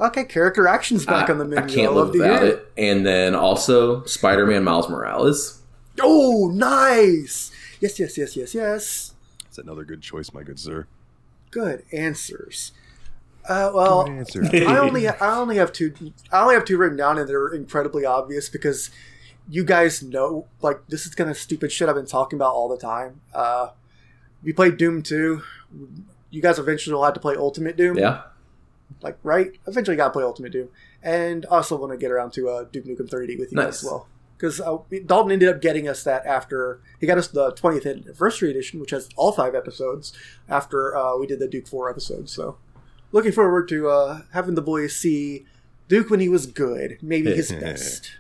Okay, character actions back I, on the I menu. I, can't love live without it. And then also Spider-Man Miles Morales. Oh, nice. Yes, yes, yes, yes, yes. That's another good choice, my good sir. Good answers. Uh, well, Good answer. I only I only have two I only have two written down and they're incredibly obvious because you guys know like this is kind of stupid shit I've been talking about all the time. Uh we played Doom 2. You guys eventually will have to play Ultimate Doom. Yeah. Like right? Eventually gotta play Ultimate Doom. And I also want to get around to uh Duke Nukem 3D with you guys Nice. as well. Because uh, Dalton ended up getting us that after he got us the 20th anniversary edition, which has all five episodes. After uh, we did the Duke Four episode, so looking forward to uh, having the boys see Duke when he was good, maybe his <laughs> best.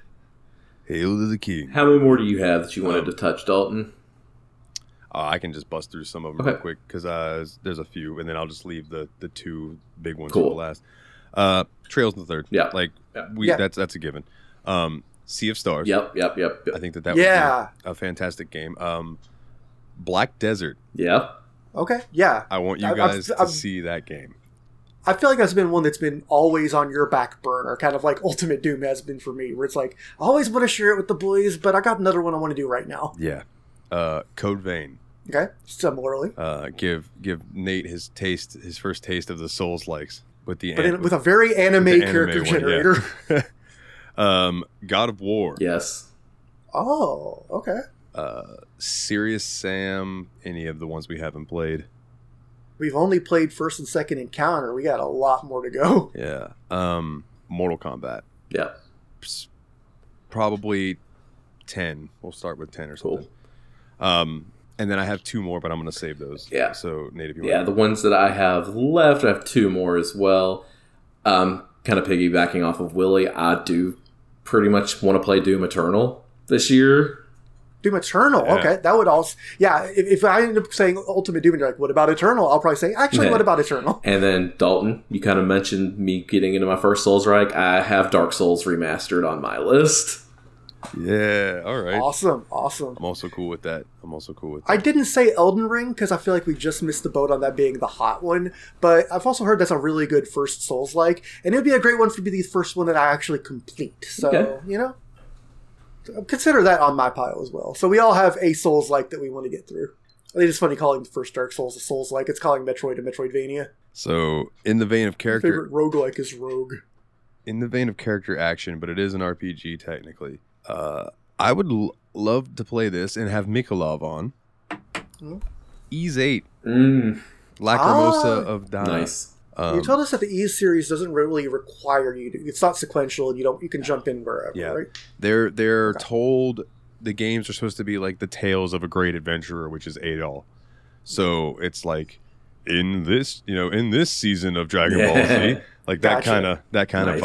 Hail to the king. How many more do you have that you wanted to touch, Dalton? Uh, I can just bust through some of them Okay. real quick because uh, there's a few, and then I'll just leave the the two big ones Cool. for the last. Uh, Trails in the third. Yeah. like Yeah. we Yeah. that's that's a given. Um, sea of Stars. Yep, yep, yep. I think that that Yeah. would be a fantastic game. Um, Black Desert. Yeah. Okay, yeah. I want you I've- guys I've- to I've- see that game. I feel like that's been one that's been always on your back burner, kind of like <laughs> Ultimate Doom has been for me, where it's like I always want to share it with the boys, but I got another one I want to do right now. Yeah. Uh, Code Vein. Okay, similarly, Uh, give give Nate his taste, his first taste of the Souls likes with the but an- in, with a very anime the anime character one, yeah. generator. <laughs> um, God of War. Yes. Oh, okay. Uh, Serious Sam. Any of the ones we haven't played. We've only played first and second encounter. We got a lot more to go. Yeah. Um, Mortal Kombat. Yeah. Probably ten. We'll start with ten or Cool. Something. Um, and then I have two more, but I'm gonna save those. Yeah. So Nate, if you Yeah, want, the ones that I have left, I have two more as well. Um, kind of piggybacking off of Willie, I do pretty much want to play Doom Eternal this year. Doom Eternal. Yeah. Okay, that would also. Yeah, if, if I end up saying Ultimate Doom and you're like, what about Eternal? I'll probably say, actually, Yeah. what about Eternal? And then Dalton, you kind of mentioned me getting into my first Souls Reich. I have Dark Souls remastered on my list. Yeah. All right. Awesome, awesome. I'm also cool with that. I'm also cool with. I didn't say Elden Ring because I feel like we just missed the boat on that being the hot one, but I've also heard that's a really good first Souls like, and it'd be a great one for me to be the first one that I actually complete. So, Okay. you know, consider that on my pile as well. So we all have a Souls like that we want to get through. I think it's funny calling the first Dark Souls a Souls like. It's calling Metroid a Metroidvania. So in the vein of My character, favorite roguelike is Rogue. in the vein of character action, but it is an RPG technically. Uh, I would l- love to play this and have Mikolov on. Hmm? Ys eight, Mm, Lacrimosa Ah. of Dana. nice. Um, you told us that the E series doesn't really require you to. It's not sequential, and you don't. You can jump in wherever. Yeah. Right? they're they're Okay. told the games are supposed to be like the tales of a great adventurer, which is Adol. So it's like in this, you know, in this season of Dragon Ball Z, like that Gotcha. kind of that kind Nice. of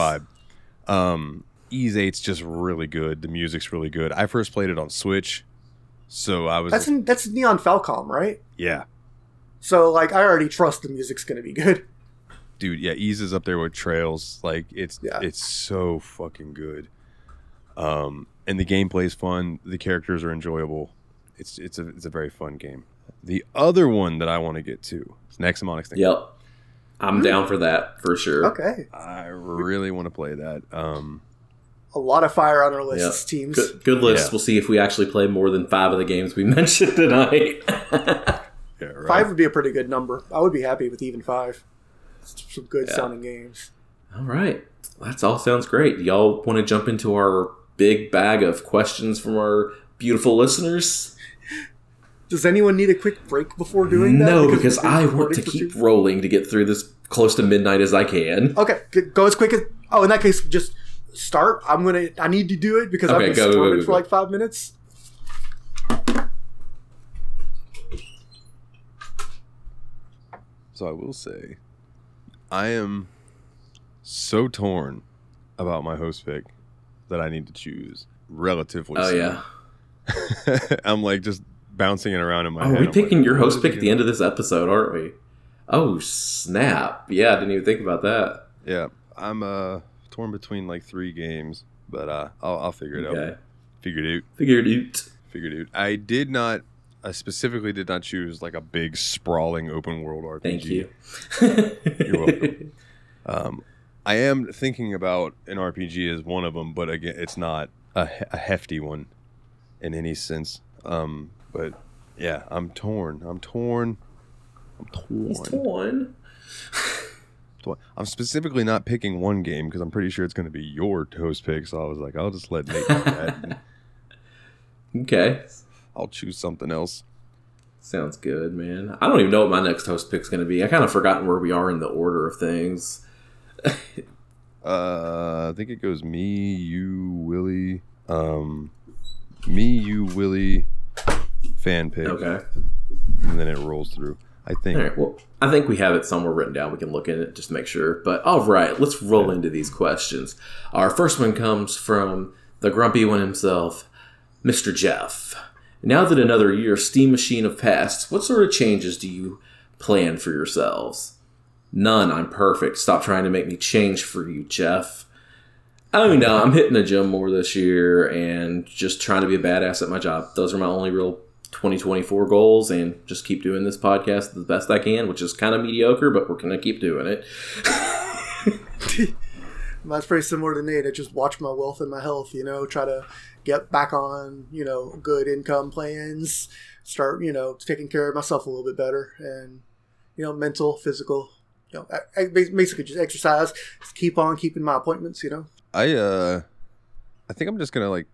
vibe. Um, Ys eight's just really good. The music's really good. I first played it on Switch, so I was That's in, that's Nihon Falcom, right? yeah, So like, I already trust the music's going to be good. dude. Yeah, Ys is up there with Trails. Like it's Yeah. it's so fucking good. Um, and the gameplay's fun. The characters are enjoyable. It's it's a it's a very fun game. The other one that I want to get to is Nexomon Extinction. Yep. I'm down for that for sure. Okay, I really want to play that. Um, a lot of fire on our list, Yeah. teams. Good, good list. Yeah. We'll see if we actually play more than five of the games we <laughs> mentioned tonight. <laughs> yeah, right. Five would be a pretty good number. I would be happy with even five. Some good Yeah. sounding games. all right. That's all sounds great. Y'all want to jump into our big bag of questions from our beautiful listeners? Does anyone need a quick break before doing that? no, we've because I want to keep two- rolling to get through this close to midnight as I can. Okay, go as quick as. Oh, in that case, just start. I'm gonna. I need to do it because I've been go, go, go, storming go, for like five minutes. So I will say, I am so torn about my host pick that I need to choose relatively. Oh soon. yeah. <laughs> I'm like just bouncing it around in my Are head. we I'm picking like, your host pick at the end of this episode, aren't we? Oh snap! Yeah, I didn't even think about that. Yeah, I'm uh torn between like three games, but uh I'll, I'll figure it out. Okay, Figured it out. figured it out. I did not. I specifically did not choose like a big sprawling open world RPG. Thank you. You're welcome. <laughs> Um, I am thinking about an RPG as one of them, but again, it's not a, a hefty one in any sense. Um, but yeah, I'm torn. I'm torn. I'm torn. He's torn. <laughs> I'm specifically not picking one game because I'm pretty sure it's going to be your host pick. So I was like, I'll just let Nate do that. <laughs> Okay, I'll choose something else. sounds good, man. I don't even know what my next host pick's going to be. I kind of forgotten where we are in the order of things. <laughs> Uh, I think it goes me, you, Willie. Um, me, you, Willie, fan pick, Okay. and then it rolls through. I think. All right. Well, I think we have it somewhere written down. We can look at it just to make sure. But all right, let's roll into these questions. Our first one comes from the grumpy one himself, Mr. Jeff. Now that another year Steam Machine have passed, what sort of changes do you plan for yourselves? None. I'm perfect. Stop trying to make me change for you, Jeff. I mean, no, I'm hitting the gym more this year and just trying to be a badass at my job. Those are my only real 2024 goals and just keep doing this podcast the best I can, which is kind of mediocre, but we're going to keep doing it. <laughs> That's pretty similar to Nate. I just watch my wealth and my health. You know, try to get back on. You know, good income plans. Start. You know, taking care of myself a little bit better, and you know, mental, physical. You know, I, I basically just exercise. Just keep on keeping my appointments. You know. I uh, I think I'm just gonna like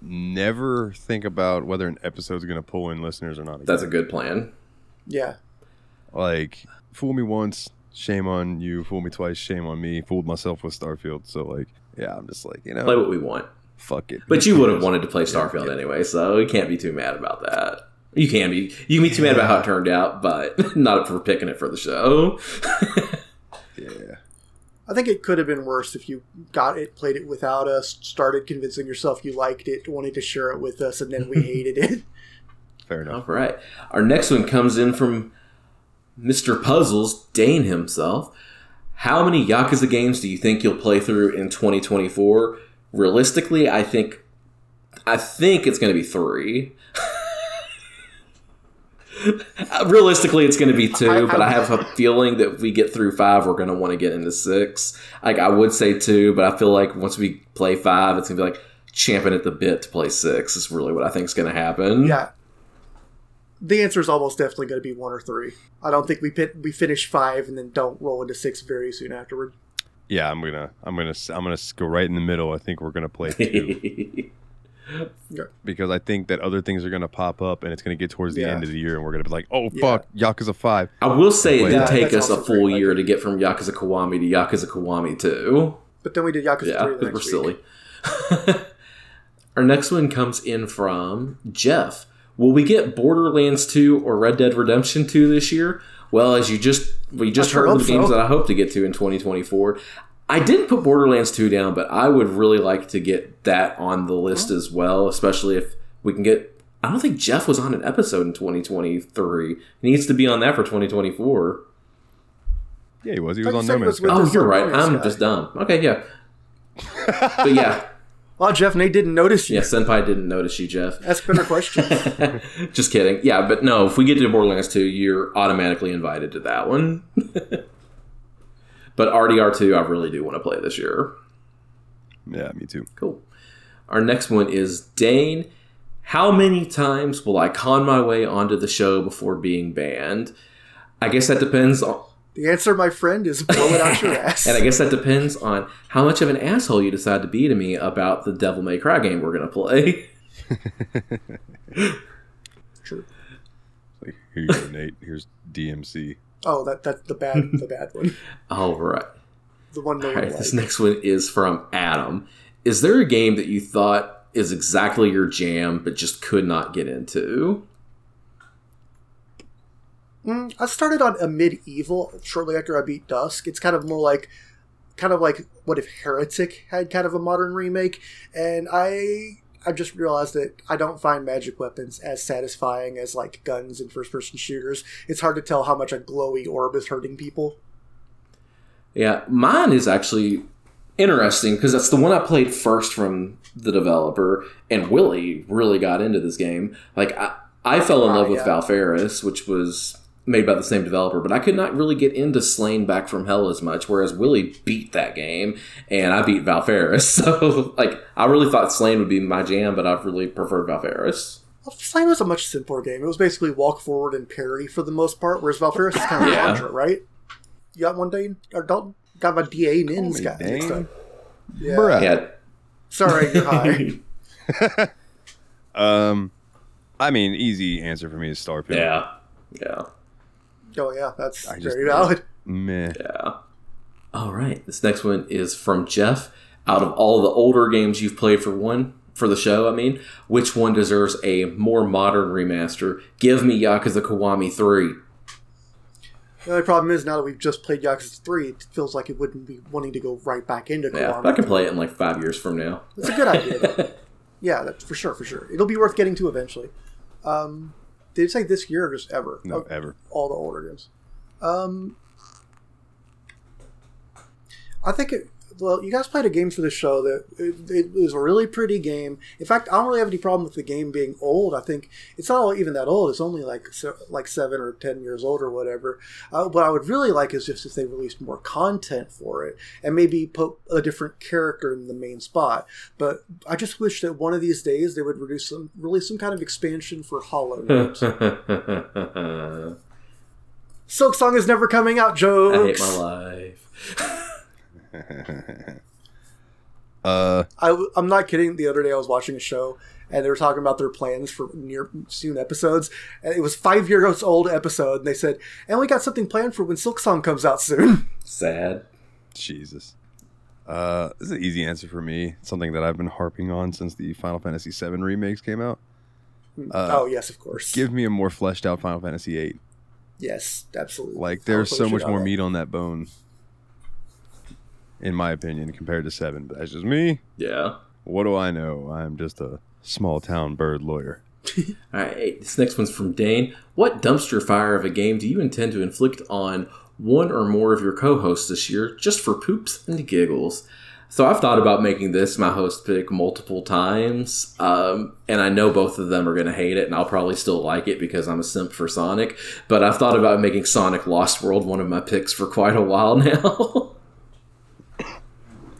never think about whether an episode's gonna pull in listeners or not. That's a good plan. Yeah. like fool me once, shame on you. Fool me twice. Shame on me. Fooled myself with Starfield. So like, yeah, I'm just like, you know, Play what we want. fuck it. But you would have wanted to play Starfield anyway, so you can't be too mad about that. You can be. You can be too mad about how it turned out, but <laughs> not for picking it for the show. <laughs> Yeah. I think it could have been worse if you got it, played it without us, started convincing yourself you liked it, wanted to share it with us, and then we <laughs> hated it. Fair enough. right. Our next one comes in from Mr. Puzzles, Dane himself. How many Yakuza games do you think you'll play through in 2024? Realistically, I think I think it's going to be 3. <laughs> <laughs> Realistically, it's going to be two, I- but I I- have a feeling that if we get through five, we're going to want to get into six. Like I would say two, but I feel like once we play five, it's going to be like champing at the bit to play six. Is really what I think is going to happen. yeah. The answer is almost definitely going to be one or three. I don't think we pit, we finish five and then don't roll into six very soon afterward. Yeah, I'm gonna, I'm gonna, I'm gonna go right in the middle. I think we're gonna play two <laughs> because I think that other things are gonna pop up, and it's gonna get towards the Yeah. end of the year, and we're gonna be like, oh Yeah. fuck, Yakuza Five. I will say it Yeah, did take us a full great, year like- to get from Yakuza Kiwami to Yakuza Kiwami 2. But then we did Yakuza Yeah, 3 the because next we're silly. <laughs> Our next one comes in from Jeff. Will we get Borderlands 2 or Red Dead Redemption 2 this year? Well, as you just we just I heard hope the games so. that I hope to get to in 2024. I didn't put Borderlands 2 down, but I would really like to get that on the list oh. as well, especially if we can get I don't think Jeff was on an episode in 2023. He needs to be on that for 2024. Yeah, he was. He was on No Man's with Sky. Oh, you're right. I'm guy. just dumb. Okay, yeah. <laughs> but yeah, Well, Jeff, Nate didn't notice you. yeah, Senpai didn't notice you, Jeff. Ask better questions. <laughs> Just kidding. Yeah, but no, if we get to Borderlands 2, you're automatically invited to that one. <laughs> but RDR2, I really do want to play this year. Yeah, me too. Cool. Our next one is Dane. How many times will I con my way onto the show before being banned? I guess that depends on. the answer, my friend, is blow it out your <laughs> ass. And I guess that depends on how much of an asshole you decide to be to me about the Devil May Cry game we're going to play. <laughs> True. Like, here you go, Nate. Here's DMC. Oh, that that's the bad the <laughs> bad one. All right. The one no All one right, this next one is from Adam. Is there a game that you thought is exactly your jam but just could not get into? Mm, I started on a medieval shortly after I beat Dusk. It's kind of more like, kind of like what if Heretic had kind of a modern remake, and I I just realized that I don't find magic weapons as satisfying as like guns and first person shooters. It's hard to tell how much a glowy orb is hurting people. Yeah, mine is actually interesting because that's the one I played first from the developer, and Willie really got into this game. Like I, I fell in love ah, with yeah. Valfaris, which was made by the same developer, but I could not really get into Slain Back from Hell as much. Whereas Willie beat that game, and I beat Valfaris. <laughs> So like, I really thought Slain would be my jam, but I've really preferred Valfaris. Well, Slime was a much simpler game. It was basically walk forward and parry for the most part, whereas Valfaris is kind of Yeah. a mantra, right? You got one day or don't got my DA nins me guy mixed Dane. up. Yeah. Bruh. Yeah, Sorry, you're high. <laughs> <laughs> Um, I mean, easy answer for me is Star Starfield. yeah, yeah. Oh yeah, that's I just- very valid. Meh. Yeah. All right. This next one is from Jeff. Out of all the older games you've played for one for the show, I mean, which one deserves a more modern remaster? Give me Yakuza Kiwami 3. The only problem is now that we've just played Yakuza 3, it feels like it wouldn't be wanting to go right back into Yeah, Kiwami. but I can play it in like five years from now. It's a good idea. <laughs> yeah, that's for sure, for sure. It'll be worth getting to eventually. Um, did it say this year or just ever? No, ever. all the older games. Um, I think it. Well, you guys played a game for the show that it, it was a really pretty game. In fact, I don't really have any problem with the game being old. I think it's not even that old. It's only like like seven or ten years old or whatever. Uh, what I would really like is just if they released more content for it and maybe put a different character in the main spot. But I just wish that one of these days they would reduce some release some kind of expansion for Hollow Knight. <laughs> Silksong is never coming out, Joe. I hate my life. <laughs> <laughs> Uh, I, am not kidding. The other day I was watching a show and they were talking about their plans for near soon episodes. And it was five years old episode, and they said, "And we got something planned for when Silksong comes out soon." <laughs> Sad. Jesus. Uh, this is an easy answer for me. Something that I've been harping on since the Final Fantasy VII remakes came out. Uh, oh yes, of course. Give me a more fleshed out Final Fantasy VIII. yes, absolutely. Like there's so much more meat on that bone, in my opinion, compared to Seven. But that's just me. Yeah. What do I know? I'm just a small town bird lawyer. <laughs> All right, this next one's from Dane. What dumpster fire of a game do you intend to inflict on one or more of your co-hosts this year, just for poops and giggles? So I've thought about making this my host pick multiple times, um, and I know both of them are going to hate it, and I'll probably still like it because I'm a simp for Sonic. But I've thought about making Sonic Lost World one of my picks for quite a while <laughs> now.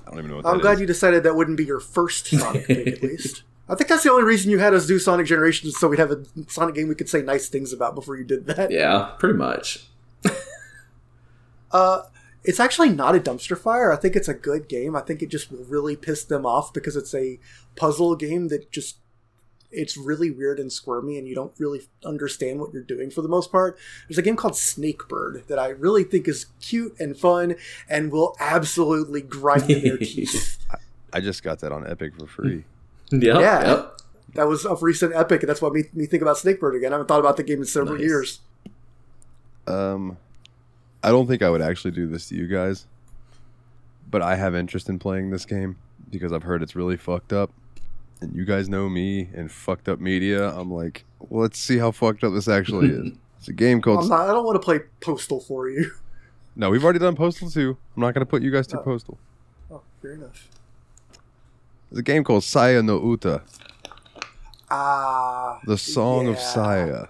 I don't even know what I'm glad is. you decided that wouldn't be your first Sonic pick, at <laughs> least. I think that's the only reason you had us do Sonic Generations, so we'd have a Sonic game we could say nice things about before you did that. yeah, pretty much. <laughs> Uh, it's actually not a dumpster fire. I think it's a good game. I think it just will really piss them off because it's a puzzle game that just it's really weird and squirmy and you don't really understand what you're doing for the most part. There's a game called Snakebird that I really think is cute and fun and will absolutely grind in their <laughs> teeth. I just got that on Epic for free. <laughs> Yep, Yeah. yep. That was of recent epic, and that's what made me think about Snakebird again. I haven't thought about the game in several Nice. years. Um, I don't think I would actually do this to you guys, but I have interest in playing this game because I've heard it's really fucked up. And you guys know me and fucked up media. I'm like, well, let's see how fucked up this actually is. <laughs> It's a game called. I'm not, I don't want to play Postal for you. no, we've already done Postal 2. I'm not going to put you guys through Oh. Postal. Oh, fair enough. It's a game called Saya no Uta, Ah, the Song of. Saya.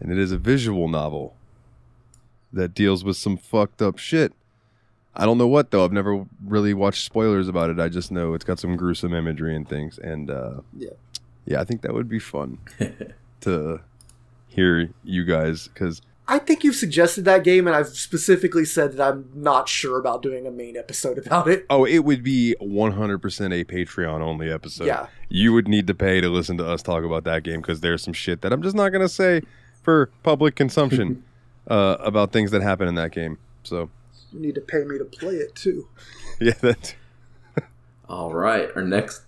And it is a visual novel that deals with some fucked up shit. I don't know what though. I've never really watched spoilers about it. I just know it's got some gruesome imagery and things. And uh, Yeah. yeah, I think that would be fun <laughs> to hear you guys because I think you've suggested that game, and I've specifically said that I'm not sure about doing a main episode about it. oh, it would be 100% a Patreon only episode. Yeah. you would need to pay to listen to us talk about that game because there's some shit that I'm just not gonna say for public consumption <laughs> uh, about things that happen in that game. So You need to pay me to play it too. <laughs> yeah, that All right, our next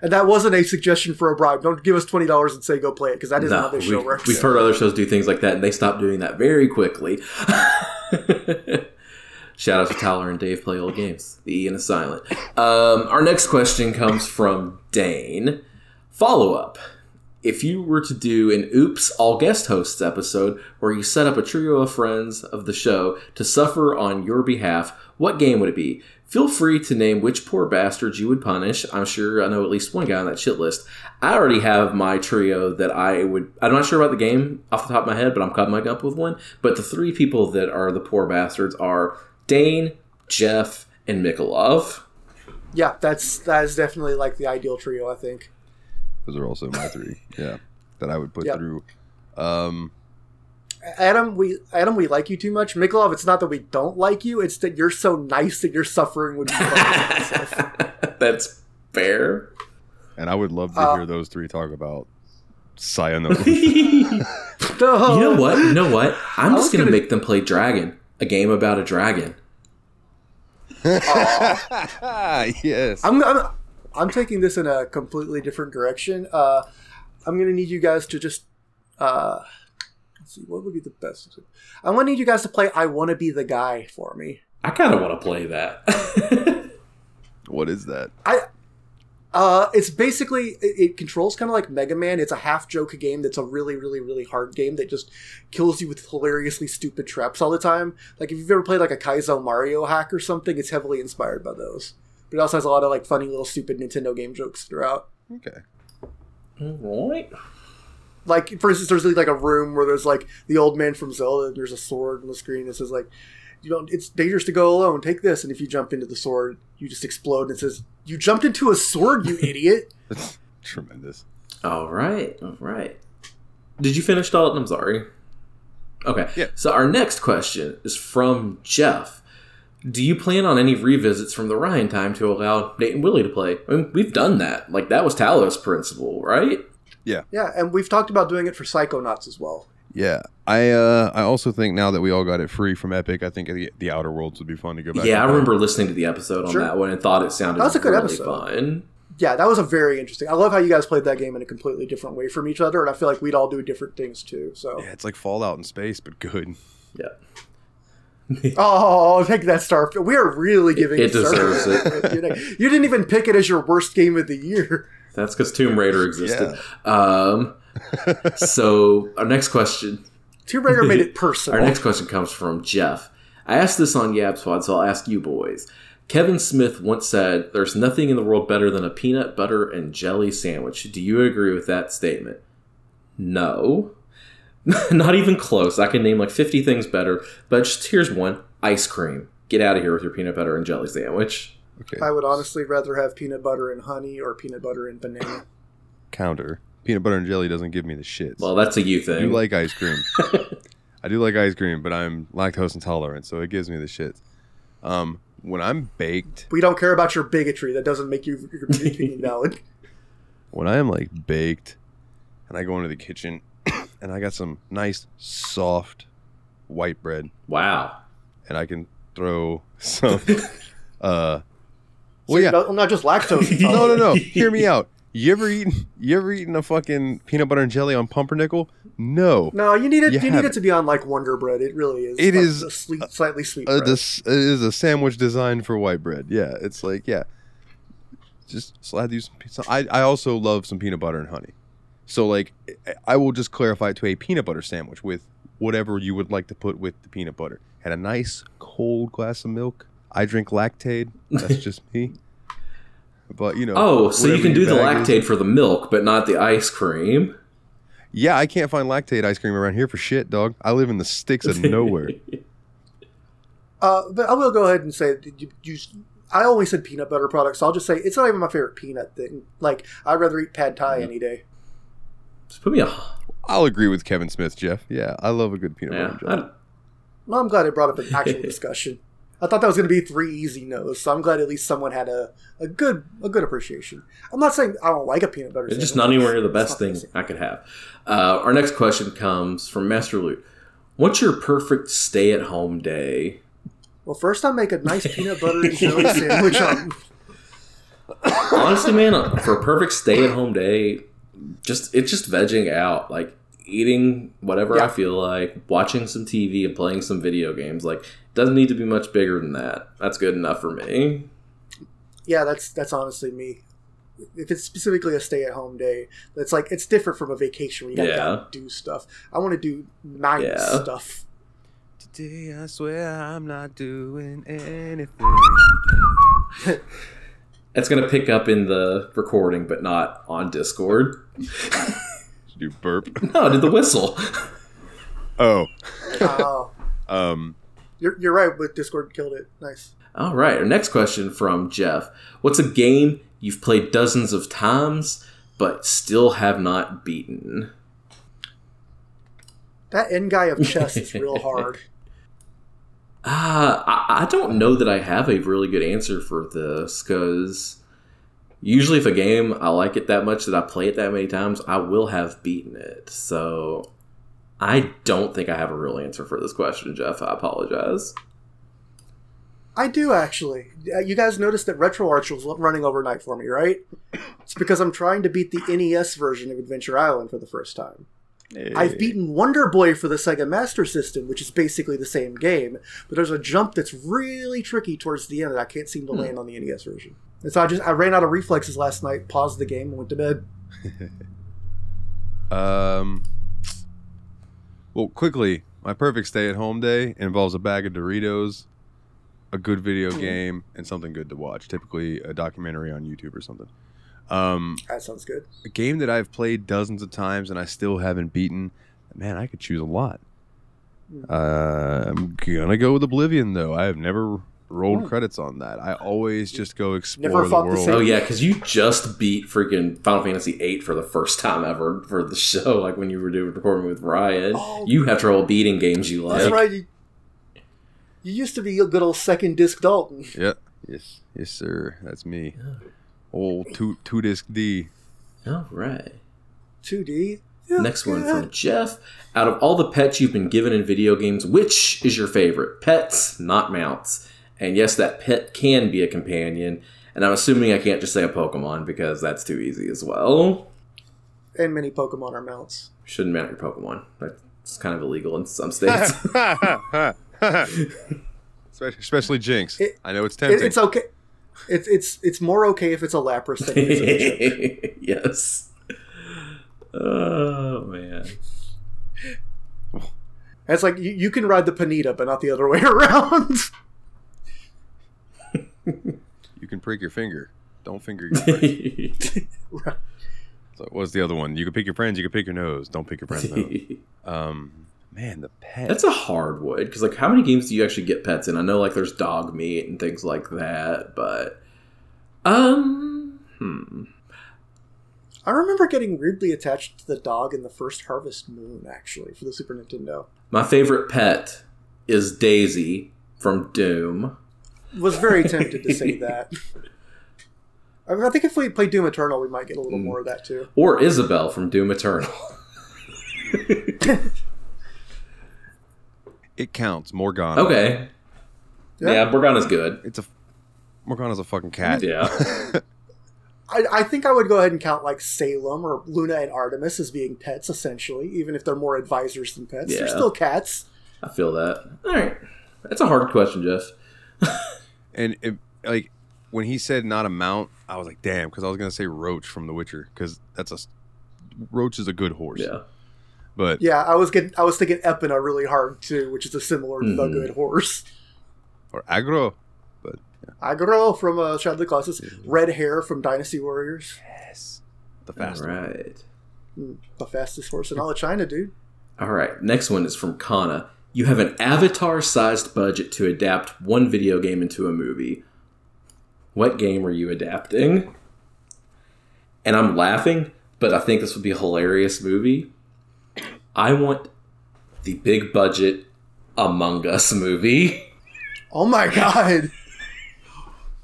And that wasn't a suggestion for a bribe. Don't give us twenty dollars and say go play it because that isn't how this show we've, works. we've heard other shows do things like that, and they stopped doing that very quickly. <laughs> Shout out to Tyler and Dave play old games. The Ian is silent. Um, our next question comes from Dane. Follow up. If you were to do an Oops All Guest Hosts episode where you set up a trio of friends of the show to suffer on your behalf, what game would it be? Feel free to name which poor bastards you would punish. I'm sure I know at least one guy on that shit list. I already have my trio that I would. I'm not sure about the game off the top of my head, but I'm coming up with one. But the three people that are the poor bastards are Dane, Jeff, and Mikolov. yeah, that's that is definitely like the ideal trio. I think. Those are also my three. <laughs> Yeah, that I would put Yep. through. Um, Adam, we Adam, we like you too much. Mikolov, it's not that we don't like you; it's that you're so nice that your suffering would be. <laughs> fun. That's fair. and I would love to Uh, hear those three talk about Sayonara. <laughs> you know what? You know what? I'm just gonna, gonna- make them play Dragon, a game about a dragon. yes. I'm, I'm I'm taking this in a completely different direction. Uh, I'm gonna need you guys to just uh, let's see what would be the best. I'm gonna need you guys to play "I Want to Be the Guy" for me. I kind of want to play that. <laughs> What is that? I uh, it's basically it, it controls kind of like Mega Man. It's a half joke game that's a really really really hard game that just kills you with hilariously stupid traps all the time. Like if you've ever played like a Kaizo Mario hack or something, it's heavily inspired by those. But it also has a lot of like funny little stupid Nintendo game jokes throughout. Okay. All right. like for instance there's like a room where there's like the old man from zelda and there's a sword on the screen that says like you don't it's dangerous to go alone take this and if you jump into the sword you just explode and it says you jumped into a sword you <laughs> idiot That's tremendous. All right. All right. Did you finish Dalton? I'm sorry. Okay. Yeah. So our next question is from Jeff. Do you plan on any revisits from the Ryan time to allow Nate and Willie to play? I mean, we've done that. Like that was Talos Principle, right? Yeah, Yeah, and we've talked about doing it for Psychonauts as well. Yeah, I uh, I also think now that we all got it free from Epic, I think the, the Outer Worlds would be fun to go back. yeah, I remember listening to the episode on Sure. that one and thought it sounded That was a good really episode. fun. Yeah, that was a very interesting. I love how you guys played that game in a completely different way from each other, and I feel like we'd all do different things too. So, Yeah, it's like Fallout in space, but good. Yeah. <laughs> oh, take that star. We are really giving It Starfield deserves it. <laughs> You didn't even pick it as your worst game of the year. That's because Tomb Raider existed. Um, <laughs> so our next question Tomb Raider made it personal. Our next question comes from Jeff. I asked this on YABSPOD, so I'll ask you boys. Kevin Smith once said, There's nothing in the world better than a peanut butter and jelly sandwich. Do you agree with that statement? No. <laughs> Not even close. I can name like 50 things better, but just here's one ice cream. Get out of here with your peanut butter and jelly sandwich. Okay, I would honestly rather have peanut butter and honey or peanut butter and banana. counter. Peanut butter and jelly doesn't give me the shits. Well, that's a you I thing. do like ice cream. <laughs> I do like ice cream, but I'm lactose intolerant, so it gives me the shits. Um, when I'm baked, We don't care about your bigotry. That doesn't make you your opinion <laughs> valid. when I am like baked, and I go into the kitchen, and I got some nice soft white bread, wow. and I can throw <laughs> some. <laughs> uh, So well, yeah, not, not just lactose. no, <laughs> intolerant. no, no. Hear me out. You ever eaten? You ever eaten a fucking peanut butter and jelly on pumpernickel? No. No, you need it. You You, need have it to be on like Wonder Bread. It really is. It like is, a sweet, slightly sweet bread. this it is a sandwich designed for white bread. Yeah, it's like yeah, just slide you some. some- I I also love some peanut butter and honey. So like, I- I will just clarify it to a peanut butter sandwich with whatever you would like to put with the peanut butter, and a nice cold glass of milk. I drink Lactaid. That's just me. <laughs> But you know. Oh, so you can do the bag is. Lactaid for the milk, but not the ice cream. Yeah, I can't find Lactaid ice cream around here for shit, dog. I live in the sticks of nowhere. <laughs> Uh, but I will go ahead and say you, you. I always said peanut butter products. So I'll just say it's not even my favorite peanut thing. Like I'd rather eat pad thai any day. Just put me a I'll agree with Kevin Smith, Jeff. Yeah, I love a good peanut yeah. butter and jelly. I- Well, I'm glad it brought up an actual <laughs> discussion. I thought that was going to be three easy no's, so I'm glad at least someone had a, a good a good appreciation. I'm not saying I don't like a peanut butter. It's just not anywhere near the best thing the. I could have. Uh, our next question comes from Master Loot. What's your perfect stay-at-home day? Well, first I make a nice peanut butter and jelly <laughs> sandwich on. <laughs> Honestly, man, for a perfect stay-at-home day, just it's just vegging out, like eating whatever I feel like, watching some TV and playing some video games. Like, doesn't need to be much bigger than that. That's good enough for me. Yeah, that's that's honestly me. If it's specifically a stay-at-home day, that's like it's different from a vacation where you gotta Yeah. do stuff. I want to do nice Yeah. stuff. Today I swear I'm not doing anything. <laughs> It's gonna pick up in the recording, but not on Discord. Do burp. <laughs> No, I did the whistle. Oh, Oh, <laughs> um, you're you're right. But Discord killed it. Nice. All right. Our next question from Jeff. What's a game you've played dozens of times but still have not beaten? That end guy of chess is real hard. <laughs> Uh, I, I don't know that I have a really good answer for this because usually, if a game I like it that much that I play it that many times, I will have beaten it. So I don't think I have a real answer for this question, Jeff. I apologize. I do actually. Uh, You guys noticed that RetroArch was running overnight for me, right? It's because I'm trying to beat the NES version of Adventure Island for the first time. Eh. I've beaten Wonder Boy for the Sega Master System, which is basically the same game, but there's a jump that's really tricky towards the end that I can't seem to hmm. land on the NES version. And so I just I ran out of reflexes last night, paused the game, and went to bed. <laughs> um. Well, quickly, my perfect stay-at-home day involves a bag of Doritos, a good video hmm. game, and something good to watch. Typically, a documentary on YouTube or something. Um, That sounds good. a game that I've played dozens of times and I still haven't beaten. Man, I could choose a lot. Uh, I'm gonna go with Oblivion though. I have never rolled Hmm. credits on that. I always just go explore Never the fought the world. Oh yeah, because you just beat freaking Final Fantasy VIII for the first time ever for the <laughs> show. Like when you were doing recording with Ryan, Oh. you have trouble beating games you like. That's right. You, You used to be a good old second disc Dalton. Yeah. <laughs> Yes. Yes, sir. That's me. Old two two disc D. All right. 2D. Next one from Jeff. Out of all the pets you've been given in video games, which is your favorite? Pets, not mounts. And yes, that pet can be a companion. And I'm assuming I can't just say a Pokemon because that's too easy as well. And many Pokemon are mounts. Shouldn't mount your Pokemon. That's kind of illegal in some states. <laughs> <laughs> especially, especially Jynx. It- I know it's It, tempting. it's okay. It's it's it's more okay if it's a Lapras than it's a Chip. <laughs> yes. Oh man. It's like you, you can ride the Ponyta, but not the other <laughs> way around. you can prick your finger. Don't finger your friend. <laughs> Right. so what's the other one? You can pick your friends. You can pick your nose. Don't pick your friend's nose. Um, man, the pet. That's a hard one because like how many games do you actually get pets in? I know like there's dog meat and things like that, but um, hmm. I remember getting weirdly attached to the dog in the first Harvest Moon, actually, for the Super Nintendo. My favorite pet is Daisy from Doom. Was very <laughs> tempted to say that. I, mean, I think if we play Doom Eternal, we might get a little Mm. more of that too. Or Isabel from Doom Eternal. <laughs> it counts. Morgana. okay. Yeah. Yeah, Morgana's good. It's a Morgana's a fucking cat. Yeah. <laughs> I, I think I would go ahead and count like Salem or Luna and Artemis as being pets, essentially, even if they're more advisors than pets. They're still cats. I feel that. All right. That's a hard question, Jeff. <laughs> And it, like when he said not a mount, I was like, damn, because I was gonna say Roach from The Witcher, because that's a Roach is a good horse. Yeah. But Yeah, I was getting, I was thinking Epona really hard too, which is a similar the good horse. or Agro. but Agro from uh, Shadow of the Colossus, Red Hare from Dynasty Warriors, Yes. The All fast one. right. Mm, the fastest horse in all of China, dude. All right. Next one is from Kana. You have an avatar-sized budget to adapt one video game into a movie. What game are you adapting? And I'm laughing, but I think this would be a hilarious movie. I want the big budget Among Us movie. Oh my god.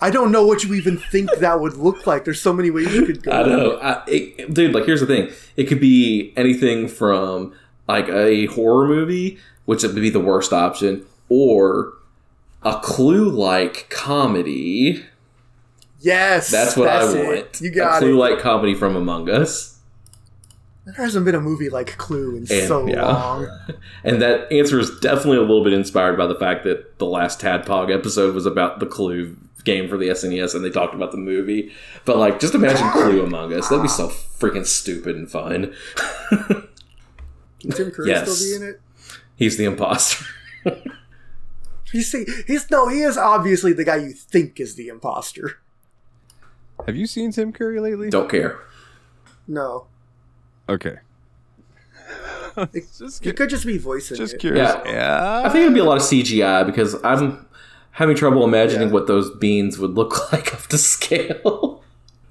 I don't know what you even think that would look like. There's so many ways you could go. I know, I, it, dude. Like, here's the thing: it could be anything from like a horror movie, which would be the worst option, or a Clue-like comedy. Yes, That's what I it. want. You got a. Clue-like comedy from Among Us, There hasn't been a movie like Clue in And- so yeah. long. <laughs> and that answer is definitely a little bit inspired by the fact that the last Tadpog episode was about the Clue game for the SNES, and they talked about the movie. But like, just imagine Clue Among Us. That'd be so freaking stupid and fun. Can Tim Curry Yes. still be in it? He's the imposter. <laughs> He's he's no, he is obviously the guy you think is the imposter. Have you seen Tim Curry lately? Don't care. No, Okay. <laughs> It- just he could just be voicing just it. curious. Yeah. Yeah. I think it'd be a lot of CGI because I'm having trouble imagining Yeah. what those beans would look <laughs> like up to scale.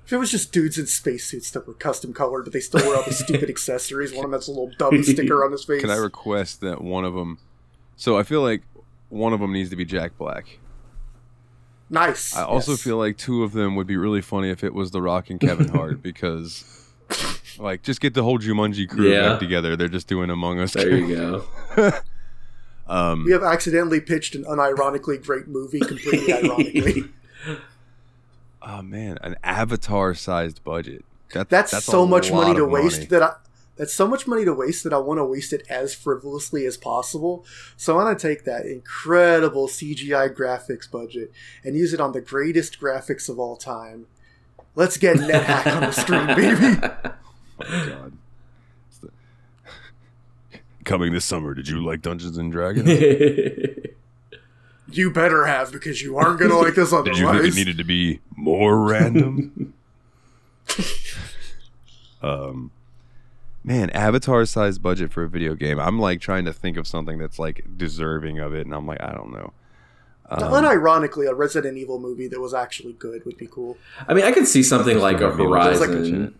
If it was just dudes in spacesuits that were custom colored, but they still wear all the stupid <laughs> accessories. One of them has a little dumb sticker on his face. Can I request that one of them? So I feel like one of them needs to be Jack Black. nice. I also Yes. feel like two of them would be really funny if it was The Rock and Kevin Hart because, like, just get the whole Jumanji crew Yeah. back together. They're just doing Among Us. There you go. <laughs> Um, we have accidentally pitched an unironically great movie, completely <laughs> ironically. oh man, an Avatar-sized budget. That, That's, a so much money to waste money. that I. That's so much money to waste that I want to waste it as frivolously as possible. So I want to take that incredible CGI graphics budget and use it on the greatest graphics of all time. Let's get NetHack on the screen, baby. <laughs> Oh my god. The- Coming this summer, did you like Dungeons and Dragons? <laughs> You better have because you aren't gonna like this otherwise. <laughs> Did you think it needed to be more random? <laughs> um, man, Avatar sized budget for a video game. I'm like trying to think of something that's like deserving of it, and I'm like, I don't know. Um, Unironically, a Resident Evil movie that was actually good would be cool. I mean, I could see something like a Just like a Horizon,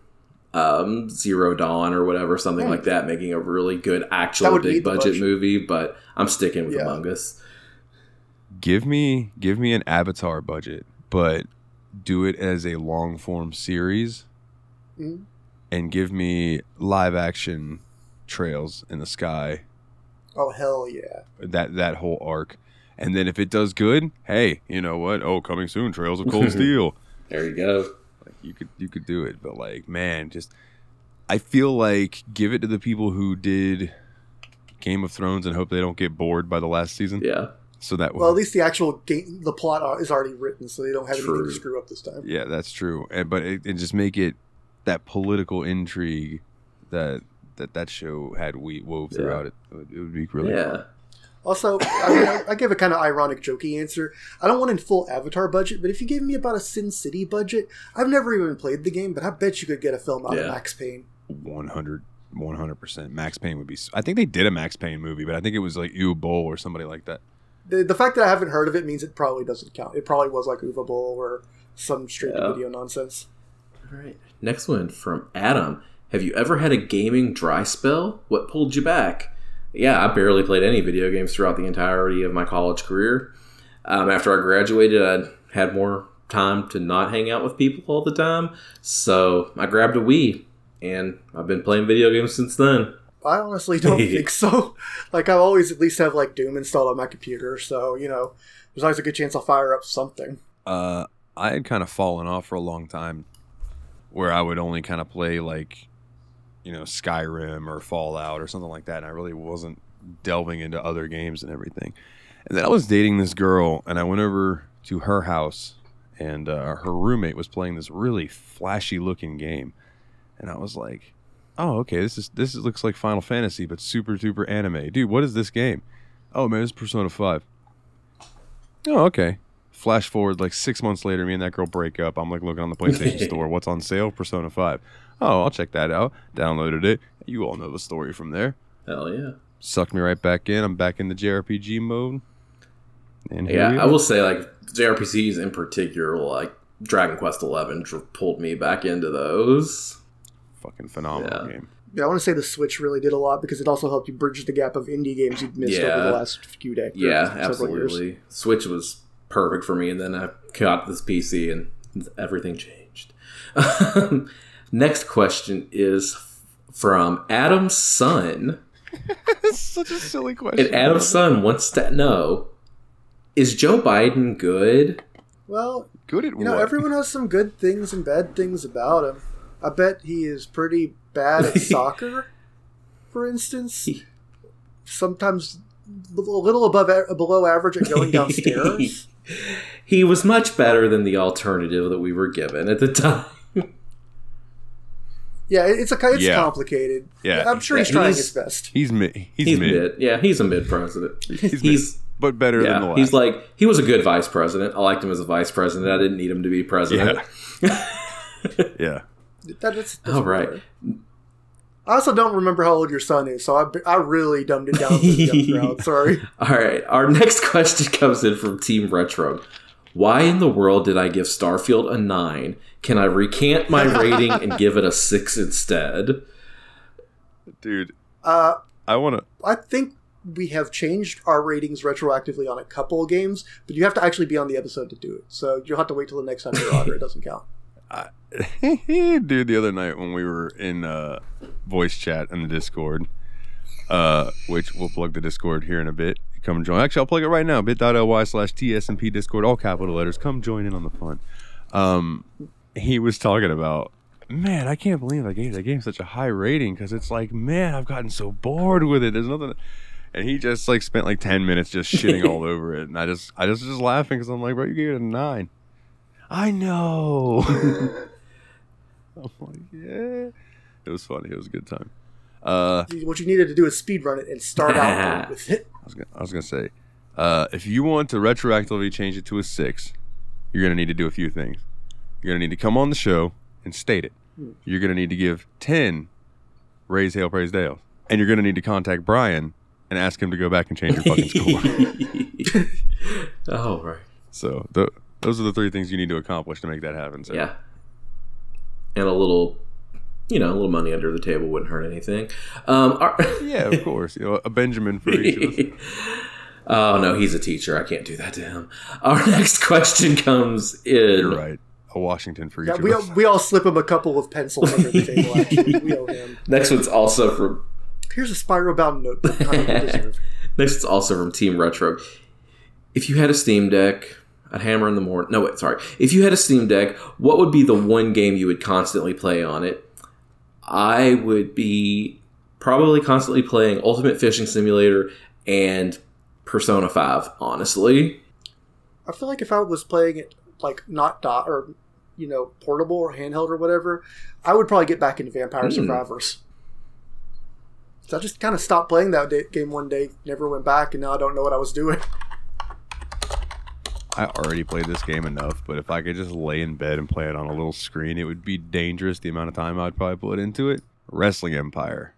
um, Zero Dawn or whatever, something Hmm. like that, making a really good actual big budget budget. movie. But I'm sticking with Yeah. Among Us. give me give me an Avatar budget, but do it as a long form series, Mhm. and give me live action trails in the sky. Oh hell yeah! That that whole arc, and then if it does good, hey, you know what? Oh, coming soon, Trails of Cold <laughs> Steel. There you go. Like you could you could do it, but like man, just I feel like give it to the people who did Game of Thrones and hope they don't get bored by the last season. Yeah. So that Well, at least the actual game, the plot is already written, so they don't have anything to screw up this time. yeah, that's true. And but it, it just make it that political intrigue that that that show had we wove Yeah. throughout it. It would, it would be really yeah. fun. Also, I, mean, I, I give a kind of ironic, jokey answer. I don't want a full Avatar budget, but if you gave me about a Sin City budget, I've never even played the game, but I bet you could get a film out Yeah. of Max Payne. 100 100%. Max Payne would be I think they did a Max Payne movie, but I think it was like Uwe Boll or somebody like that. The, the fact that I haven't heard of it means it probably doesn't count. It probably was like Uwe Boll or some straight Yeah. video nonsense. All right. Next one from Adam. Have you ever had a gaming dry spell? What pulled you back? Yeah, I barely played any video games throughout the entirety of my college career. Um, after I graduated, I had more time to not hang out with people all the time, so I grabbed a Wii, and I've been playing video games since then. I honestly don't <laughs> think so. Like I always at least have like Doom installed on my computer, so you know, there's always a good chance I'll fire up something. Uh, I had kind of fallen off for a long time, where I would only kind of play like, you know, Skyrim or Fallout or something like that, and I really wasn't delving into other games and everything. And then I was dating this girl, and I went over to her house, and uh, her roommate was playing this really flashy looking game, and I was like, "Oh, okay, this is this is, looks like Final Fantasy, but super duper anime, dude. What is this game? Oh man, it's Persona Five. Oh, okay." Flash forward like six months later, me and that girl break up. I'm like looking on the PlayStation <laughs> Store. What's on sale? Persona 5. Oh, I'll check that out. Downloaded it. You all know the story from there. Hell yeah. Sucked me right back in. I'm back in the JRPG mode. And Yeah, I will say like JRPGs in particular, like Dragon Quest Eleven, dr- pulled me back into those. Fucking phenomenal Yeah. game. Yeah, I want to say the Switch really did a lot because it also helped you bridge the gap of indie games you'd missed over the last few days. Yeah, absolutely. Switch was perfect for me, and then I got this PC, and everything changed. <laughs> Next question is from Adam's son. That's <laughs> such a silly question. And Adam's son wants to know: Is Joe Biden good? Well, Good at you know, what? everyone has some good things and bad things about him. I bet he is pretty bad at <laughs> soccer, for instance. Sometimes a little above below average at going <laughs> downstairs. he was much better than the alternative that we were given at the time. Yeah, it's a it's Yeah. complicated. Yeah. I'm sure he's Yeah, trying he's- his best. He's mid. He's, He's mid. mid. Yeah, he's a mid president. He's, He's mid, but better than the last. he's like he was a good vice president. I liked him as a vice president. I didn't need him to be president. yeah. <laughs> That, that's, that's All right. fair. I also don't remember how old your son is, so I, I really dumbed it down for the young <laughs> crowd. Sorry. All right. Our next <laughs> question comes in from Team Retro. Why in the world did I give Starfield a nine? Can I recant my <laughs> rating and give it a six instead? Dude, Uh, I want to. I think we have changed our ratings retroactively on a couple of games, but you have to actually be on the episode to do it. So you'll have to wait till the next time you're on, or it doesn't count. <laughs> <laughs> dude the other night when we were in uh voice chat in the discord uh which we'll plug the discord here in a bit come join actually i'll plug it right now bit.ly slash tsmp discord all capital letters come join in on the fun um he was talking about man i can't believe i gave that game such a high rating because it's like man i've gotten so bored with it there's nothing and he just like spent like 10 minutes just shitting all <laughs> over it and i just i just just laughing because i'm like bro you gave it a nine i know <laughs> <laughs> I'm like, yeah. It was funny. It was a good time. Uh, What you needed to do is speed run it and start out with it. I was gonna, I was gonna say, uh, if you want to retroactively change it to a six, you're gonna need to do a few things. You're gonna need to come on the show and state it. You're gonna need to give ten raise hail praise Dale, and you're gonna need to contact Brian and ask him to go back and change your fucking score. oh, <laughs> right. so th- those are the three things you need to accomplish to make that happen. So. Yeah. And a little, you know, a little money under the table wouldn't hurt anything. Um, our- <laughs> Yeah, of course. You know, a Benjamin for each. <laughs> Oh no, he's a teacher. I can't do that to him. Our next question comes in. You're right. A Washington for each Yeah, of we, us. we all slip him a couple of pencils under the table. Actually, <laughs> we owe him. Next one's also from Here's a spiral bound notebook. Kind of deserve. Next, it's also from Team Retro. If you had a Steam Deck, I'd hammer in the morning. No, wait, sorry. If you had a Steam Deck, what would be the one game you would constantly play on it? I would be probably constantly playing Ultimate Fishing Simulator and Persona 5, honestly. I feel like if I was playing it like not dot or you know portable or handheld or whatever, I would probably get back into Vampire Hmm. Survivors. So I just kind of stopped playing that day, game one day, never went back, and now I don't know what I was doing. I already played this game enough, but if I could just lay in bed and play it on a little screen, it would be dangerous the amount of time I'd probably put into it. Wrestling Empire,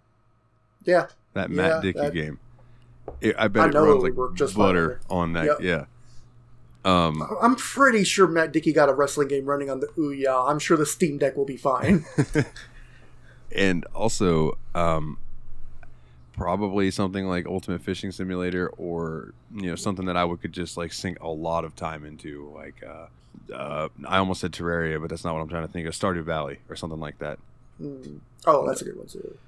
Yeah, that Yeah, Mat Dickie that- game. It, I bet I it runs would like work just fine butter on that. Yep. Yeah. Um, I'm pretty sure Mat Dickie got a wrestling game running on the Ouya. I'm sure the Steam Deck will be fine. <laughs> and also um, probably something like Ultimate Fishing Simulator, or you know something that I would could just like sink a lot of time into. Like uh, uh, I almost said Terraria, but that's not what I'm trying to think of. Stardew Valley or something like that. Hmm. Oh, that's a good one too.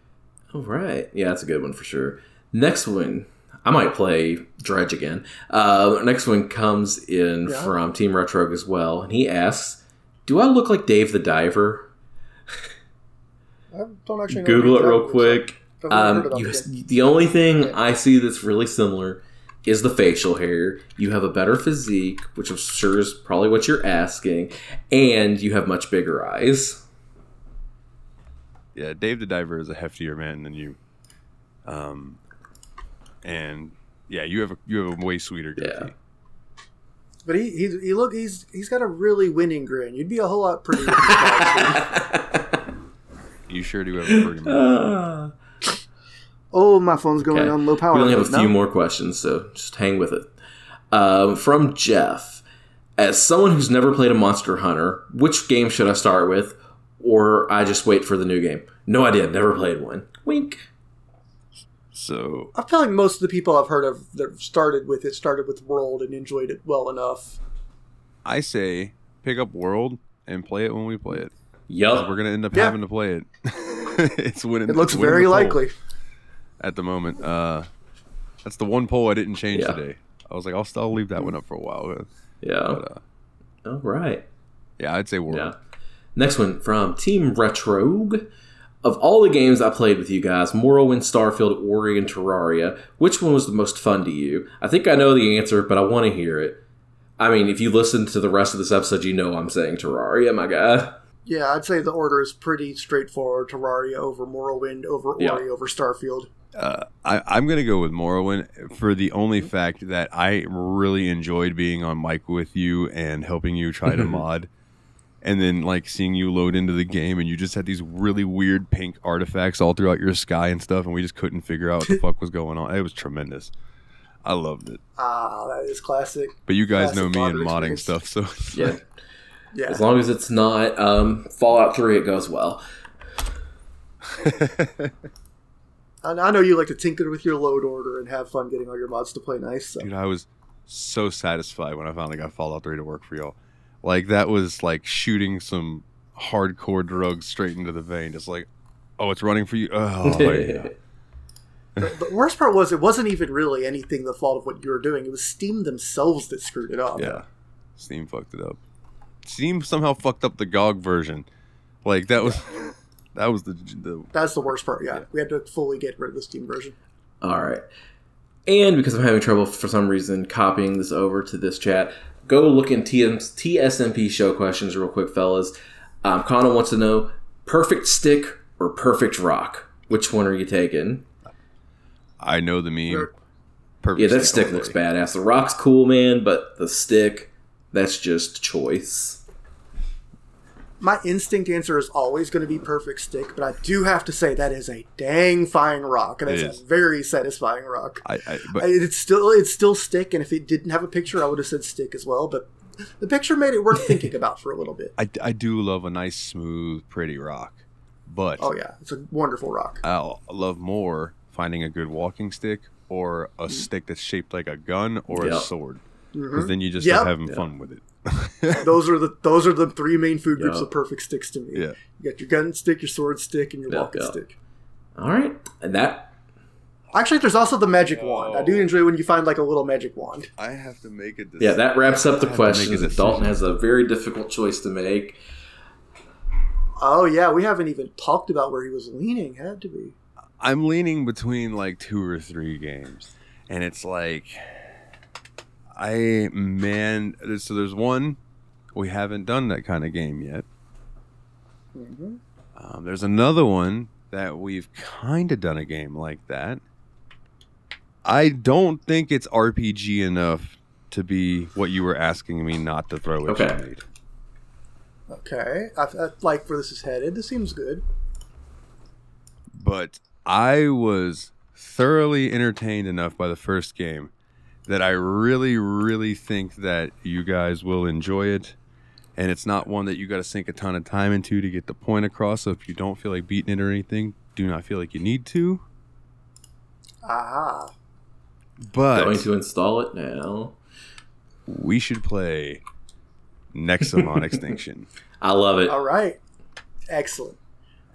All right. Yeah, that's a good one for sure. Next one, I might play Dredge again. Uh, next one comes in Yeah. from Team Retro as well, and he asks, "Do I look like Dave the Diver?" I don't actually know Google it real quick. I've never heard Um, about you, the only thing I see that's really similar is the facial hair. You have a better physique, which I'm sure is probably what you're asking, and you have much bigger eyes. Yeah, Dave the Diver is a heftier man than you. Um, and yeah, you have a you have a way sweeter goatee. Yeah. But he, he he look he's he's got a really winning grin. You'd be a whole lot prettier. <laughs> You sure do have a pretty <laughs> man. Ah. oh, my phone's going Okay. on low power. We only have a mode few now. more questions, so just hang with it. Um, from Jeff, as someone who's never played a Monster Hunter, which game should I start with, or I just wait for the new game? No idea. Never played one. Wink. So I feel like most of the people I've heard of that started with it started with World and enjoyed it well enough. I say pick up World and play it when we play it. Yup. We're gonna end up Yeah. having to play it. <laughs> it's winning. It looks winning very likely. at the moment. Uh, that's the one poll I didn't change Yeah. today. I was like, I'll still leave that one up for a while. Yeah. But uh, All right. yeah, I'd say World. Yeah. Next one from Team Retrogue. Of all the games I played with you guys, Morrowind, Starfield, Ori, and Terraria, which one was the most fun to you? I think I know the answer, but I want to hear it. I mean, if you listen to the rest of this episode, you know I'm saying Terraria, my guy. Yeah, I'd say the order is pretty straightforward. Terraria over Morrowind over Yeah. Ori over Starfield. Uh, I, I'm gonna go with Morrowind for the only fact that I really enjoyed being on mic with you and helping you try to <laughs> mod, and then like seeing you load into the game and you just had these really weird pink artifacts all throughout your sky and stuff, and we just couldn't figure out what the <laughs> fuck was going on. It was tremendous. I loved it. Ah, that is classic. But you guys Classic know me and modding experience. stuff, so Yeah. <laughs> Yeah. As long as it's not um, Fallout 3, it goes well. <laughs> I I know you like to tinker with your load order and have fun getting all your mods to play nice. So. dude, I was so satisfied when I finally got Fallout 3 to work for y'all. Like that was like shooting some hardcore drugs straight into the vein. Just like, oh, it's running for you. Oh, <laughs> yeah. The worst part was it wasn't even really anything the fault of what you were doing. It was Steam themselves that screwed it up. yeah. Steam fucked it up. Steam somehow fucked up the GOG version. Like that was <laughs> that was the the That's the worst part. Yeah. we had to fully get rid of the Steam version. All right. And because I'm having trouble for some reason copying this over to this chat, go look in TM, TSMP show questions real quick, fellas. Um, Connor wants to know perfect stick or perfect rock. Which one are you taking? I know the meme. Perfect Yeah, that stick stick looks day. badass. The rock's cool, man, but the stick, that's just choice. My instinct answer is always going to be perfect stick, but I do have to say that is a dang fine rock, and It it's is. a very satisfying rock. I, I but I- It's still it's still stick, and if it didn't have a picture, I would have said stick as well. But the picture made it worth <laughs> thinking about for a little bit. I, I do love a nice smooth pretty rock. But Oh yeah, it's a wonderful rock. I'll love more finding a good walking stick or a stick that's shaped like a gun or a Yep. sword. Mhm. Because then you just Yep. start having Yeah. fun with it. <laughs> those are the those are the three main food groups Yeah. of perfect sticks to me. Yeah. You got your gun stick, your sword stick, and your Yeah, walking yeah. stick. All right, and that Actually, there's also the magic wand. I do enjoy when you find like a little magic wand. I have to make it. yeah that wraps up the I have to make a questions. decision. Dalton has a very difficult choice to make. Oh yeah, we haven't even talked about where he was leaning. Had to be. I'm leaning between like two or three games, and it's like, I man. So there's one we haven't done that kind of game yet. Mhm. Um, there's another one that we've kind of done a game like that. I don't think it's RPG enough to be what you were asking me not to throw at Okay. Okay, I, I like where this is headed. This seems good. but I was thoroughly entertained enough by the first game that I really, really think that you guys will enjoy it. And it's not one that you got to sink a ton of time into to get the point across. So if you don't feel like beating it or anything, do not feel like you need to. Aha. But Going to install it now. we should play Nexomon Extinction. <laughs> I love it. All right. Excellent.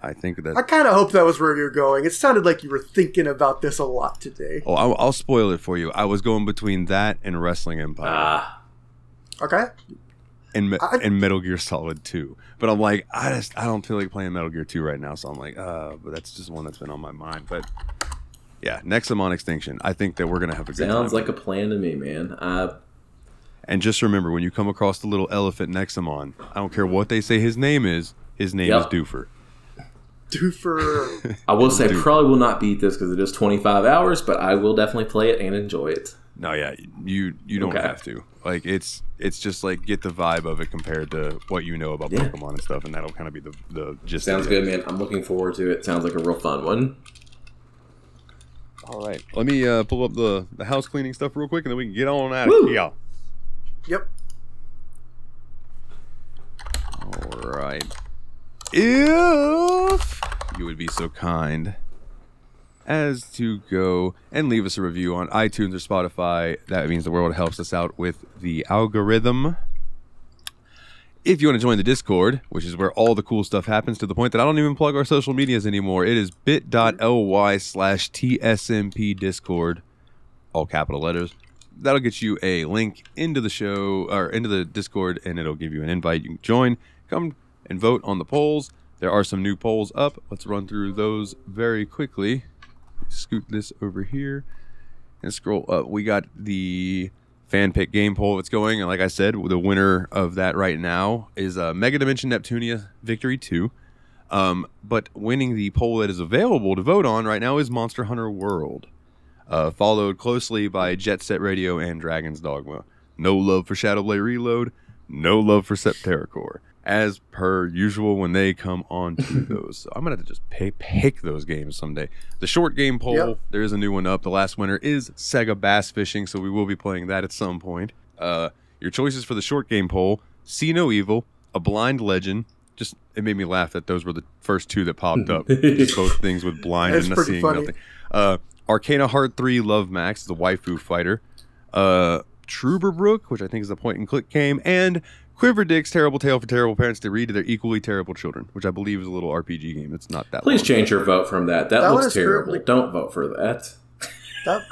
I think that I kind of hope that was where you're going. It sounded like you were thinking about this a lot today. Oh, I'll, I'll spoil it for you. I was going between that and Wrestling Empire. Ah, Okay. and Me- I- and Metal Gear Solid 2. But I'm like, I just I don't feel like playing Metal Gear 2 right now, so I'm like, uh, but that's just one that's been on my mind. But yeah, Nexomon Extinction. I think that we're gonna have a good sounds time. like a plan to me, man. I and just remember, when you come across the little elephant Nexomon, I don't care what they say his name is. His name Yep. is Doofer. Doofer. I will say Dude. probably will not beat this because it is 25 hours, but I will definitely play it and enjoy it. No, yeah, you you don't Okay. have to. Like it's it's just like get the vibe of it compared to what you know about Yeah. Pokemon and stuff, and that'll kind of be the the gist. Sounds of good, man. I'm looking forward to it. Sounds like a real fun one. All right, let me uh, pull up the the house cleaning stuff real quick, and then we can get on out Woo! of here. yep. All right. If you would be so kind as to go and leave us a review on iTunes or Spotify, that means the world helps us out with the algorithm. If you want to join the Discord, which is where all the cool stuff happens to the point that I don't even plug our social medias anymore, it is bit.ly slash TSMP Discord, all capital letters. That'll get you a link into the show or into the Discord, and it'll give you an invite. You can join, come and vote on the polls. There are some new polls up. Let's run through those very quickly. Scoot this over here and scroll up. We got the fan pick game poll that's going, and like I said, the winner of that right now is uh, Mega Dimension Neptunia Victory Two. Um, but winning the poll that is available to vote on right now is Monster Hunter World, uh, followed closely by Jet Set Radio and Dragon's Dogma. No love for Shadowblade Reload, no love for Septerra Core. As per usual, when they come on to <laughs> those, so I'm gonna have to just pay, pick those games someday. The short game poll, Yep. there is a new one up. The last winner is Sega Bass Fishing, so we will be playing that at some point. Uh, your choices for the short game poll: See No Evil, A Blind Legend. Just it made me laugh that those were the first two that popped up. <laughs> both things with blind That's and not seeing funny. nothing. Uh, Arcana Heart 3 Love Max, the waifu fighter. Uh, Truberbrook, which I think is the point and click game, and Quiver Dick's Terrible Tale for Terrible Parents to read to their equally terrible children, which I believe is a little RPG game. It's not that. Please long. change your vote from that. That, That looks terrible. currently- Don't vote for that. That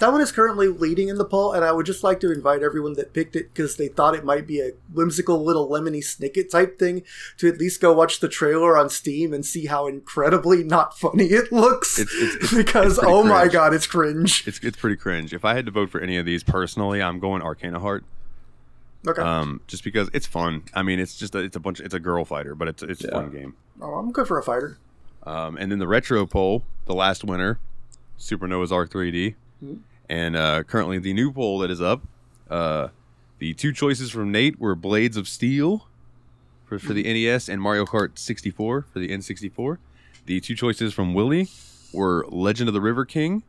that one is currently leading in the poll, and I would just like to invite everyone that picked it because they thought it might be a whimsical little lemony snicket type thing to at least go watch the trailer on Steam and see how incredibly not funny it looks. It's- it's- it's- <laughs> because it's pretty oh my god, it's cringe. It's it's pretty cringe. If I had to vote for any of these personally, I'm going Arcana Heart. Okay, Um, just because it's fun. I mean, it's just a, it's a bunch. It's a girl fighter, but it's it's a fun game. oh, I'm good for a fighter. Um, and then the retro poll, the last winner, Supernova's Arc 3D, Mhm. and uh, currently the new poll that is up. Uh, the two choices from Nate were Blades of Steel for, for the NES and Mario Kart 64 for the N64. The two choices from Willie were Legend of the River King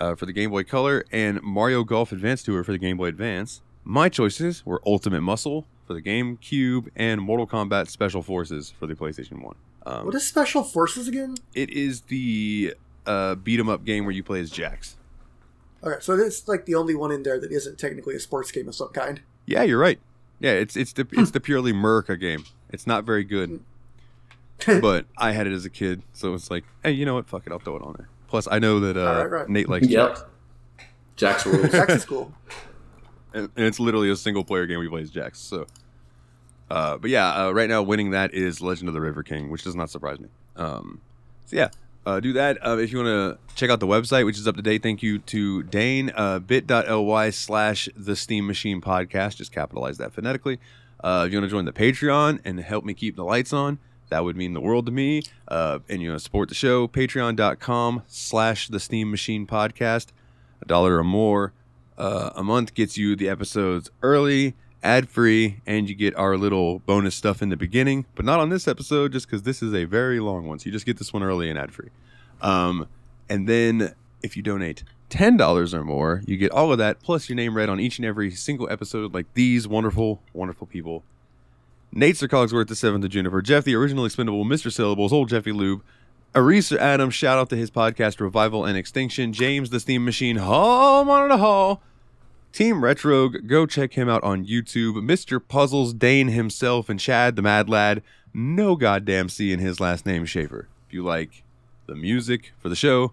uh, for the Game Boy Color and Mario Golf Advance Tour for the Game Boy Advance. My choices were Ultimate Muscle for the GameCube and Mortal Kombat Special Forces for the PlayStation 1. Um, What is Special Forces again? it is the uh, beat 'em up game where you play as Jax. Okay, so it's like the only one in there that isn't technically a sports game of some kind. Yeah, you're right. Yeah, it's it's the it's the purely Murica game. It's not very good, <laughs> but <laughs> I had it as a kid, so it's like, hey, you know what? Fuck it, I'll throw it on there. Plus, I know that uh, All right, right. Nate likes Yep. Jax, Jack's rules. Jax is cool. <laughs> and, and it's literally a single player game we play as Jax. So, uh, but yeah, uh, right now winning that is Legend of the River King, which does not surprise me. Um, so yeah, uh, do that. Uh, if you want to check out the website, which is up to date, thank you to Dane. Uh, bit.ly slash the Steam Machine Podcast. Just capitalize that phonetically. Uh, if you want to join the Patreon and help me keep the lights on, that would mean the world to me. Uh, and you know, support the show. Patreon.com slash the Steam Machine Podcast. A dollar or more uh, a month gets you the episodes early, ad free, and you get our little bonus stuff in the beginning, but not on this episode just because this is a very long one. So you just get this one early and ad free. Um, and then if you donate $10 or more, you get all of that plus your name read on each and every single episode, like these wonderful, wonderful people. Nate Sir Cogsworth, the seventh of Juniper, Jeff the original expendable, Mr. Syllables, old Jeffy Lube, Aries or Adams, shout out to his podcast Revival and Extinction, James the Steam Machine, home Hall Monitor Hall, Team Retrogue check him out on YouTube, Mr. Puzzles, Dane himself, and Chad the Mad Lad, no goddamn C in his last name, Shaffer. If you like the music for the show,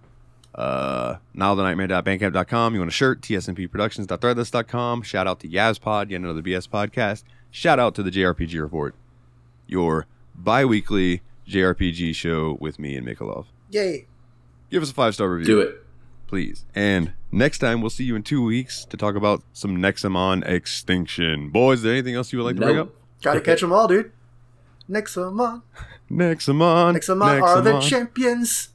uh, nilethenightmare.bandcamp.com. You want a shirt, tsmpproductions.threadless.com. Shout out to YABSPOD, yet another BS podcast. Shout out to the JRPG Report, your bi weekly JRPG show with me and Mikolov. Yay! Give us a five star review. Do it. Please. And next time, we'll see you in two weeks to talk about some Nexomon Extinction. Boys, is there anything else you would like to bring up? Gotta catch them all, dude. Nexomon. <laughs> Nexomon. Nexomon are the champions.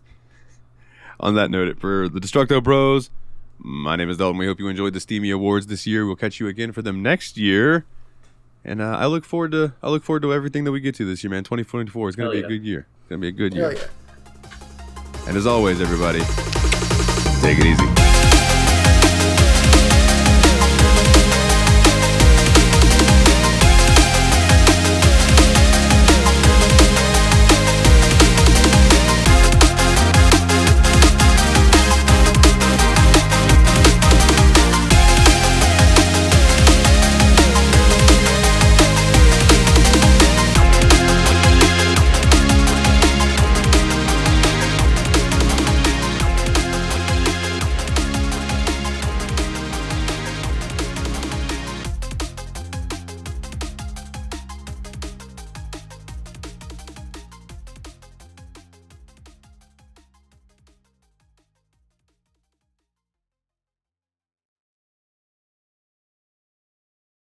On that note, for the Destructo Bros, my name is Dalton. We hope you enjoyed the Steamy Awards this year. We'll catch you again for them next year. And uh, I look forward to I look forward to everything that we get to this year, man. 2024 is gonna Hell be yeah. a good year. It's gonna be a good Hell year. yeah. And as always, everybody, take it easy.